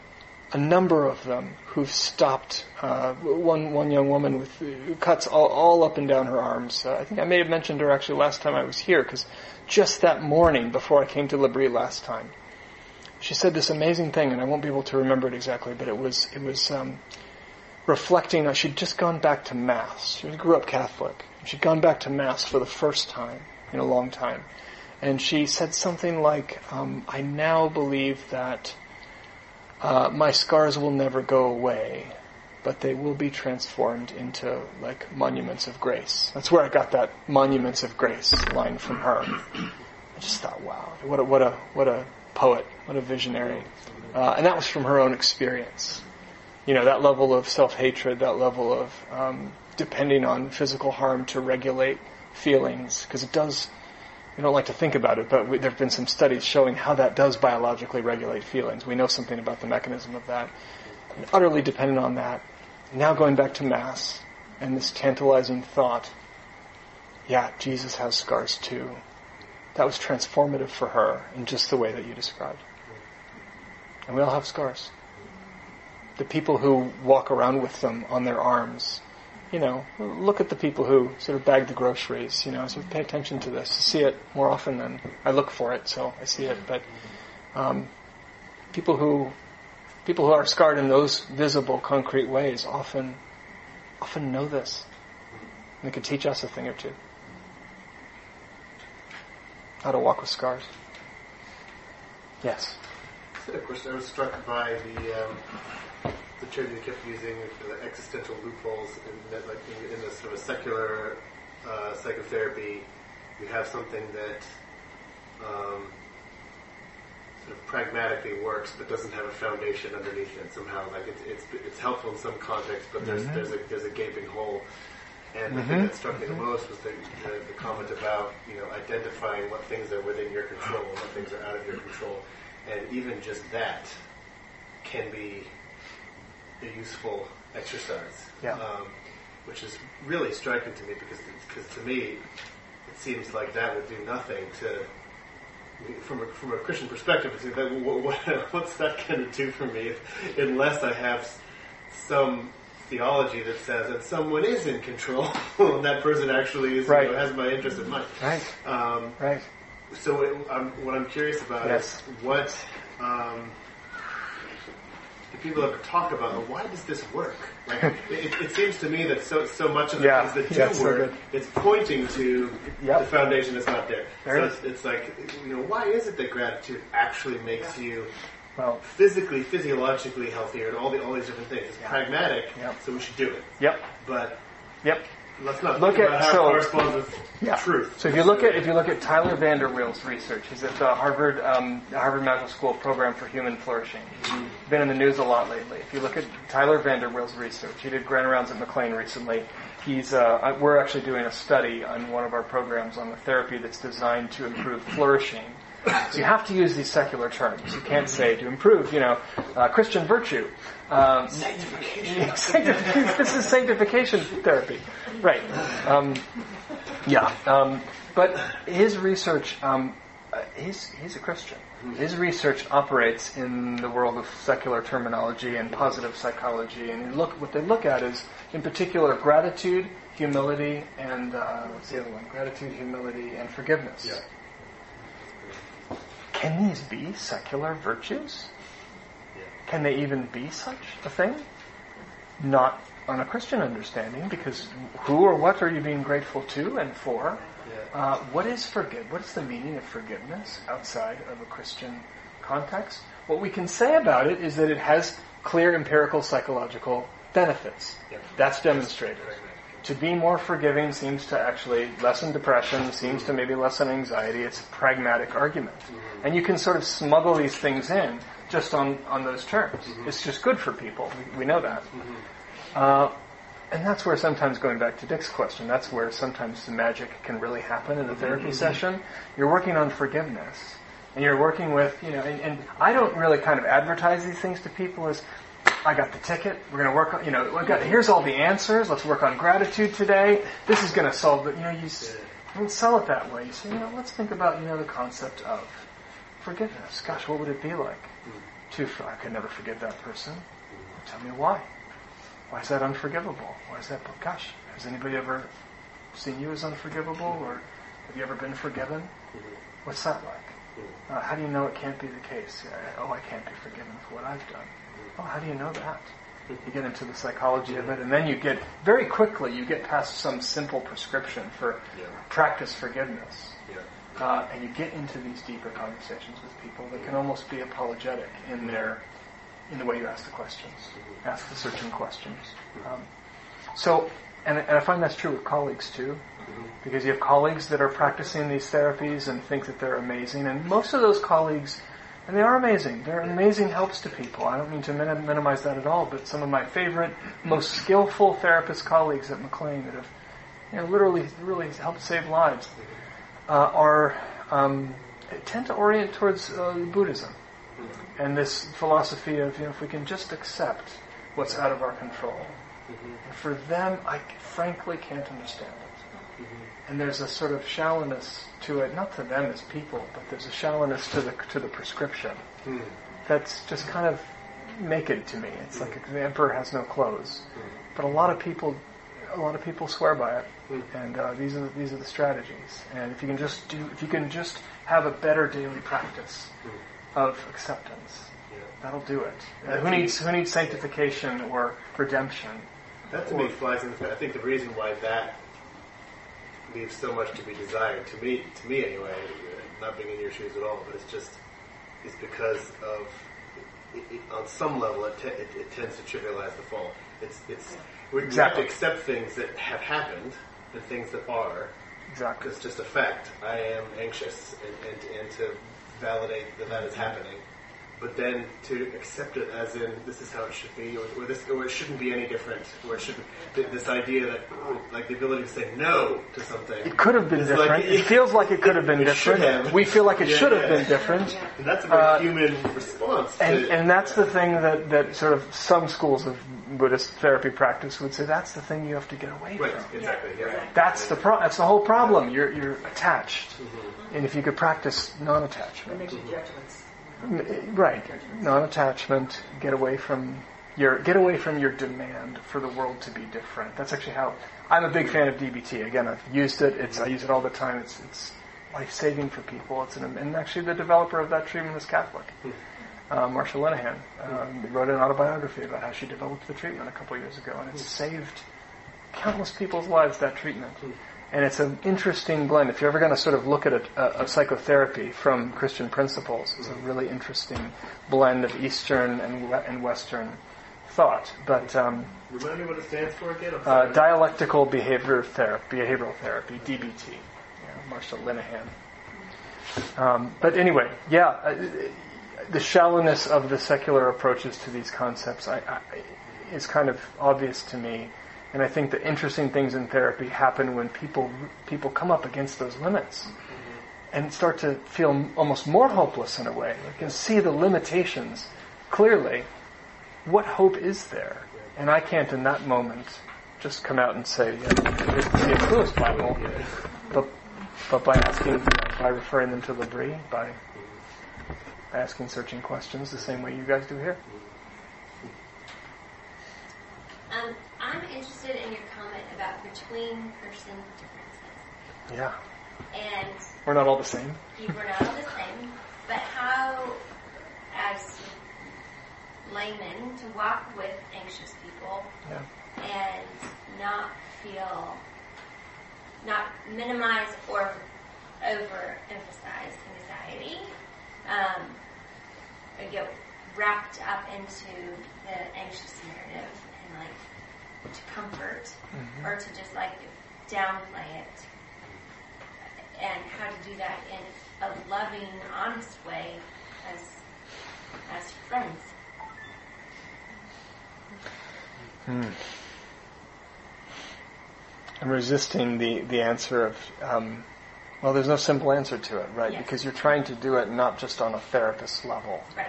a number of them who've stopped, uh, one, one young woman with cuts all, all up and down her arms. Uh, I think I may have mentioned her actually last time I was here because just that morning before I came to L'Abri last time, she said this amazing thing, and I won't be able to remember it exactly, but it was it was um, reflecting on she'd just gone back to mass. She grew up Catholic. She'd gone back to mass for the first time in a long time, and she said something like, um, "I now believe that uh, my scars will never go away." But they will be transformed into like monuments of grace. That's where I got that monuments of grace line from her. I just thought, wow, what a what a what a poet, what a visionary, uh, and that was from her own experience. You know, that level of self-hatred, that level of um, depending on physical harm to regulate feelings, because it does. We don't like to think about it, but we, there have been some studies showing how that does biologically regulate feelings. We know something about the mechanism of that. And utterly dependent on that. Now going back to Mass and this tantalizing thought, yeah, Jesus has scars too. That was transformative for her in just the way that you described. And we all have scars. The people who walk around with them on their arms, you know, look at the people who sort of bag the groceries, you know, sort of pay attention to this. See it more often than I look for it, so I see it. But um, people who people who are scarred in those visible, concrete ways often often know this. And they can teach us a thing or two. How to walk with scars. Yes. Of course, I was struck by the um, the term you kept using for the existential loopholes in that, like in, in the sort of secular uh, psychotherapy, you have something that um, sort of pragmatically works but doesn't have a foundation underneath it somehow. Like it's it's, it's helpful in some context, but there's there's a there's a gaping hole. And the thing that struck me the most was the, the, the comment about you know identifying what things are within your control and what things are out of your control, and even just that can be a useful exercise. Yeah. Um, which is really striking to me because because to me it seems like that would do nothing to from a, from a Christian perspective. It's like, what, what, what's that going to do for me if, unless I have some theology that says that someone is in control and that person actually is Right. you know, has my interest in mind. Right. Um, Right. so it, um, what I'm curious about Yes. is what um, people ever talk about? Or why does this work? Like, it, it seems to me that so so much of the Yeah. things that do Yeah, so work, good. it's pointing to Yep. the foundation that's not there. There so it's, it's like you know, why is it that gratitude actually makes you Well, physically, physiologically healthier, and all the all these different things? It's pragmatic, Yep. so we should do it. yep. But Yep. Let's not Look at- about how so- it corresponds with Yeah. truth. So if you look at if you look at Tyler VanderWeele's research, he's at the Harvard um, Harvard Medical School Program for Human Flourishing. He's been in the news a lot lately. If you look at Tyler VanderWeele's research, he did grand rounds at McLean recently. He's uh, we're actually doing a study on one of our programs on the therapy that's designed to improve flourishing So you have to use these secular terms. You can't say to improve, you know, uh, Christian virtue. Um, sanctification. this is sanctification therapy, right? Um, yeah, um, but his research, um, uh, he's he's a Christian. His research operates in the world of secular terminology and positive psychology, and look what they look at is, in particular, gratitude, humility, and uh, what's the other one? Gratitude, humility, and forgiveness. Yeah. Can these be secular virtues? Can they even be such a thing? Not on a Christian understanding, because who or what are you being grateful to and for? Uh, what is forgive? What is the meaning of forgiveness outside of a Christian context? What we can say about it is that it has clear empirical psychological benefits. That's demonstrated. To be more forgiving seems to actually lessen depression, seems to maybe lessen anxiety. It's a pragmatic argument. Mm-hmm. And you can sort of smuggle these things in just on, on those terms. Mm-hmm. It's just good for people. We, we know that. Mm-hmm. Uh, and that's where sometimes going back to Dick's question, that's where sometimes the magic can really happen in a mm-hmm. therapy mm-hmm. session. You're working on forgiveness. And you're working with, you know, and, and I don't really kind of advertise these things to people as, I got the ticket. We're going to work on, you know, got, here's all the answers. Let's work on gratitude today. This is going to solve the, you know, you, you don't sell it that way. You say, you know, let's think about, you know, the concept of forgiveness. Gosh, what would it be like mm. to, I could never forgive that person. Tell me why. Why is that unforgivable? Why is that, gosh, has anybody ever seen you as unforgivable or have you ever been forgiven? What's that like? Uh, how do you know it can't be the case? Oh, I can't be forgiven for what I've done. Oh, how do you know that? You get into the psychology of it, and then you get very quickly you get past some simple prescription for practice forgiveness, uh, and you get into these deeper conversations with people that can almost be apologetic in their in the way you ask the questions, ask the searching questions. Um, so, and, and I find that's true with colleagues too, because you have colleagues that are practicing these therapies and think that they're amazing, and most of those colleagues, and they are amazing. They're amazing helps to people. I don't mean to minim- minimize that at all, but some of my favorite, most skillful therapist colleagues at McLean that have, you know, literally, really helped save lives, uh, are um, tend to orient towards uh, Buddhism and this philosophy of you know if we can just accept what's out of our control. Mm-hmm. And for them, I frankly can't understand it. Mm-hmm. And there's a sort of shallowness to it, not to them as people, but there's a shallowness to the to the prescription mm-hmm. that's just kind of naked to me. It's like the emperor has no clothes. But a lot of people, a lot of people swear by it, and uh, these are the, these are the strategies. And if you can just do, if you can just have a better daily practice of acceptance, that'll do it. Uh, who needs who needs sanctification or redemption? That to me flies in the face. I think the reason why that leaves so much to be desired, to me, to me anyway, not being in your shoes at all, but it's just, is because of, it, it, on some level, it, te- it, it tends to trivialize the fall. It's, it's, we Exactly. have to accept things that have happened and things that are. Exactly. It's just a fact. I am anxious, and, and, and to validate that that is happening. But then to accept it as in this is how it should be, or, or this, or it shouldn't be any different, or it shouldn't. th- This idea that, like the ability to say no to something. It could have been different. like- it feels like it could have been It should different. have. We feel like it Yeah, should have yeah. been different. And that's a very Uh, human response. To, And, and that's the thing that, that sort of some schools of Buddhist therapy practice would say that's the thing you have to get away right, from. exactly. Yeah. That's the pro- that's the whole problem. You're you're attached, Mm-hmm. and if you could practice non-attachment, makes you judgments. M- right, non-attachment, get away from your get away from your demand for the world to be different. That's actually how I'm a big fan of DBT. Again, I've used it. It's I use it all the time. It's it's life saving for people. It's an, and actually the developer of that treatment is Catholic. Uh, Marsha Linehan um, wrote an autobiography about how she developed the treatment a couple years ago, and it's saved countless people's lives. That treatment, and it's an interesting blend. If you're ever going to sort of look at a, a, a psychotherapy from Christian principles, it's a really interesting blend of Eastern and, and Western thought. But um, Remind me what it stands for again. Uh, dialectical behavior therapy, behavioral therapy, DBT. Yeah, Marsha Linehan. Um, but anyway, yeah, uh, the shallowness of the secular approaches to these concepts I, I, is kind of obvious to me, and I think the interesting things in therapy happen when people people come up against those limits. and start to feel almost more hopeless in a way. You can see the limitations clearly. What hope is there? And I can't in that moment just come out and say, yeah, here's the. Lewis Bible. But, but by asking, by referring them to L'Abri, by asking searching questions the same way you guys do here. Um, I'm interested in your comment about between person differences. Yeah. And We're not all the same. you were not all the same, but how, as laymen, to walk with anxious people Yeah. and not feel, not minimize or overemphasize anxiety, um, or get wrapped up into the anxious narrative and like to comfort or to just like downplay it and how to do that in a loving, honest way as as friends. I'm resisting the, the answer of, um, well, there's no simple answer to it, right? Yes. Because you're trying to do it not just on a therapist level, Right.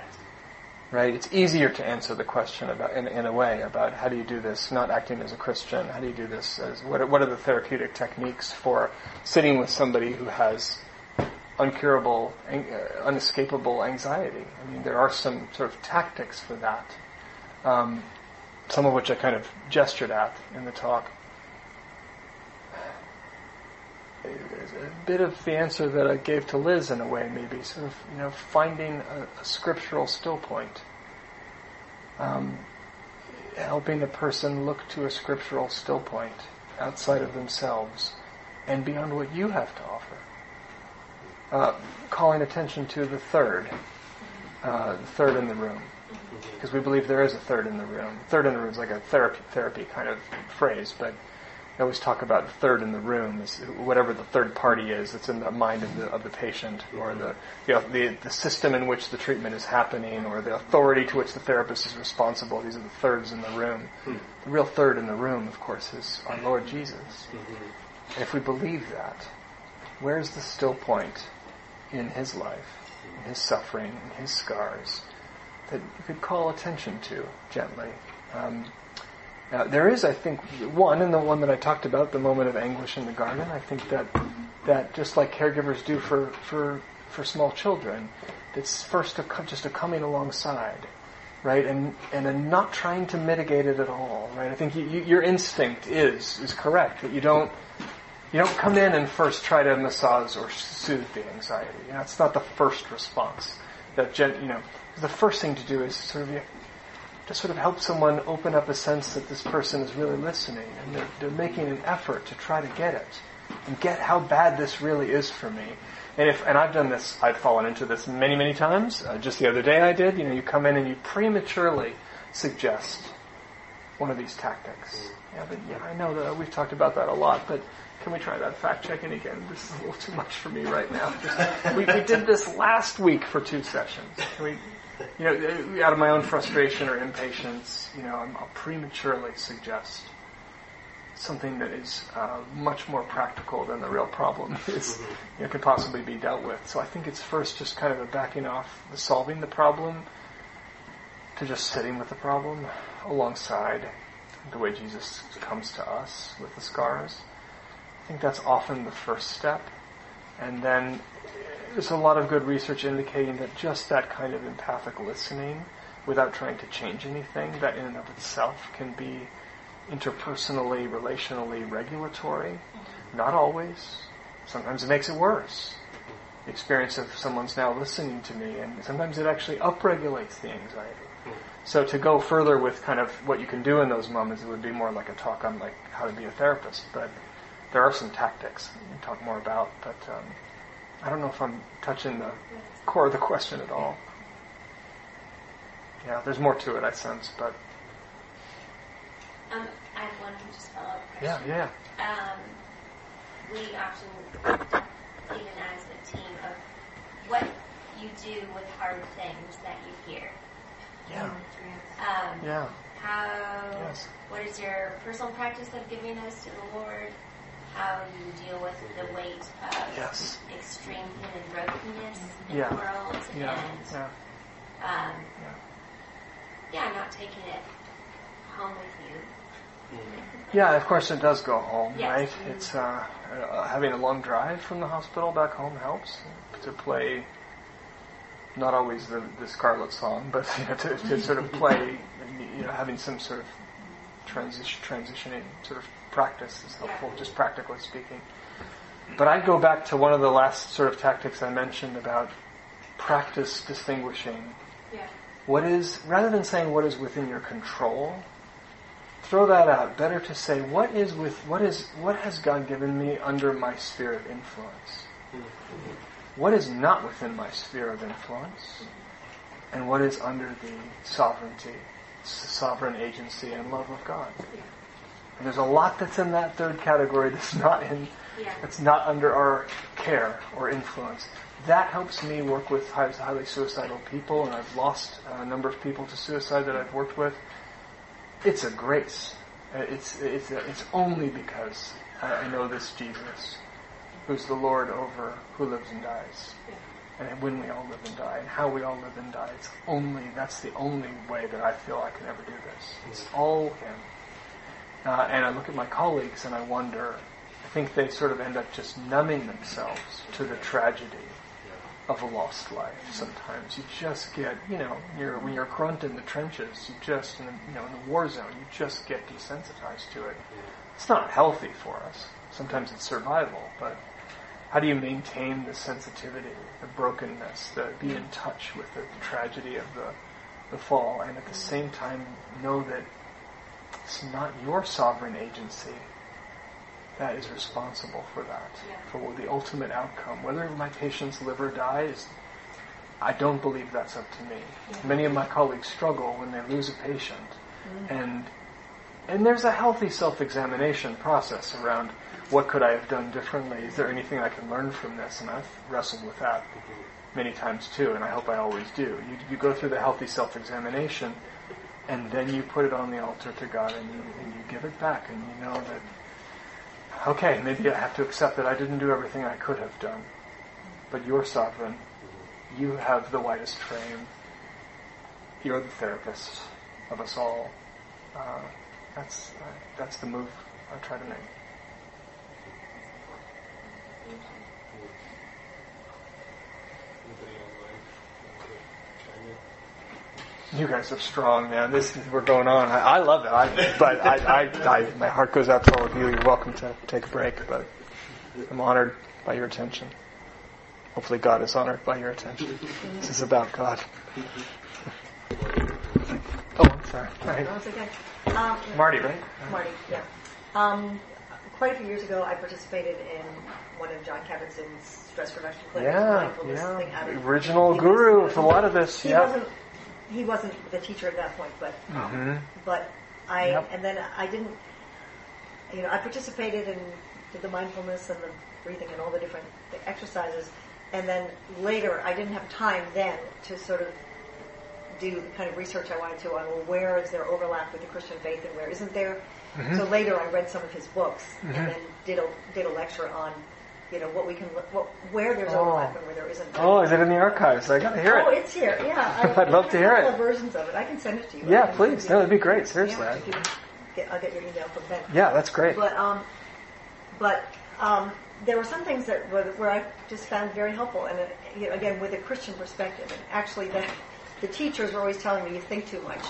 Right? It's easier to answer the question about, in, in a way, about how do you do this, not acting as a Christian, how do you do this, as, what, are, what are the therapeutic techniques for sitting with somebody who has uncurable, uh, unescapable anxiety? I mean, there are some sort of tactics for that, um, some of which I kind of gestured at in the talk. A bit of the answer that I gave to Liz in a way, maybe sort of you know finding a, a scriptural still point, um, helping a person look to a scriptural still point outside of themselves and beyond what you have to offer. Uh, calling attention to the third, uh, the third in the room, because we believe there is a third in the room. Third in the room is like a therapy therapy kind of phrase, but I always talk about the third in the room is whatever the third party is that's in the mind of the of the patient, or the you know, the the system in which the treatment is happening, or the authority to which the therapist is responsible. These are the thirds in the room. The real third in the room, of course, is our Lord Jesus. And if we believe that, where's the still point in His life, in His suffering, in His scars, that you could call attention to gently? Um, now, there is, I think, one, and the one that I talked about, the moment of anguish in the garden. I think that that just like caregivers do for for for small children, it's first a, just a coming alongside, right, and and a not trying to mitigate it at all, right. I think you, you, your instinct is is correct that you don't you don't come in and first try to massage or soothe the anxiety. You know, not the first response. That gen, you know, the first thing to do is sort of to sort of help someone open up a sense that this person is really listening and they're, they're making an effort to try to get it and get how bad this really is for me. And if and I've done this, I've fallen into this many many times. Uh, just the other day I did. You know, you come in and you prematurely suggest one of these tactics. Yeah, but yeah, I know that we've talked about that a lot, but can we try that fact checking again? This is a little too much for me right now. Just, we, we did this last week for two sessions. Can we, you know, out of my own frustration or impatience, you know, I'll prematurely suggest something that is uh, much more practical than the real problem is, you know, could possibly be dealt with. So I think it's first just kind of a backing off the solving the problem to just sitting with the problem alongside the way Jesus comes to us with the scars. I think that's often the first step. And then there's a lot of good research indicating that just that kind of empathic listening without trying to change anything, that in and of itself can be interpersonally, relationally regulatory. Not always. Sometimes it makes it worse. The experience of someone's now listening to me, and sometimes it actually upregulates the anxiety. So to go further with kind of what you can do in those moments, it would be more like a talk on like how to be a therapist. But there are some tactics we can talk more about. But um, I don't know if I'm touching the core of the question at all. Yeah, there's more to it, I sense, but Um, I have one just follow up yeah, yeah, Um, we often, even as a team, of what you do with hard things that you hear. yeah, Um, yeah. How? Yes. What is your personal practice of giving those to the Lord? How you deal with the weight of Yes. extreme human brokenness in Yeah. the world Yeah. and Yeah. um, Yeah. not taking it home with you. Yeah, of course it does go home, Yes. right? It's uh, uh, having a long drive from the hospital back home helps to play. Not always the, the Scarlet song, but you know, to, to sort of play, you know, having some sort of transition, transitioning sort of practice is helpful, just practically speaking. But I'd go back to one of the last sort of tactics I mentioned about practice distinguishing Yeah. what is, rather than saying what is within your control, throw that out. Better to say what is with, what is, what has God given me under my sphere of influence? What is not within my sphere of influence? And what is under the sovereignty, sovereign agency and love of God? And there's a lot that's in that third category that's not in, Yeah. that's not under our care or influence. That helps me work with highly suicidal people, and I've lost a number of people to suicide that I've worked with. It's a grace. Uh, It's it's it's only because I I know this Jesus, who's the Lord over who lives and dies, and when we all live and die, and how we all live and die. It's only that's the only way that I feel I can ever do this. It's all Him. Uh, and I look at my colleagues and I wonder. I think they sort of end up just numbing themselves to the tragedy of a lost life. Sometimes you just get, you know, you're, when you're a grunt in the trenches, you just, in the, you know, in the war zone, you just get desensitized to it. It's not healthy for us. Sometimes it's survival, but how do you maintain the sensitivity, the brokenness, the be in touch with the tragedy of the, the fall, and at the same time know that it's not your sovereign agency that is responsible for that, Yeah. for the ultimate outcome. Whether my patient's liver dies, I don't believe that's up to me. Many of my colleagues struggle when they lose a patient, mm-hmm. and and there's a healthy self-examination process around what could I have done differently. Is there anything I can learn from this? And I've wrestled with that mm-hmm. many times too, and I hope I always do. You, you go through the healthy self-examination, and then you put it on the altar to God, and you, and you give it back, and you know that okay, maybe I have to accept that I didn't do everything I could have done. But you're sovereign. You have the widest frame. You're the therapist of us all. Uh, that's uh, that's the move I try to make. You guys are strong, man. This is we're going on. I, I love it. I, but I, I, I, my heart goes out to all of you. You're welcome to take a break, but I'm honored by your attention. Hopefully, God is honored by your attention. This is about God. Oh, I'm sorry. Right. That's okay. Um, Marty, right? Marty, yeah. Um, quite a few years ago, I participated in one of John Kabat-Zinn's stress reduction clinics, Yeah, thing yeah. of Original guru of a lot of this. He Yeah. wasn't. He wasn't the teacher at that point, but um, Mhm. but I Yep. and then I didn't. You know, I participated in did the mindfulness and the breathing and all the different the exercises, and then later I didn't have time then to sort of do the kind of research I wanted to on well, where is there overlap with the Christian faith and where isn't there. Mm-hmm. So later I read some of his books and then did a did a lecture on you know what we can what, where there's Oh. overlap and where there isn't. Oh, is it in the archives? I gotta hear it. Oh, it's here. Yeah, I, I'd love to hear I have a it. versions of it. I can send it to you. Yeah, please. send that'd be great. Seriously. Yeah, you get, I'll get your email from Ben. Yeah, that's great. But um, but um, there were some things that were, where I just found very helpful, and uh, you know, again with a Christian perspective. And actually, that the teachers were always telling me you think too much,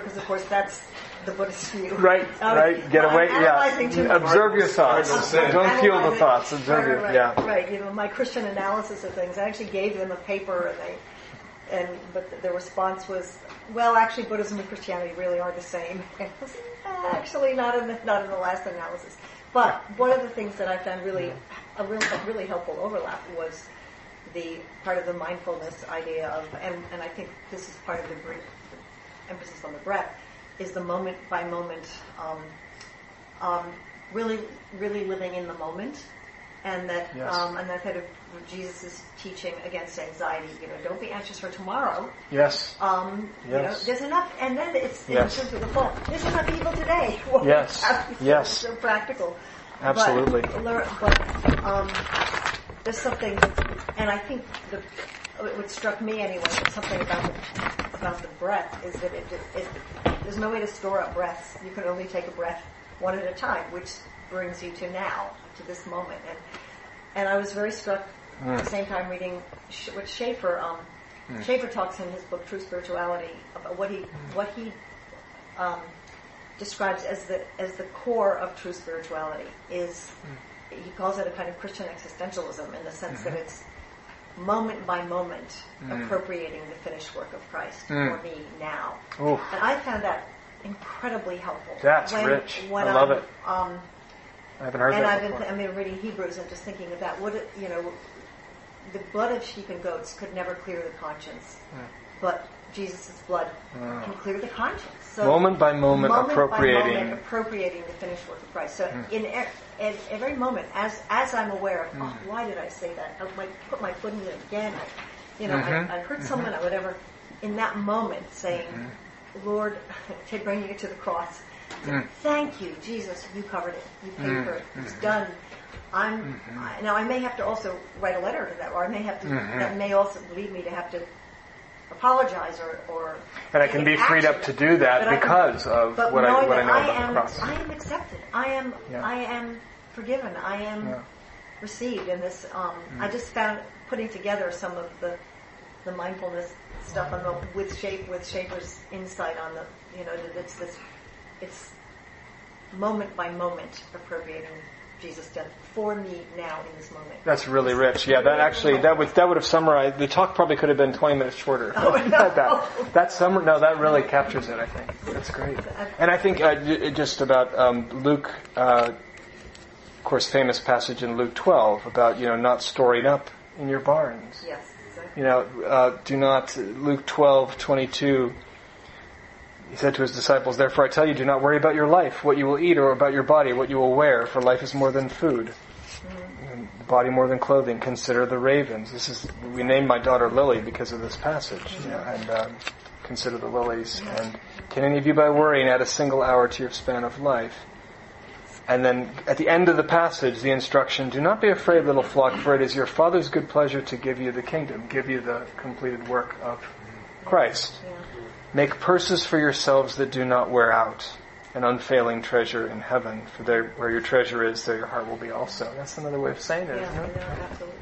because of course that's the Buddhist view. Right, Um, right. Get I'm away. analyzing Yeah. too. Observe your thoughts. Hard to say. Don't feel the thoughts. Observe right, your. right, Yeah. Right. You know, my Christian analysis of things. I actually gave them a paper, and they, and but the response was, well, actually, Buddhism and Christianity really are the same. And I was "Ah, actually, not in the not in the last analysis. But one of the things that I found really a real a really helpful overlap was the part of the mindfulness idea of, and, and I think this is part of the brief emphasis on the breath, is the moment by moment, um, um, really, really living in the moment, and that, Yes. um, and that kind of Jesus' teaching against anxiety. You know, don't be anxious for tomorrow. Yes. Um, You know, there's enough, and then it's Yes. in terms of the fall. There's enough evil today. Yes. Yes. So practical. Absolutely. But, but um, there's something, and I think the what struck me anyway, something about the, about the breath is that it, it there's no way to store up breaths. You can only take a breath one at a time, which brings you to now, to this moment. And and I was very struck at the hmm. same time reading Sh- what Schaeffer um, hmm. Schaeffer talks in his book True Spirituality about what he hmm. what he um, describes as the as the core of true spirituality is he calls it a kind of Christian existentialism in the sense that it's moment by moment appropriating the finished work of Christ for me now. Oof. And I found that incredibly helpful. That's when, rich. When I love I'm, it. Um, I haven't heard and that I've been, before. I mean, reading Hebrews and just thinking of that. What it, you know, the blood of sheep and goats could never clear the conscience, but Jesus' blood can clear the conscience. So Moment by moment appropriating. Hmm. by moment appropriating the finished work of Christ. So in e- at every moment, as as I'm aware of, oh, why did I say that? I might put my foot in it again. I, you know, Mm-hmm. I, I hurt someone or whatever. In that moment, saying, Mm-hmm. Lord, to bringing it to the cross. Mm. Thank you, Jesus. You covered it. You paid for it. It's Mm-hmm. done. I'm I, now. I may have to also write a letter to that, or I may have to. Mm-hmm. That may also lead me to have to apologize or. or And I can be freed up to do that But I can- because of what I what I know I about am, the cross. I am accepted. I am. Yeah. I am forgiven. I am Yeah. received. in this, um, Mm. I just found putting together some of the the mindfulness stuff on the with shape with Schaeffer's insight on the you know that it's this it's moment by moment appropriating Jesus' death for me now in this moment. That's really rich. Yeah, that actually that would that would have summarized the talk. Probably could have been twenty minutes shorter. Oh, no. that that summer no, that really captures it. I think that's great. And I think uh, just about um, Luke, uh, of course, famous passage in Luke twelve about you know not storing up in your barns. Yes. exactly. You know, uh, do not Luke twelve twenty two. He said to his disciples, Therefore I tell you, do not worry about your life, what you will eat, or about your body, what you will wear, for life is more than food, and the body more than clothing. Consider the ravens. This is we named my daughter Lily because of this passage, you know, and um, consider the lilies. And can any of you, by worrying, add a single hour to your span of life? And then at the end of the passage, the instruction, do not be afraid, little flock, for it is your Father's good pleasure to give you the kingdom, give you the completed work of Christ. Yeah. Make purses for yourselves that do not wear out, an unfailing treasure in heaven. For there, where your treasure is, there your heart will be also. That's another way of saying it, Yeah. isn't it? yeah, absolutely.